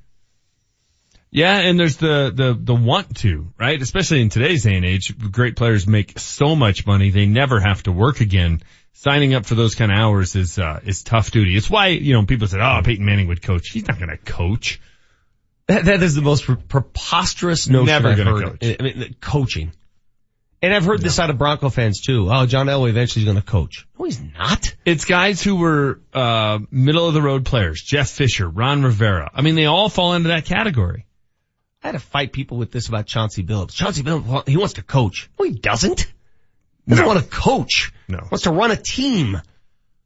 yeah, and there's the, the, the want to, right? Especially in today's day and age, great players make so much money, they never have to work again. Signing up for those kind of hours is, uh, is tough duty. It's why, you know, people said, oh, Peyton Manning would coach. He's not going to coach. That, that is the most preposterous notion Never I've heard. coach. I mean, coaching. And I've heard this out of Bronco fans too. Oh, John Elway eventually is going to coach. No, he's not. It's guys who were, uh, middle of the road players. Jeff Fisher, Ron Rivera. I mean, they all fall into that category. I had to fight people with this about Chauncey Billups. Chauncey Billups, he wants to coach. No, he doesn't. He doesn't No. want to coach. No. He wants to run a team.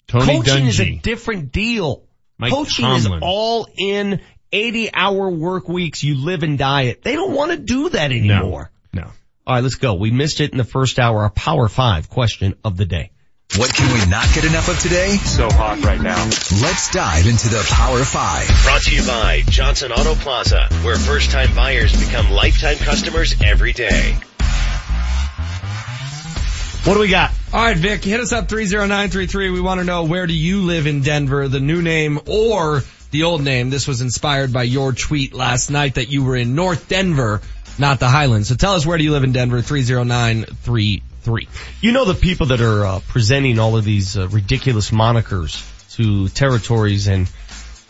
Tony Coaching is a different deal. Mike Coaching is all in 80 hour work weeks. You live and die it. They don't want to do that anymore. No. All right, let's go. We missed it in the first hour. Our Power Five question of the day. What can we not get enough of today? So hot right now. Let's dive into the Power 5. Brought to you by Johnson Auto Plaza, where first time buyers become lifetime customers every day. What do we got? All right, Vic, hit us up 30933. We want to know where do you live in Denver, the new name or the old name. This was inspired by your tweet last night that you were in North Denver, not the Highlands. So tell us where do you live in Denver, 30933. You know the people that are uh, presenting all of these uh, ridiculous monikers to territories and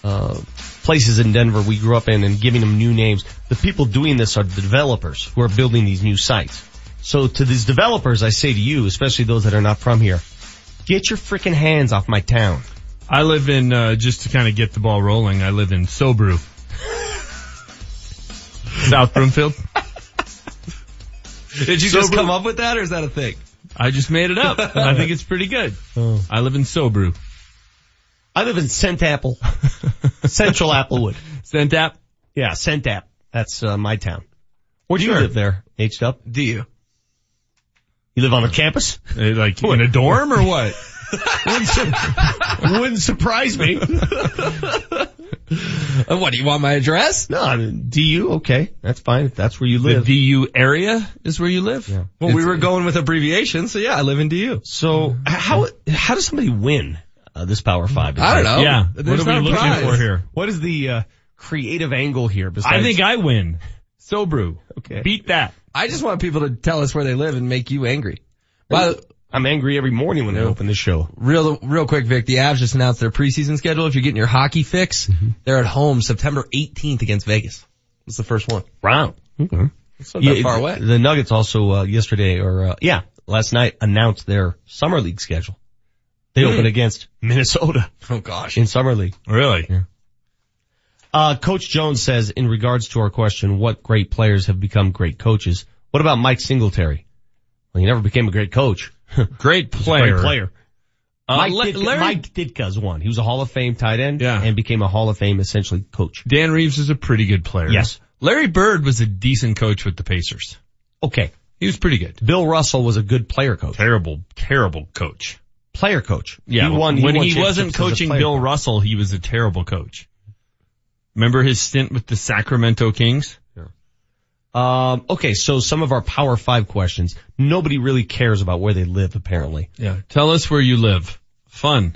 uh, places in Denver we grew up in and giving them new names. The people doing this are the developers who are building these new sites. So to these developers, I say to you, especially those that are not from here, get your freaking hands off my town. I live in, uh, just to kind of get the ball rolling, I live in Sobru. South Broomfield. Did you So just come up with that or is that a thing? I just made it up. I think it's pretty good. I live in Sobru. I live in Cent Apple, Central Applewood. Centap? Yeah, Cent App. That's uh, my town. Where do you Sure. live there, H up? Do you? You live on a campus? Uh, Like in a dorm or what? wouldn't, su- wouldn't surprise me. Uh, what, do you want my address? No, I mean, DU, okay. That's fine if that's where you live. The. DU area is where you live? Yeah. Well, we were going with abbreviations, so yeah, I live in DU. So how, how does somebody win uh, this Power 5? I don't know. Yeah. There's what are we looking prize. for here? What is the uh, creative angle here besides? I think I win. Sobru. Okay. Beat that. I just want people to tell us where they live and make you angry. Well, I'm angry every morning when they open the show. real, real quick, Vic, the Avs just announced their preseason schedule. If you're getting your hockey fix, they're at home September 18th against Vegas. That's the first one. Wow. Okay. It's not that far away. The Nuggets also uh, yesterday or uh, yeah, last night announced their summer league schedule. They Hmm. open against Minnesota Oh gosh. in summer league. Really? Uh, Coach Jones says in regards to our question, what great players have become great coaches? What about Mike Singletary? Well, he never became a great coach. Great player. Great player. Uh, Mike, Ditka, Larry, Mike Ditka's one. He was a Hall of Fame tight end yeah. and became a Hall of Fame essentially coach. Dan Reeves is a pretty good player. Yes. Larry Bird was a decent coach with the Pacers. Okay. He was pretty good. Bill Russell was a good player coach. Terrible, terrible coach. Player coach. Yeah. He won, he when he wasn't coaching Bill coach. Russell, he was a terrible coach. Remember his stint with the Sacramento Kings? Um, okay, so some of our Power Five questions. Nobody really cares about where they live, apparently. Yeah. Tell us where you live. Fun.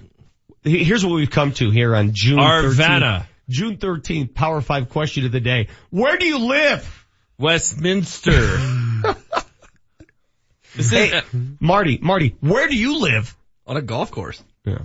Here's what we've come to here on June Arvada. 13th. June 13th, Power Five question of the day. Where do you live? Westminster. hey, Marty, Marty, where do you live? On a golf course. Yeah.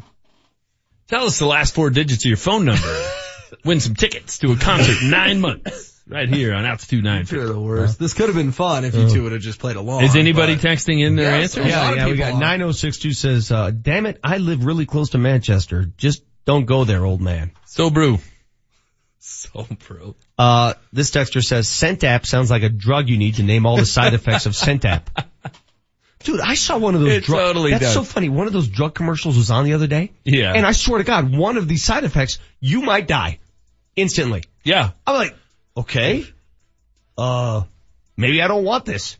Tell us the last four digits of your phone number. Win some tickets to a concert in nine months. Right here on Altitude 9. You're the worst. This could have been fun if you two would have just played along. Is anybody texting in their answers? Yeah, yeah, we got 9062 says, uh, damn it, I live really close to Manchester. Just don't go there, old man. So brew. So brew. Uh, this texter says, Centap sounds like a drug you need to name all the side effects of Centap. Dude, I saw one of those It drug, totally that's does. so funny. One of those drug commercials was on the other day. Yeah. And I swear to God, one of these side effects, you might die instantly. Yeah. I'm like, okay, uh, maybe I don't want this.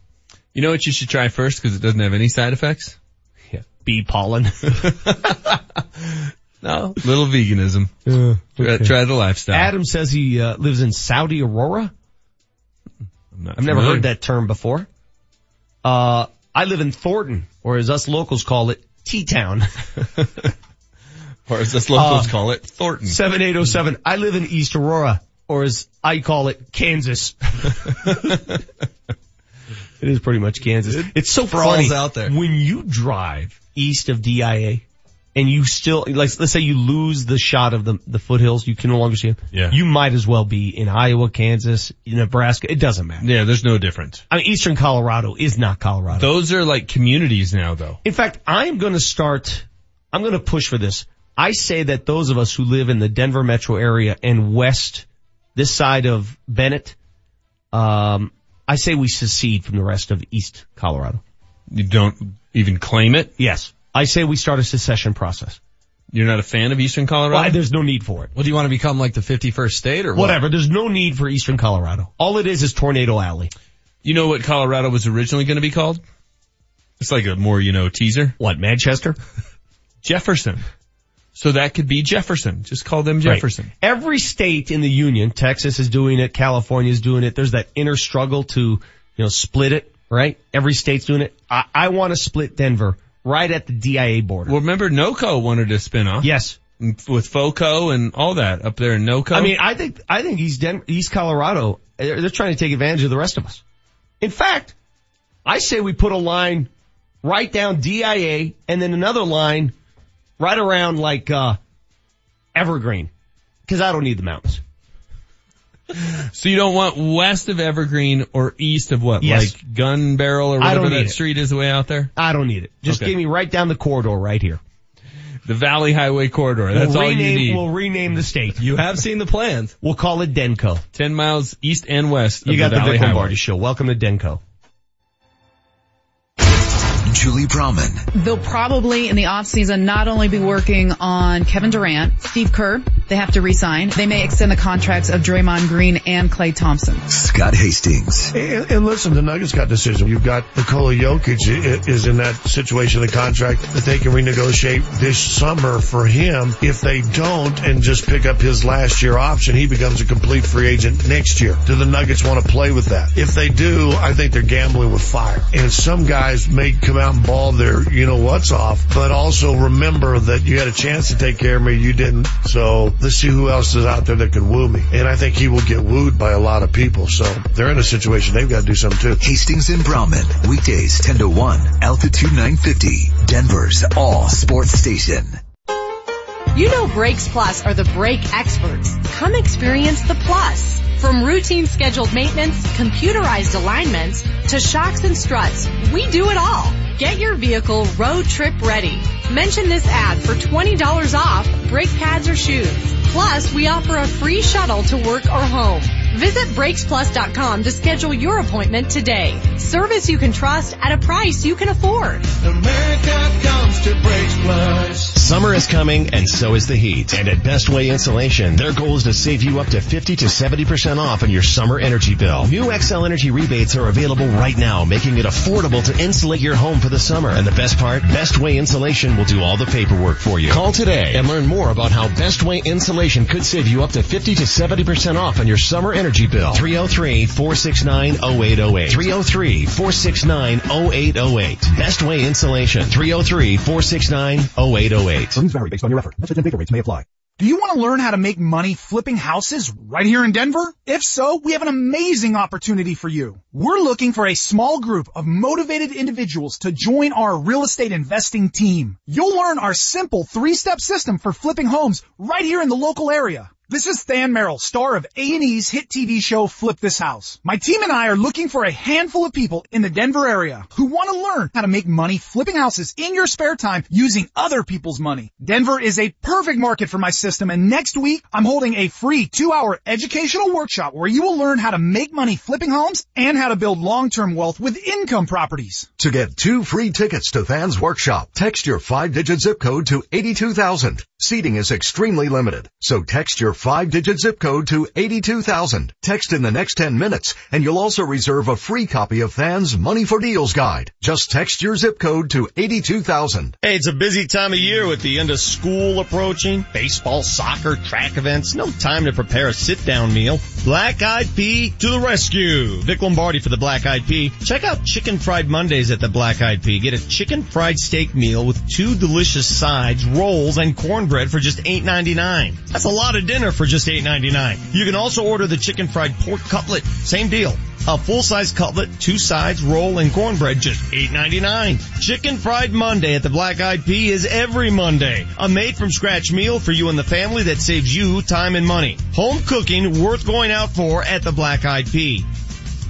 You know what you should try first because it doesn't have any side effects? Yeah. Bee pollen. no. Little veganism. Uh, try, try the lifestyle. Adam says he uh, lives in Saudi Aurora. I'm not I've never heard that term before. Uh, I live in Thornton, or as us locals call it, T-Town. Or as us locals Uh, call it, Thornton. 7807. I live in East Aurora, or as I call it, Kansas. it is pretty much Kansas. it's so funny out there. when you drive east of DIA and you still, like, let's say you lose the shot of the, the foothills, you can no longer see them. Yeah. You might as well be in Iowa, Kansas, Nebraska. It doesn't matter. Yeah, there's no difference. I mean, Eastern Colorado is not Colorado. Those are like communities now though. In fact, I'm going to start, I'm going to push for this. I say that those of us who live in the Denver metro area and west, this side of Bennett, um, I say we secede from the rest of East Colorado. You don't even claim it? Yes. I say we start a secession process. You're not a fan of Eastern Colorado? Well, there's no need for it. What do you want to become like the 51st state or what? Whatever. There's no need for Eastern Colorado. All it is is Tornado Alley. You know what Colorado was originally going to be called? It's like a more, you know, teaser. What, Manchester? Jefferson. So that could be Jefferson. Just call them Jefferson. Right. Every state in the union, Texas is doing it, California is doing it. There's that inner struggle to, you know, split it, right? Every state's doing it. I, I want to split Denver right at the DIA border. Well, remember NOCO wanted to spin off. Yes. With FOCO and all that up there in NOCO. I mean, I think, I think East Den- East Colorado, they're, they're trying to take advantage of the rest of us. In fact, I say we put a line right down DIA and then another line right around like, uh, Evergreen. Cause I don't need the mountains. so you don't want west of Evergreen or east of what? Yes. Like Gunbarrel or whatever that it. street is way out there? I don't need it. Just Okay. give me right down the corridor right here. The Valley Highway Corridor. That's we'll all rename, you need. We'll rename the state. You have seen the plans. We'll call it Denko. 10 miles east and west of You got the, Vic Highway. Lombardi show. Welcome to Denko. Julie Browman, They'll probably in the offseason not only be working on Kevin Durant, Steve Kerr, they have to resign. They may extend the contracts of Draymond Green and Klay Thompson. Scott Hastings, And, and listen, the Nuggets got decision. You've got Nikola Jokic is in that situation, the contract that they can renegotiate this summer for him. If they don't and just pick up his last year option, he becomes a complete free agent next year. Do the Nuggets want to play with that? If they do, I think they're gambling with fire. And some guys may come out and ball their, you know what's off, but also remember that you had a chance to take care of me, you didn't. So let's see who else is out there that can woo me. And I think he will get wooed by a lot of people. So they're in a situation they've got to do something too. Hastings and Browman, weekdays 10 to 1, altitude 950, Denver's all sports station. You know Brakes Plus are the brake experts. Come experience the plus. From routine scheduled maintenance, computerized alignments, to shocks and struts, we do it all. Get your vehicle road trip ready. Mention this ad for $20 off brake pads or shoes. Plus, we offer a free shuttle to work or home. Visit BrakesPlus.com to schedule your appointment today. Service you can trust at a price you can afford. America comes to Brakes Plus. Summer is coming and so is the heat. And at Best Way Insulation, their goal is to save you up to 50 to 70% off on your summer energy bill. New Xcel Energy rebates are available right now, making it affordable to insulate your home for the summer. And the best part, Best Way Insulation will do all the paperwork for you. Call today and learn more about how Best Way Insulation could save you up to 50 to 70% off on your summer energy bill. 303-469-0808. 303-469-0808. Best Way Insulation. 303-469-0808. Terms vary based on your effort. Message and data rates may apply. Do you want to learn how to make money flipping houses right here in Denver? If so, we have an amazing opportunity for you. We're looking for a small group of motivated individuals to join our real estate investing team. You'll learn our simple three-step system for flipping homes right here in the local area. This is Than Merrill, star of A&E's hit TV show Flip This House. My team and I are looking for a handful of people in the Denver area who want to learn how to make money flipping houses in your spare time using other people's money. Denver is a perfect market for my system and next week I'm holding a free two hour educational workshop where you will learn how to make money flipping homes and how to build long-term wealth with income properties. To get two free tickets to Than's workshop, text your five-digit zip code to 82000. Seating is extremely limited, so text your five-digit zip code to 82000. Text in the next 10 minutes, and you'll also reserve a free copy of Than's Money for Deals guide. Just text your zip code to 82000. Hey, it's a busy time of year with the end of school approaching, baseball, soccer, track events. No time to prepare a sit-down meal. Black Eyed Pea to the rescue. Vic Lombardi for the Black Eyed Pea. Check out Chicken Fried Mondays at the Black Eyed Pea. Get a chicken fried steak meal with two delicious sides, rolls, and cornbread for just $8.99. That's a lot of dinner for just $8.99. You can also order the chicken fried pork cutlet. Same deal. A full-size cutlet, two sides, roll, and cornbread, just $8.99. Chicken Fried Monday at the Black Eyed Pea is every Monday. A made-from-scratch meal for you and the family that saves you time and money. Home cooking worth going out for at the Black Eyed Pea.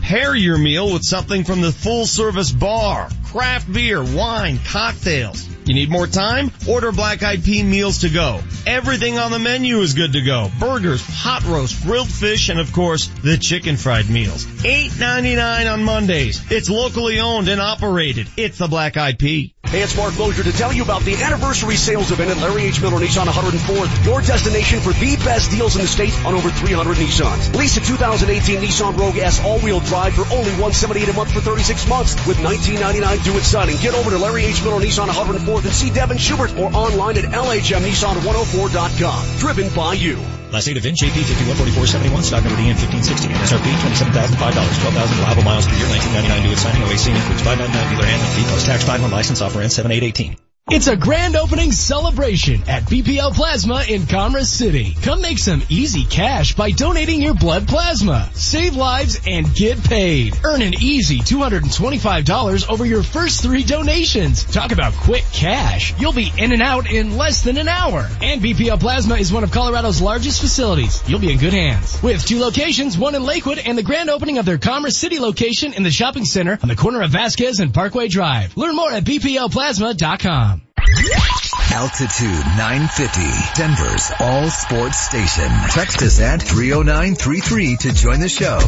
Pair your meal with something from the full-service bar. Craft beer, wine, cocktails. You need more time? Order Black Eyed Pea meals to go. Everything on the menu is good to go. Burgers, hot roast, grilled fish, and of course, the chicken fried meals. $8.99 on Mondays. It's locally owned and operated. It's the Black Eyed Pea. Hey, it's Mark Mosier to tell you about the anniversary sales event at Larry H. Miller Nissan 104th, your destination for the best deals in the state on over 300 Nissans. Lease a 2018 Nissan Rogue S all-wheel drive for only 178 a month for 36 months with 19.99 due at signing. Get over to Larry H. Miller Nissan 104th and see Devin Schubert or online at LHMNissan104.com. Driven by you. Last date of VIN JP 514471, stock number DN 1560, MSRP $27,005, 12,000 allowable miles per year, 1999 due at signing, OAC includes 599 dealer handling fee plus tax 5 on license offer and 7818. It's a grand opening celebration at BPL Plasma in Commerce City. Come make some easy cash by donating your blood plasma. Save lives and get paid. Earn an easy $225 over your first three donations. Talk about quick cash. You'll be in and out in less than an hour. And BPL Plasma is one of Colorado's largest facilities. You'll be in good hands. With two locations, one in Lakewood and the grand opening of their Commerce City location in the shopping center on the corner of Vasquez and Parkway Drive. Learn more at bplplasma.com. Altitude 950, Denver's all sports station. Text us at 30933 to join the show.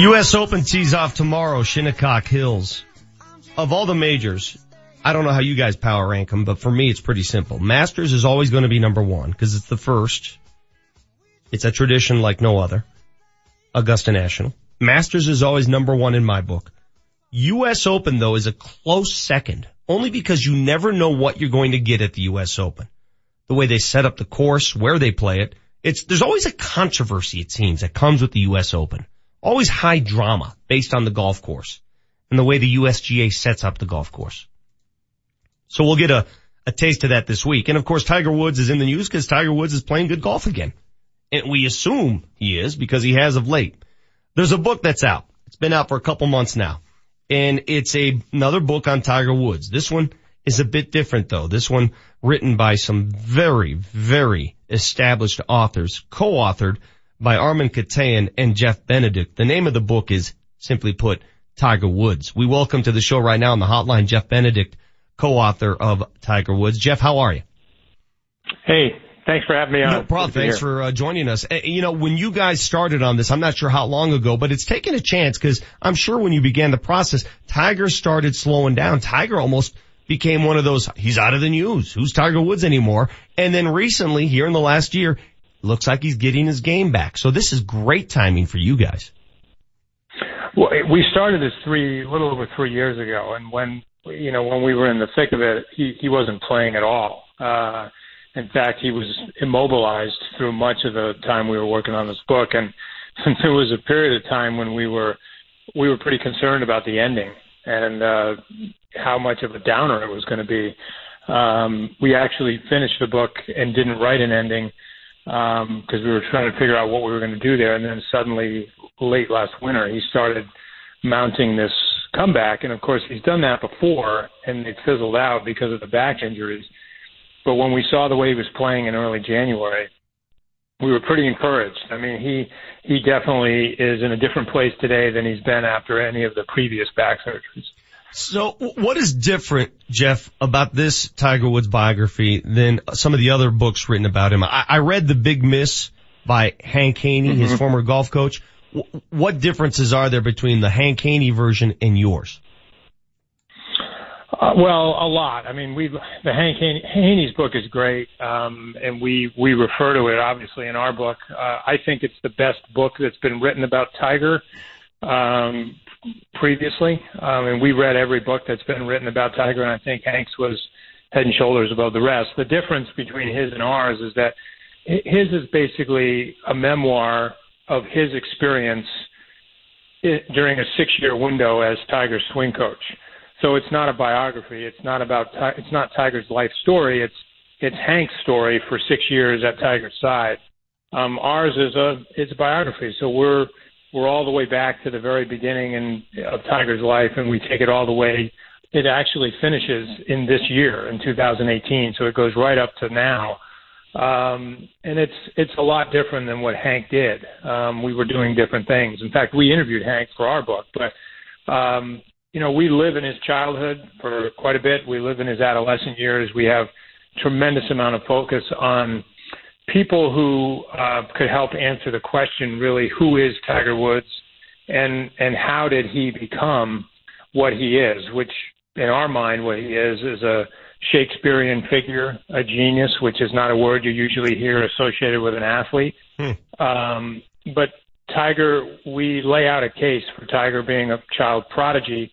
U.S. Open tees off tomorrow, Shinnecock Hills. Of all the majors, I don't know how you guys power rank them, but for me it's pretty simple. Masters is always going to be number one because it's the first. It's a tradition like no other. Augusta National. Masters is always number one in my book. U.S. Open though is a close second, only because you never know what you're going to get at the U.S. Open. The way they set up the course, where they play it, it's, there's always a controversy it seems that comes with the U.S. Open. Always high drama based on the golf course and the way the USGA sets up the golf course. So we'll get a, a taste of that this week. And of course Tiger Woods is in the news because Tiger Woods is playing good golf again. And we assume he is because he has of late. There's a book that's out. It's been out for a couple months now. And it's a, another book on Tiger Woods. This one is a bit different though. This one written by some very, very established authors, co-authored by Armen Keteyian and Jeff Benedict. The name of the book is simply put Tiger Woods. We welcome to the show right now on the hotline Jeff Benedict, co-author of Tiger Woods. Jeff, how are you? Hey, Thanks for having me on. No problem. Thanks for uh, joining us. Uh, you know, when you guys started on this, I'm not sure how long ago, but it's taken a chance because I'm sure when you began the process, Tiger started slowing down. Tiger almost became one of those, he's out of the news. Who's Tiger Woods anymore? And then recently, here in the last year, looks like he's getting his game back. So this is great timing for you guys. Well, we started this three, a little over three years ago, and when you know when we were in the thick of it, he he wasn't playing at all. Uh, in fact, he was immobilized through much of the time we were working on this book, and there was a period of time when we were we were pretty concerned about the ending and uh, how much of a downer it was going to be. Um, we actually finished the book and didn't write an ending because um, we were trying to figure out what we were going to do there. And then suddenly, late last winter, he started mounting this comeback. And of course, he's done that before, and it fizzled out because of the back injuries. But when we saw the way he was playing in early January, we were pretty encouraged. I mean, he he definitely is in a different place today than he's been after any of the previous back surgeries. So what is different, Jeff, about this Tiger Woods biography than some of the other books written about him? I, I read The Big Miss by Hank Haney, mm-hmm. his former golf coach. W- what differences are there between the Hank Haney version and yours? Uh, well, a lot. I mean, we the Hank Haney's book is great, um, and we we refer to it obviously in our book. Uh, I think it's the best book that's been written about Tiger um, previously, um, and we read every book that's been written about Tiger, and I think Hank's was head and shoulders above the rest. The difference between his and ours is that his is basically a memoir of his experience during a six-year window as Tiger's swing coach. So it's not a biography. It's not about it's not Tiger's life story. It's it's Hank's story for six years at Tiger's side. Um, ours is a it's a biography. So we're we're all the way back to the very beginning in, of Tiger's life, and we take it all the way. It actually finishes in this year, in 2018. So it goes right up to now. Um, and it's it's a lot different than what Hank did. Um, we were doing different things. In fact, we interviewed Hank for our book, but um, you know, we live in his childhood for quite a bit. We live in his adolescent years. We have tremendous amount of focus on people who uh, could help answer the question really who is Tiger Woods and and how did he become what he is which in our mind what he is is a Shakespearean figure a genius which is not a word you usually hear associated with an athlete hmm. um, but Tiger we lay out a case for Tiger being a child prodigy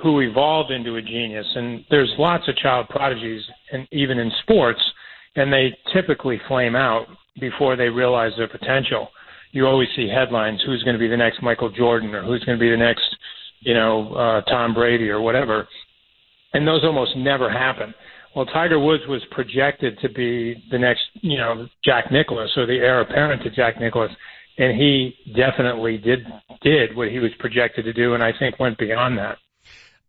who evolved into a genius and there's lots of child prodigies and even in sports and they typically flame out before they realize their potential. You always see headlines: who's going to be the next Michael Jordan, or who's going to be the next, you know, uh, Tom Brady, or whatever. And those almost never happen. Well, Tiger Woods was projected to be the next, you know, Jack Nicklaus or the heir apparent to Jack Nicklaus, and he definitely did did what he was projected to do, and I think went beyond that.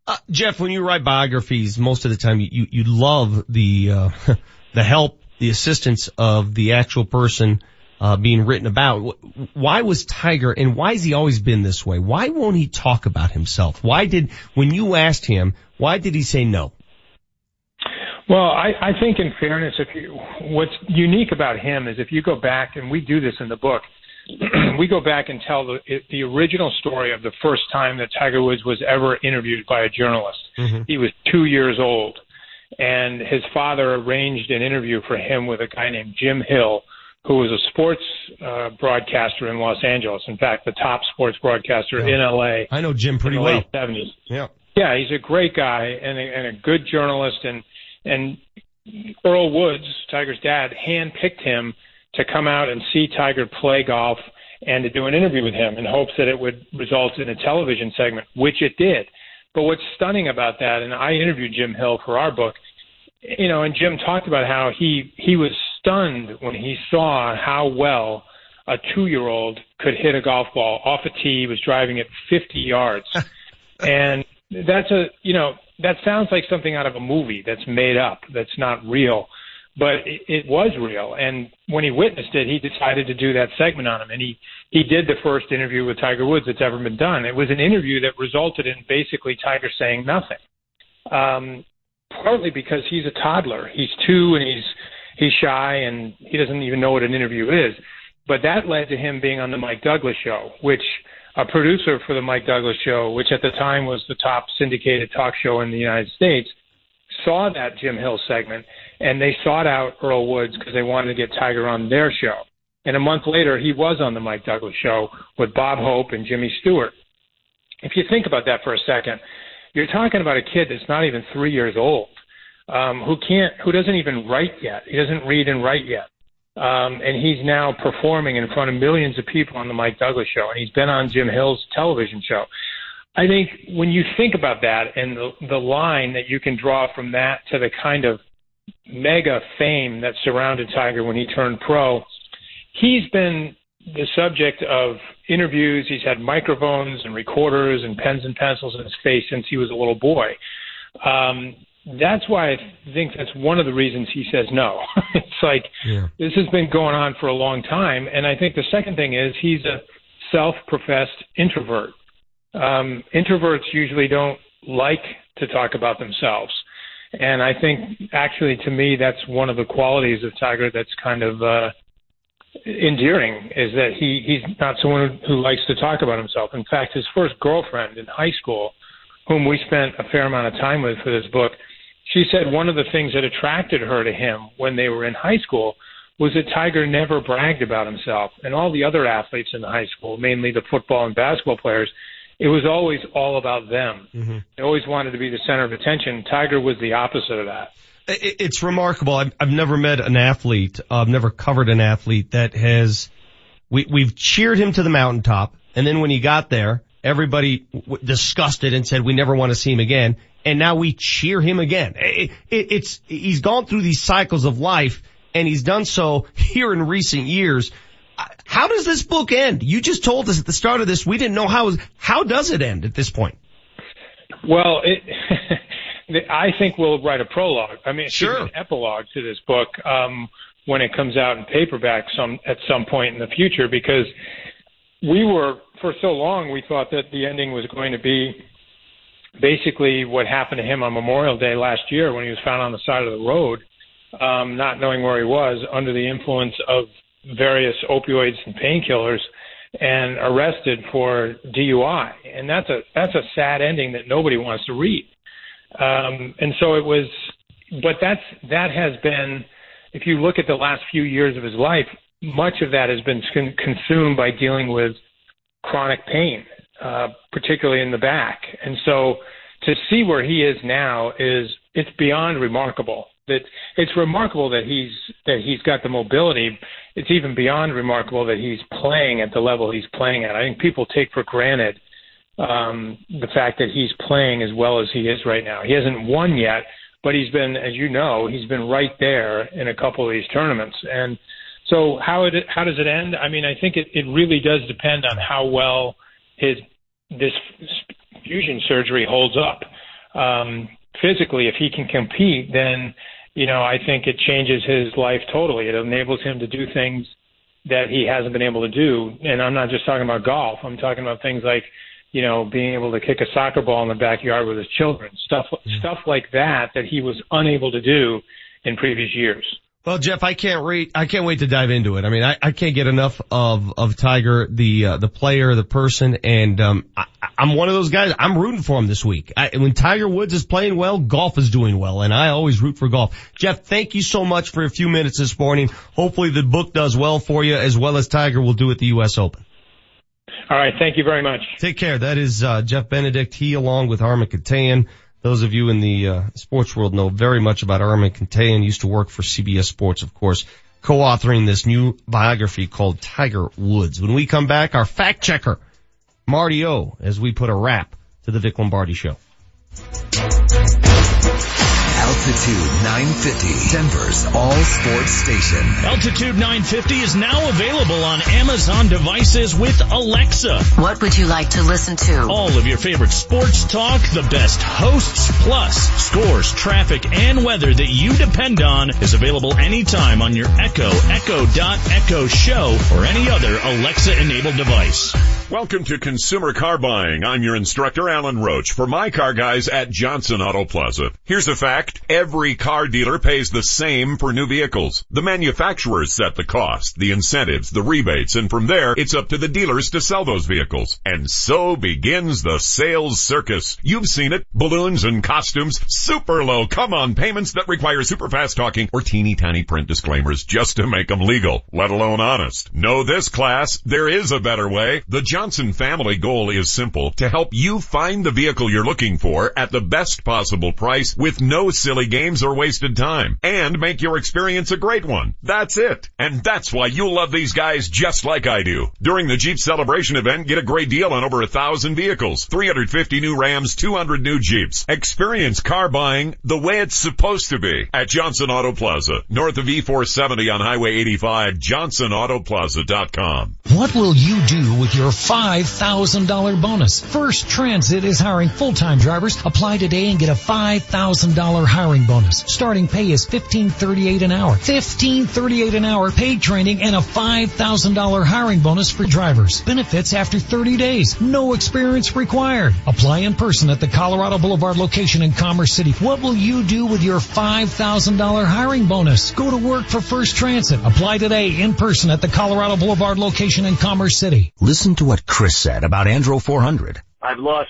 Uh, Jeff, when you write biographies, most of the time you you love the uh, the help, the assistance of the actual person uh, being written about. Why was Tiger, and why has he always been this way? Why won't he talk about himself? Why did, when you asked him, why did he say no? Well, I, I think in fairness, if you, what's unique about him is if you go back, and we do this in the book, we go back and tell the, the original story of the first time that Tiger Woods was ever interviewed by a journalist. Mm-hmm. He was two years old and his father arranged an interview for him with a guy named Jim Hill, who was a sports uh, broadcaster in Los Angeles. In fact, the top sports broadcaster yeah. in LA. I know Jim pretty well. Seventies. Yeah. Yeah, he's a great guy and a, and a good journalist, and and Earl Woods, Tiger's dad, handpicked him to come out and see Tiger play golf and to do an interview with him in hopes that it would result in a television segment, which it did. But what's stunning about that, and I interviewed Jim Hill for our book, you know, and Jim talked about how he he was stunned when he saw how well a two year old could hit a golf ball off a tee. He was driving it 50 yards, and that's a you know that sounds like something out of a movie that's made up, that's not real, but it, it was real. And when he witnessed it, he decided to do that segment on him, and he he did the first interview with Tiger Woods that's ever been done. It was an interview that resulted in basically Tiger saying nothing. Um, partly because he's a toddler. He's two and he's he's shy and he doesn't even know what an interview is. But that led to him being on the Mike Douglas show, which a producer for the Mike Douglas show, which at the time was the top syndicated talk show in the United States, saw that Jim Hill segment and they sought out Earl Woods because they wanted to get Tiger on their show. And a month later, he was on the Mike Douglas show with Bob Hope and Jimmy Stewart. If you think about that for a second, you're talking about a kid that's not even three years old, um, who can't, who doesn't even write yet. He doesn't read and write yet. Um, and he's now performing in front of millions of people on the Mike Douglas show, and he's been on Jim Hill's television show. I think when you think about that and the, the line that you can draw from that to the kind of mega fame that surrounded Tiger when he turned pro, he's been the subject of interviews. He's had microphones and recorders and pens and pencils in his face since he was a little boy. Um, that's why I think that's one of the reasons he says no. it's like yeah. this has been going on for a long time, and I think the second thing is he's a self-professed introvert. Um, introverts usually don't like to talk about themselves. And I think actually to me that's one of the qualities of Tiger that's kind of uh endearing is that he he's not someone who likes to talk about himself. In fact, his first girlfriend in high school, whom we spent a fair amount of time with for this book, she said one of the things that attracted her to him when they were in high school was that Tiger never bragged about himself. And all the other athletes in the high school, mainly the football and basketball players, it was always all about them. Mm-hmm. They always wanted to be the center of attention. Tiger was the opposite of that. It's remarkable. I've, I've never met an athlete, uh, I've never covered an athlete that has, we, we've cheered him to the mountaintop, and then when he got there, everybody w- discussed it and said we never want to see him again, and now we cheer him again. It, it, it's, he's gone through these cycles of life, and he's done so here in recent years. How does this book end? You just told us at the start of this we didn't know how. How does it end at this point? Well, it, I think we'll write a prologue. I mean, sure. an epilogue to this book um, when it comes out in paperback some at some point in the future because we were for so long we thought that the ending was going to be basically what happened to him on Memorial Day last year when he was found on the side of the road, um, not knowing where he was under the influence of various opioids and painkillers and arrested for DUI. And that's a that's a sad ending that nobody wants to read. Um, and so it was, but that's that has been, if you look at the last few years of his life, much of that has been consumed by dealing with chronic pain, uh, particularly in the back. And so to see where he is now is it's beyond remarkable. That it's remarkable that he's that he's got the mobility. It's even beyond remarkable that he's playing at the level he's playing at. I think people take for granted um, the fact that he's playing as well as he is right now. He hasn't won yet, but he's been, as you know, he's been right there in a couple of these tournaments. And so how it how does it end? I mean, I think it, it really does depend on how well his this fusion surgery holds up. Um, physically, if he can compete, then you know I think it changes his life totally. It enables him to do things that he hasn't been able to do. And I'm not just talking about golf. I'm talking about things like you know, being able to kick a soccer ball in the backyard with his children, stuff mm. stuff like that that he was unable to do in previous years. Well, Jeff, I can't wait. I can't wait to dive into it. I mean, I, I can't get enough of of Tiger, the uh, the player, the person, and um, I, I'm one of those guys. I'm rooting for him this week. I, when Tiger Woods is playing well, golf is doing well, and I always root for golf. Jeff, thank you so much for a few minutes this morning. Hopefully, the book does well for you, as well as Tiger will do at the U.S. Open. All right. Thank you very much. Take care. That is uh, Jeff Benedict. He, along with Armen Keteyian. Those of you in the uh, sports world know very much about Armen Keteyian. Used to work for CBS Sports, of course, co-authoring this new biography called Tiger Woods. When we come back, our fact checker, Marty O, as we put a wrap to the Vic Lombardi show. Altitude 950, Denver's all sports station. Altitude 950 is now available on Amazon devices with Alexa. What would you like to listen to? All of your favorite sports talk, the best hosts, plus scores, traffic, and weather that you depend on is available anytime on your Echo, Echo Dot Echo Show, or any other Alexa enabled device. Welcome to Consumer Car Buying. I'm your instructor, Alan Roach, for my car guys at Johnson Auto Plaza. Here's a fact. Every car dealer pays the same for new vehicles. The manufacturers set the cost, the incentives, the rebates, and from there, it's up to the dealers to sell those vehicles. And so begins the sales circus. You've seen it. Balloons and costumes, super low, come on payments that require super fast talking or teeny tiny print disclaimers just to make them legal, let alone honest. Know this class, there is a better way. The Johnson family goal is simple, to help you find the vehicle you're looking for at the best possible price with no silly games or wasted time and make your experience a great one. That's it. And that's why you'll love these guys just like I do. During the Jeep celebration event, get a great deal on over a thousand vehicles, 350 new Rams, 200 new Jeeps. Experience car buying the way it's supposed to be at Johnson Auto Plaza, north of E470 on Highway 85, johnsonautoplaza.com. What will you do with your $5,000 bonus? First Transit is hiring full-time drivers. Apply today and get a $5,000 hiring bonus. Starting pay is $15.38 an hour. $15.38 an hour paid training and a $5,000 hiring bonus for drivers. Benefits after 30 days. No experience required. Apply in person at the Colorado Boulevard location in Commerce City. What will you do with your $5,000 hiring bonus? Go to work for First Transit. Apply today in person at the Colorado Boulevard location in Commerce City. Listen to what Chris said about Andro 400. I've lost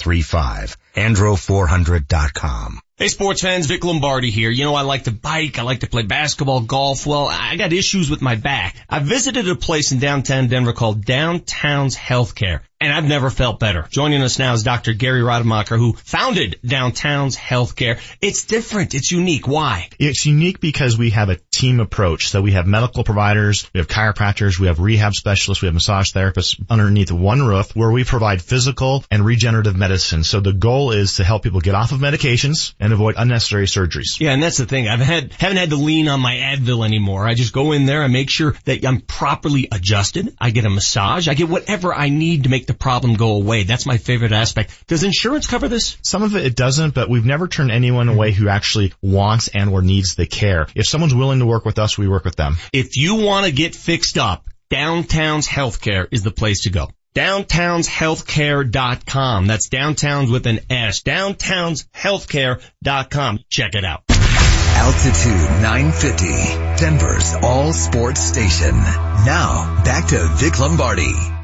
Andro400.com. Hey sports fans, Vic Lombardi here. You know I like to bike, I like to play basketball, golf. Well, I got issues with my back. I visited a place in downtown Denver called Downtown's Healthcare. And I've never felt better. Joining us now is Dr. Gary Rademacher, who founded Downtown's Healthcare. It's different. It's unique. Why? It's unique because we have a team approach. So we have medical providers, we have chiropractors, we have rehab specialists, we have massage therapists underneath one roof where we provide physical and regenerative medicine. So the goal is to help people get off of medications and avoid unnecessary surgeries. Yeah, and that's the thing. I've had, haven't had to lean on my Advil anymore. I just go in there and make sure that I'm properly adjusted. I get a massage. I get whatever I need to make the problem go away. That's my favorite aspect. Does insurance cover this? Some of it it doesn't, but we've never turned anyone away who actually wants and or needs the care. If someone's willing to work with us, we work with them. If you want to get fixed up, Downtown's Healthcare is the place to go. Downtownshealthcare.com. That's downtowns with an S. Downtownshealthcare.com. Check it out. Altitude 950, Denver's all sports station. Now, back to Vic Lombardi.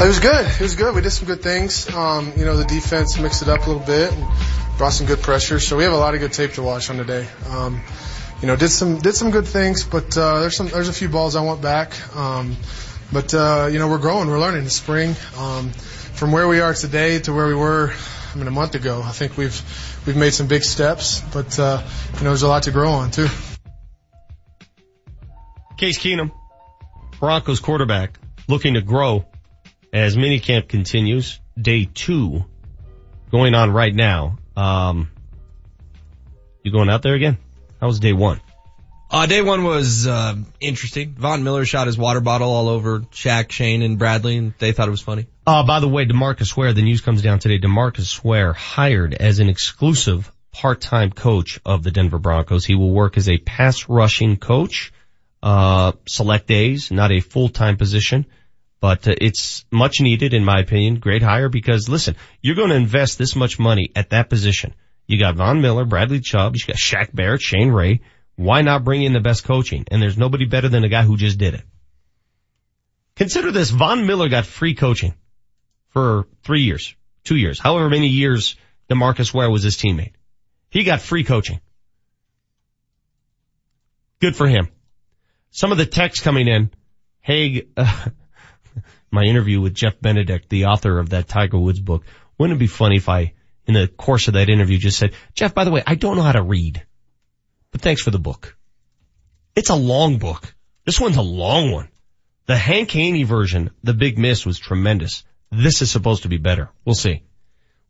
It was good. It was good. We did some good things. Um, you know, the defense mixed it up a little bit and brought some good pressure. So we have a lot of good tape to watch on today. Um, you know, did some did some good things, but uh, there's some there's a few balls I want back. Um, but uh, you know, we're growing, we're learning. It's spring. Um, from where we are today to where we were, I mean, a month ago, I think we've we've made some big steps. But uh, you know, there's a lot to grow on too. Case Keenum, Broncos quarterback, looking to grow as minicamp continues. Day two going on right now. Um, you going out there again? How was day one? Uh, day one was, uh, interesting. Von Miller shot his water bottle all over Shaq, Shane, and Bradley, and they thought it was funny. Uh, by the way, DeMarcus Ware, the news comes down today. DeMarcus Ware hired as an exclusive part-time coach of the Denver Broncos. He will work as a pass rushing coach, uh, select days, not a full-time position. But uh, it's much needed in my opinion. Great hire because listen, you're going to invest this much money at that position. You got Von Miller, Bradley Chubb, you got Shaq Barrett, Shane Ray. Why not bring in the best coaching? And there's nobody better than the guy who just did it. Consider this, Von Miller got free coaching for three years, two years, however many years DeMarcus Ware was his teammate. He got free coaching. Good for him. Some of the text coming in, Haig, uh, my interview with Jeff Benedict, the author of that Tiger Woods book. Wouldn't it be funny if I, in the course of that interview, just said, Jeff, by the way, I don't know how to read, but thanks for the book. It's a long book. This one's a long one. The Hank Haney version, The Big Miss, was tremendous. This is supposed to be better. We'll see.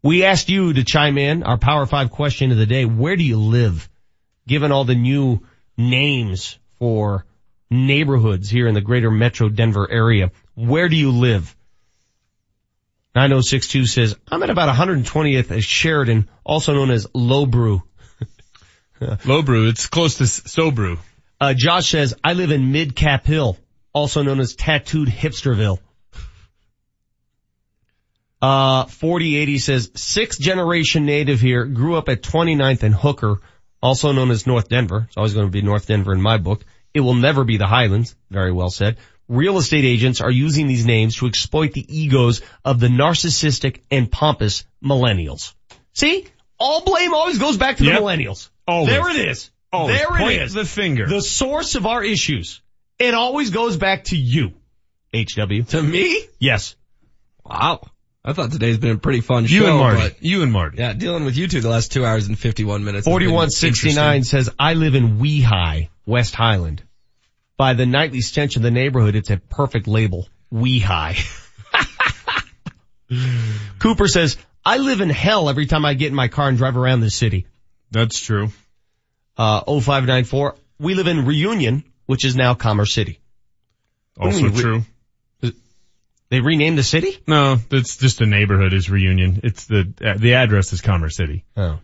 We asked you to chime in. Our Power 5 question of the day. Where do you live? Given all the new names for neighborhoods here in the greater metro Denver area, where do you live? 9062 says, I'm at about 120th at Sheridan, also known as Low Brew. Low Brew, it's close to Sobrew. Uh, Josh says, I live in Mid Cap Hill, also known as Tattooed Hipsterville. Uh, 4080 says, sixth generation native here, grew up at 29th and Hooker, also known as North Denver. It's always going to be North Denver in my book. It will never be the Highlands. Very well said. Real estate agents are using these names to exploit the egos of the narcissistic and pompous millennials. See? All blame always goes back to Yep. the millennials. Always. There it is. Always. There Point it is. the finger. The source of our issues. It always goes back to you. HW. To me? Yes. Wow. I thought today's been a pretty fun show. You and Marty. but- You and Marty. yeah, dealing with you two the last two hours and 51 minutes. 4169 says, I live in Weehigh, West Highland. By the nightly stench of the neighborhood, it's a perfect label. Weehigh. Cooper says, I live in hell every time I get in my car and drive around the city. That's true. Uh, 0594, we live in Reunion, which is now Commerce City. Also you mean, re- true. They renamed the city? No, that's just a neighborhood is Reunion. It's the, the address is Commerce City. Oh.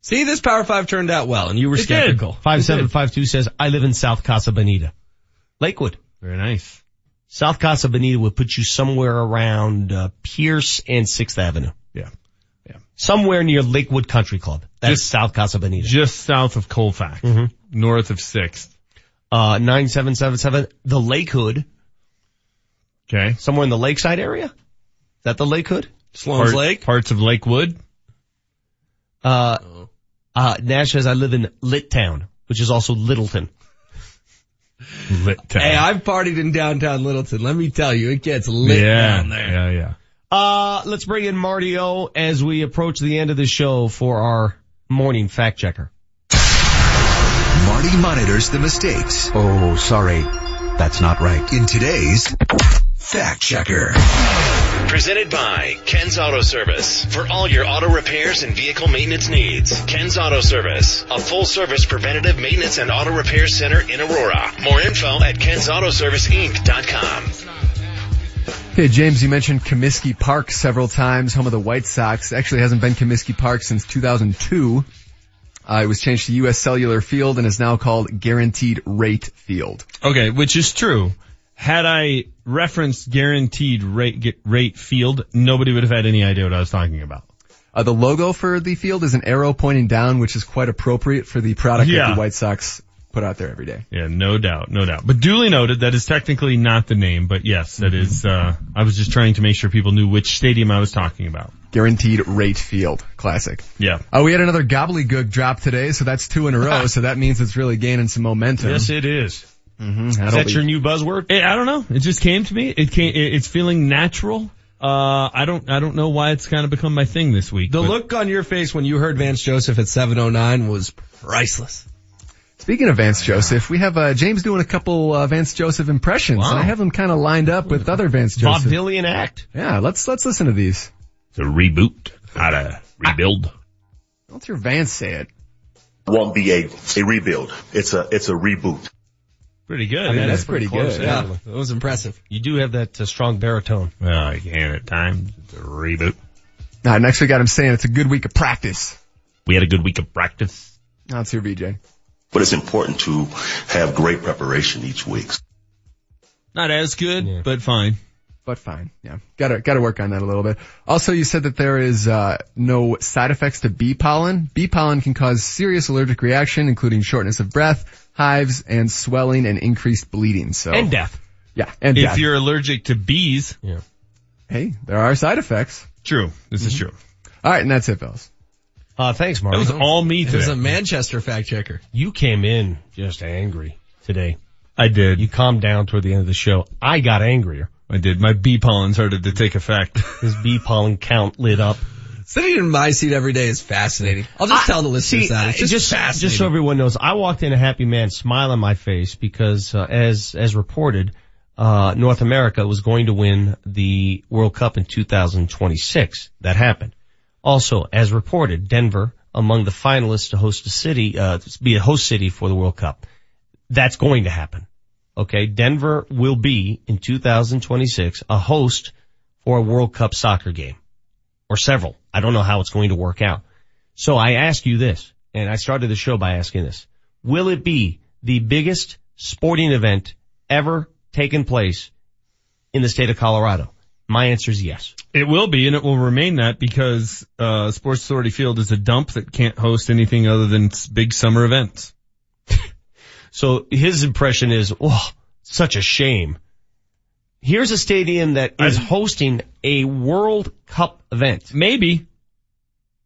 See, this Power 5 turned out well and you were It skeptical. 5752 says, I live in South Casa Bonita. Lakewood. Very nice. South Casa Bonita would put you somewhere around uh, Pierce and 6th Avenue. Yeah. Yeah. Somewhere near Lakewood Country Club. That's South Casa Bonita. Just south of Colfax. Mhm. North of 6th. Uh, 9777, the Lake Hood. Okay. Somewhere in the lakeside area? Is that the Lake Hood? Sloan's Part- Lake? Parts of Lakewood. Uh, uh, Nash says I live in Lit Town, which is also Littleton. Lit town. Hey, I've partied in downtown Littleton. Let me tell you, it gets lit yeah. down there. Yeah, yeah. Uh, let's bring in Marty O as we approach the end of the show for our morning fact checker. Marty monitors the mistakes Oh, sorry. That's not right. in today's Fact Checker. Presented by Ken's Auto Service. For all your auto repairs and vehicle maintenance needs. Ken's Auto Service. A full service preventative maintenance and auto repair center in Aurora. More info at kensautoserviceinc.com. Okay, James, you mentioned Comiskey Park several times, home of the White Sox. Actually hasn't been Comiskey Park since 2002. Uh, it was changed to U.S. Cellular Field and is now called Guaranteed Rate Field. Okay, which is true. Had I referenced guaranteed rate, get- rate field, nobody would have had any idea what I was talking about. Uh, the logo for the field is an arrow pointing down, which is quite appropriate for the product Yeah. that the White Sox put out there every day. Yeah, no doubt, no doubt. But duly noted, that is technically not the name, but yes, that is, uh, I was just trying to make sure people knew which stadium I was talking about. Guaranteed Rate Field. Classic. Yeah. Uh, we had another gobbledygook drop today, so that's two in a row, so that means it's really gaining some momentum. Yes, it is. Mm-hmm. Is that your new buzzword? Eh, I don't know. It just came to me. It came, it- it's feeling natural. Uh, I don't, I don't know why it's kind of become my thing this week. The but- look on your face when you heard Vance Joseph at 709 was priceless. Speaking of Vance Joseph, we have uh, James doing a couple uh, Vance Joseph impressions, Wow. and I have them kind of lined up with other Vance Joseph. Vaudevillian act. Yeah, let's let's listen to these. It's a reboot. How to rebuild. What's your Vance say it? won't be a, a rebuild. It's a, it's a reboot. Pretty good. I mean, that's it? pretty close, good. yeah. Yeah. That was impressive. You do have that uh, strong baritone. Well, I can at times. It's a reboot. All right, next we got him saying it's a good week of practice. We had a good week of practice. Now it's your VJ. But it's important to have great preparation each week. Not as good, but fine. But fine, yeah. Gotta, gotta work on that a little bit. Also, you said that there is, uh, no side effects to bee pollen. Bee pollen can cause serious allergic reaction, including shortness of breath, hives, and swelling and increased bleeding. So. And death. Yeah, and if death. you're allergic to bees, yeah. Hey, there are side effects. true. This is true. Alright, and that's it, fellas. Uh, thanks, Mark. That was all me It was a Manchester fact checker. You came in just angry today. I did. You calmed down toward the end of the show. I got angrier. I did. My bee pollen started to take effect. His bee pollen count lit up. Sitting in my seat every day is fascinating. I'll just I- tell the listeners see, that. It's just, just, fascinating. just so everyone knows, I walked in a happy man, smile on my face because, uh, as as reported, uh, North America was going to win the World Cup in 2026. That happened. Also, as reported, Denver among the finalists to host a city, uh, to be a host city for the World Cup. That's going to happen. Okay, Denver will be in 2026 a host for a World Cup soccer game or several. I don't know how it's going to work out. So I ask you this, and I started the show by asking this. Will it be the biggest sporting event ever taken place in the state of Colorado? My answer is yes. It will be, and it will remain that because uh, Sports Authority Field is a dump that can't host anything other than big summer events. So his impression is, oh, such a shame. Here's a stadium that is hosting a World Cup event. Maybe.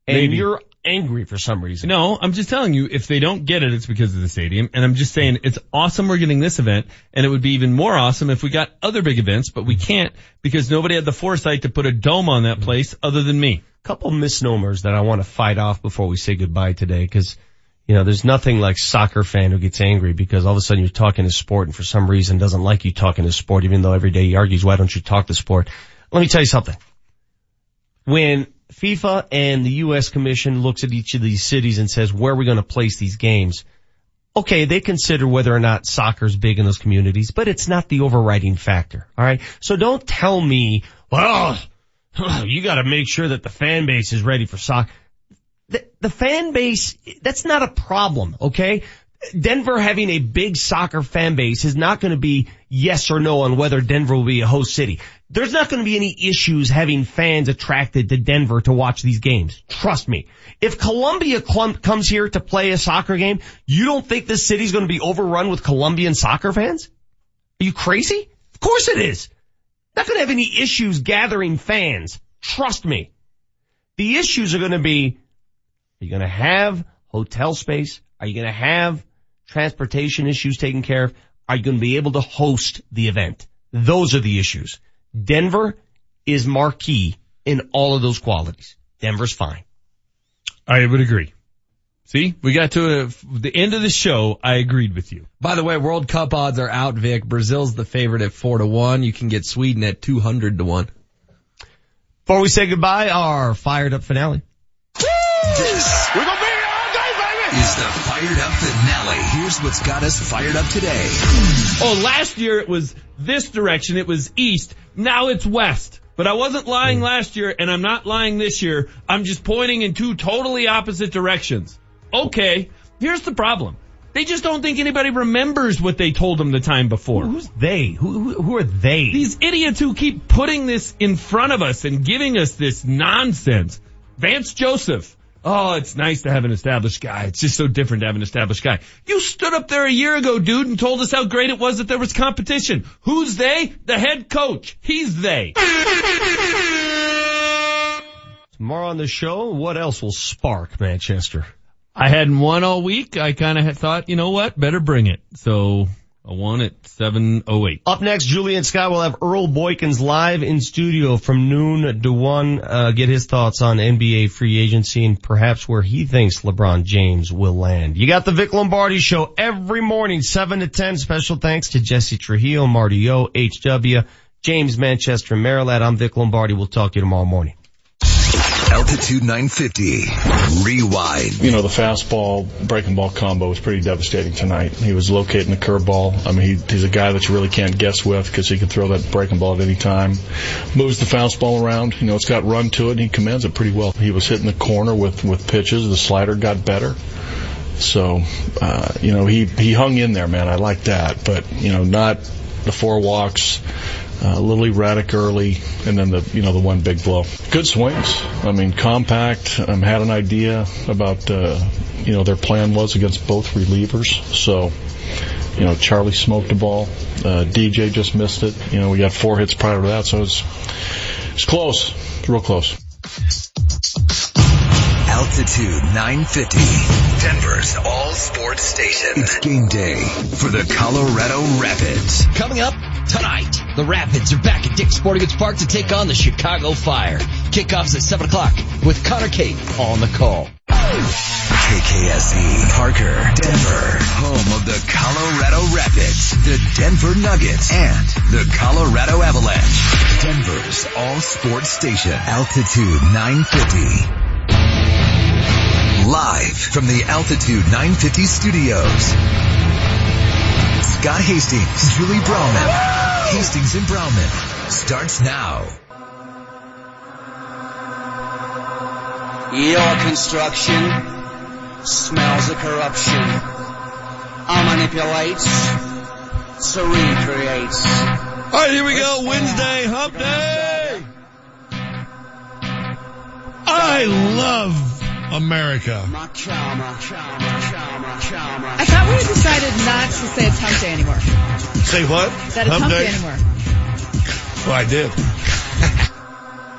And Maybe. you're angry for some reason. No, I'm just telling you, if they don't get it, it's because of the stadium. And I'm just saying, it's awesome we're getting this event, and it would be even more awesome if we got other big events, but we can't because nobody had the foresight to put a dome on that place other than me. couple misnomers that I want to fight off before we say goodbye today because, you know, there's nothing like soccer fan who gets angry because all of a sudden you're talking to sport and for some reason doesn't like you talking to sport even though every day he argues, why don't you talk to sport? Let me tell you something. When FIFA and the U.S. Commission looks at each of these cities and says, where are we going to place these games? Okay, they consider whether or not soccer's big in those communities, but it's not the overriding factor. All right. So don't tell me, well, you got to make sure that the fan base is ready for soccer. The, the fan base, that's not a problem. Okay. Denver having a big soccer fan base is not going to be yes or no on whether Denver will be a host city. There's not going to be any issues having fans attracted to Denver to watch these games. Trust me. If Colombia comes here to play a soccer game, you don't think this city's going to be overrun with Colombian soccer fans? Are you crazy? Of course it is. Not going to have any issues gathering fans. Trust me. The issues are going to be, are you going to have hotel space? Are you going to have transportation issues taken care of? Are you going to be able to host the event? Those are the issues. Denver is marquee in all of those qualities. Denver's fine. I would agree. See, we got to uh, a, the end of the show. I agreed with you. By the way, World Cup odds are out, Vic. Brazil's the favorite at four to one. You can get Sweden at 200 to one. Before we say goodbye, our fired up finale. This is the fired up finale. Here's what's got us fired up today. Oh, last year it was this direction. It was east. Now it's west. But I wasn't lying hmm. last year and I'm not lying this year. I'm just pointing in two totally opposite directions. Okay. Here's the problem. They just don't think anybody remembers what they told them the time before. Who's they? Who, who, who are they? These idiots who keep putting this in front of us and giving us this nonsense. Vance Joseph. Oh, it's nice to have an established guy. It's just so different to have an established guy. You stood up there a year ago, dude, and told us how great it was that there was competition. Who's they? The head coach. He's they. Tomorrow on the show, what else will spark Manchester? I hadn't won all week. I kind of thought, you know what? Better bring it. So Won at 708. Up next, Julian Scott will have Earl Boykins live in studio from noon to one, uh, get his thoughts on NBA free agency and perhaps where he thinks LeBron James will land. You got the Vic Lombardi show every morning, 7 to 10. Special thanks to Jesse Trujillo, Marty O, HW, James Manchester, and Maryland. I'm Vic Lombardi. We'll talk to you tomorrow morning. Altitude 950. Rewind. You know, the fastball breaking ball combo was pretty devastating tonight. He was locating the curveball. I mean, he, he's a guy that you really can't guess with because he can throw that breaking ball at any time. Moves the fastball around. You know, it's got run to it and he commands it pretty well. He was hitting the corner with, with pitches. The slider got better. So, uh, you know, he, he hung in there, man. I like that. But, you know, not the four walks, uh, a little erratic early, and then the you know the one big blow. Good swings. I mean, compact. Um, had an idea about uh, you know their plan was against both relievers. So, you know, Charlie smoked a ball. Uh, DJ just missed it. You know, we got four hits prior to that, so it's it's close, it's real close. Altitude 950. Denver's all sports station. It's game day for the Colorado Rapids. Coming up tonight, the Rapids are back at Dick's Sporting Goods Park to take on the Chicago Fire. Kickoffs at 7 o'clock with Connor Kate on the call. KKSE, Parker, Denver, home of the Colorado Rapids, the Denver Nuggets, and the Colorado Avalanche. Denver's all sports station, Altitude 950. Live from the Altitude 950 studios. Scott Hastings, Julie Browman. Hastings and Browman starts now. Your construction smells of corruption. I manipulates, to recreate. All right, here we go. Wednesday, hump day. I love America. I thought we decided not to say it's hump day anymore. Say what? That it's hump, day anymore. Well, I did.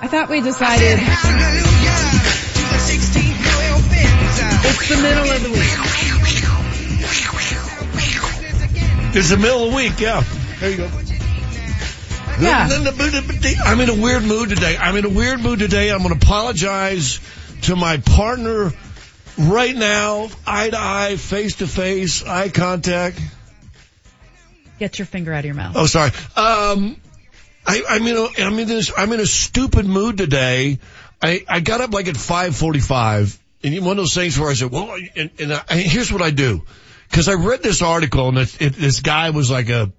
I thought we decided it's the middle of the week. It's the middle of the week, yeah. There you go. Yeah. I'm in a weird mood today. I'm in a weird mood today. I'm going to apologize to my partner right now, eye to eye, face to face, eye contact. Get your finger out of your mouth. Oh, sorry. Um, I, I'm in a, I'm in this, I'm in a stupid mood today. I, I got up like at 545 and one of those things where I said, well, and, and I, here's what I do. Cause I read this article and it, it, this guy was like a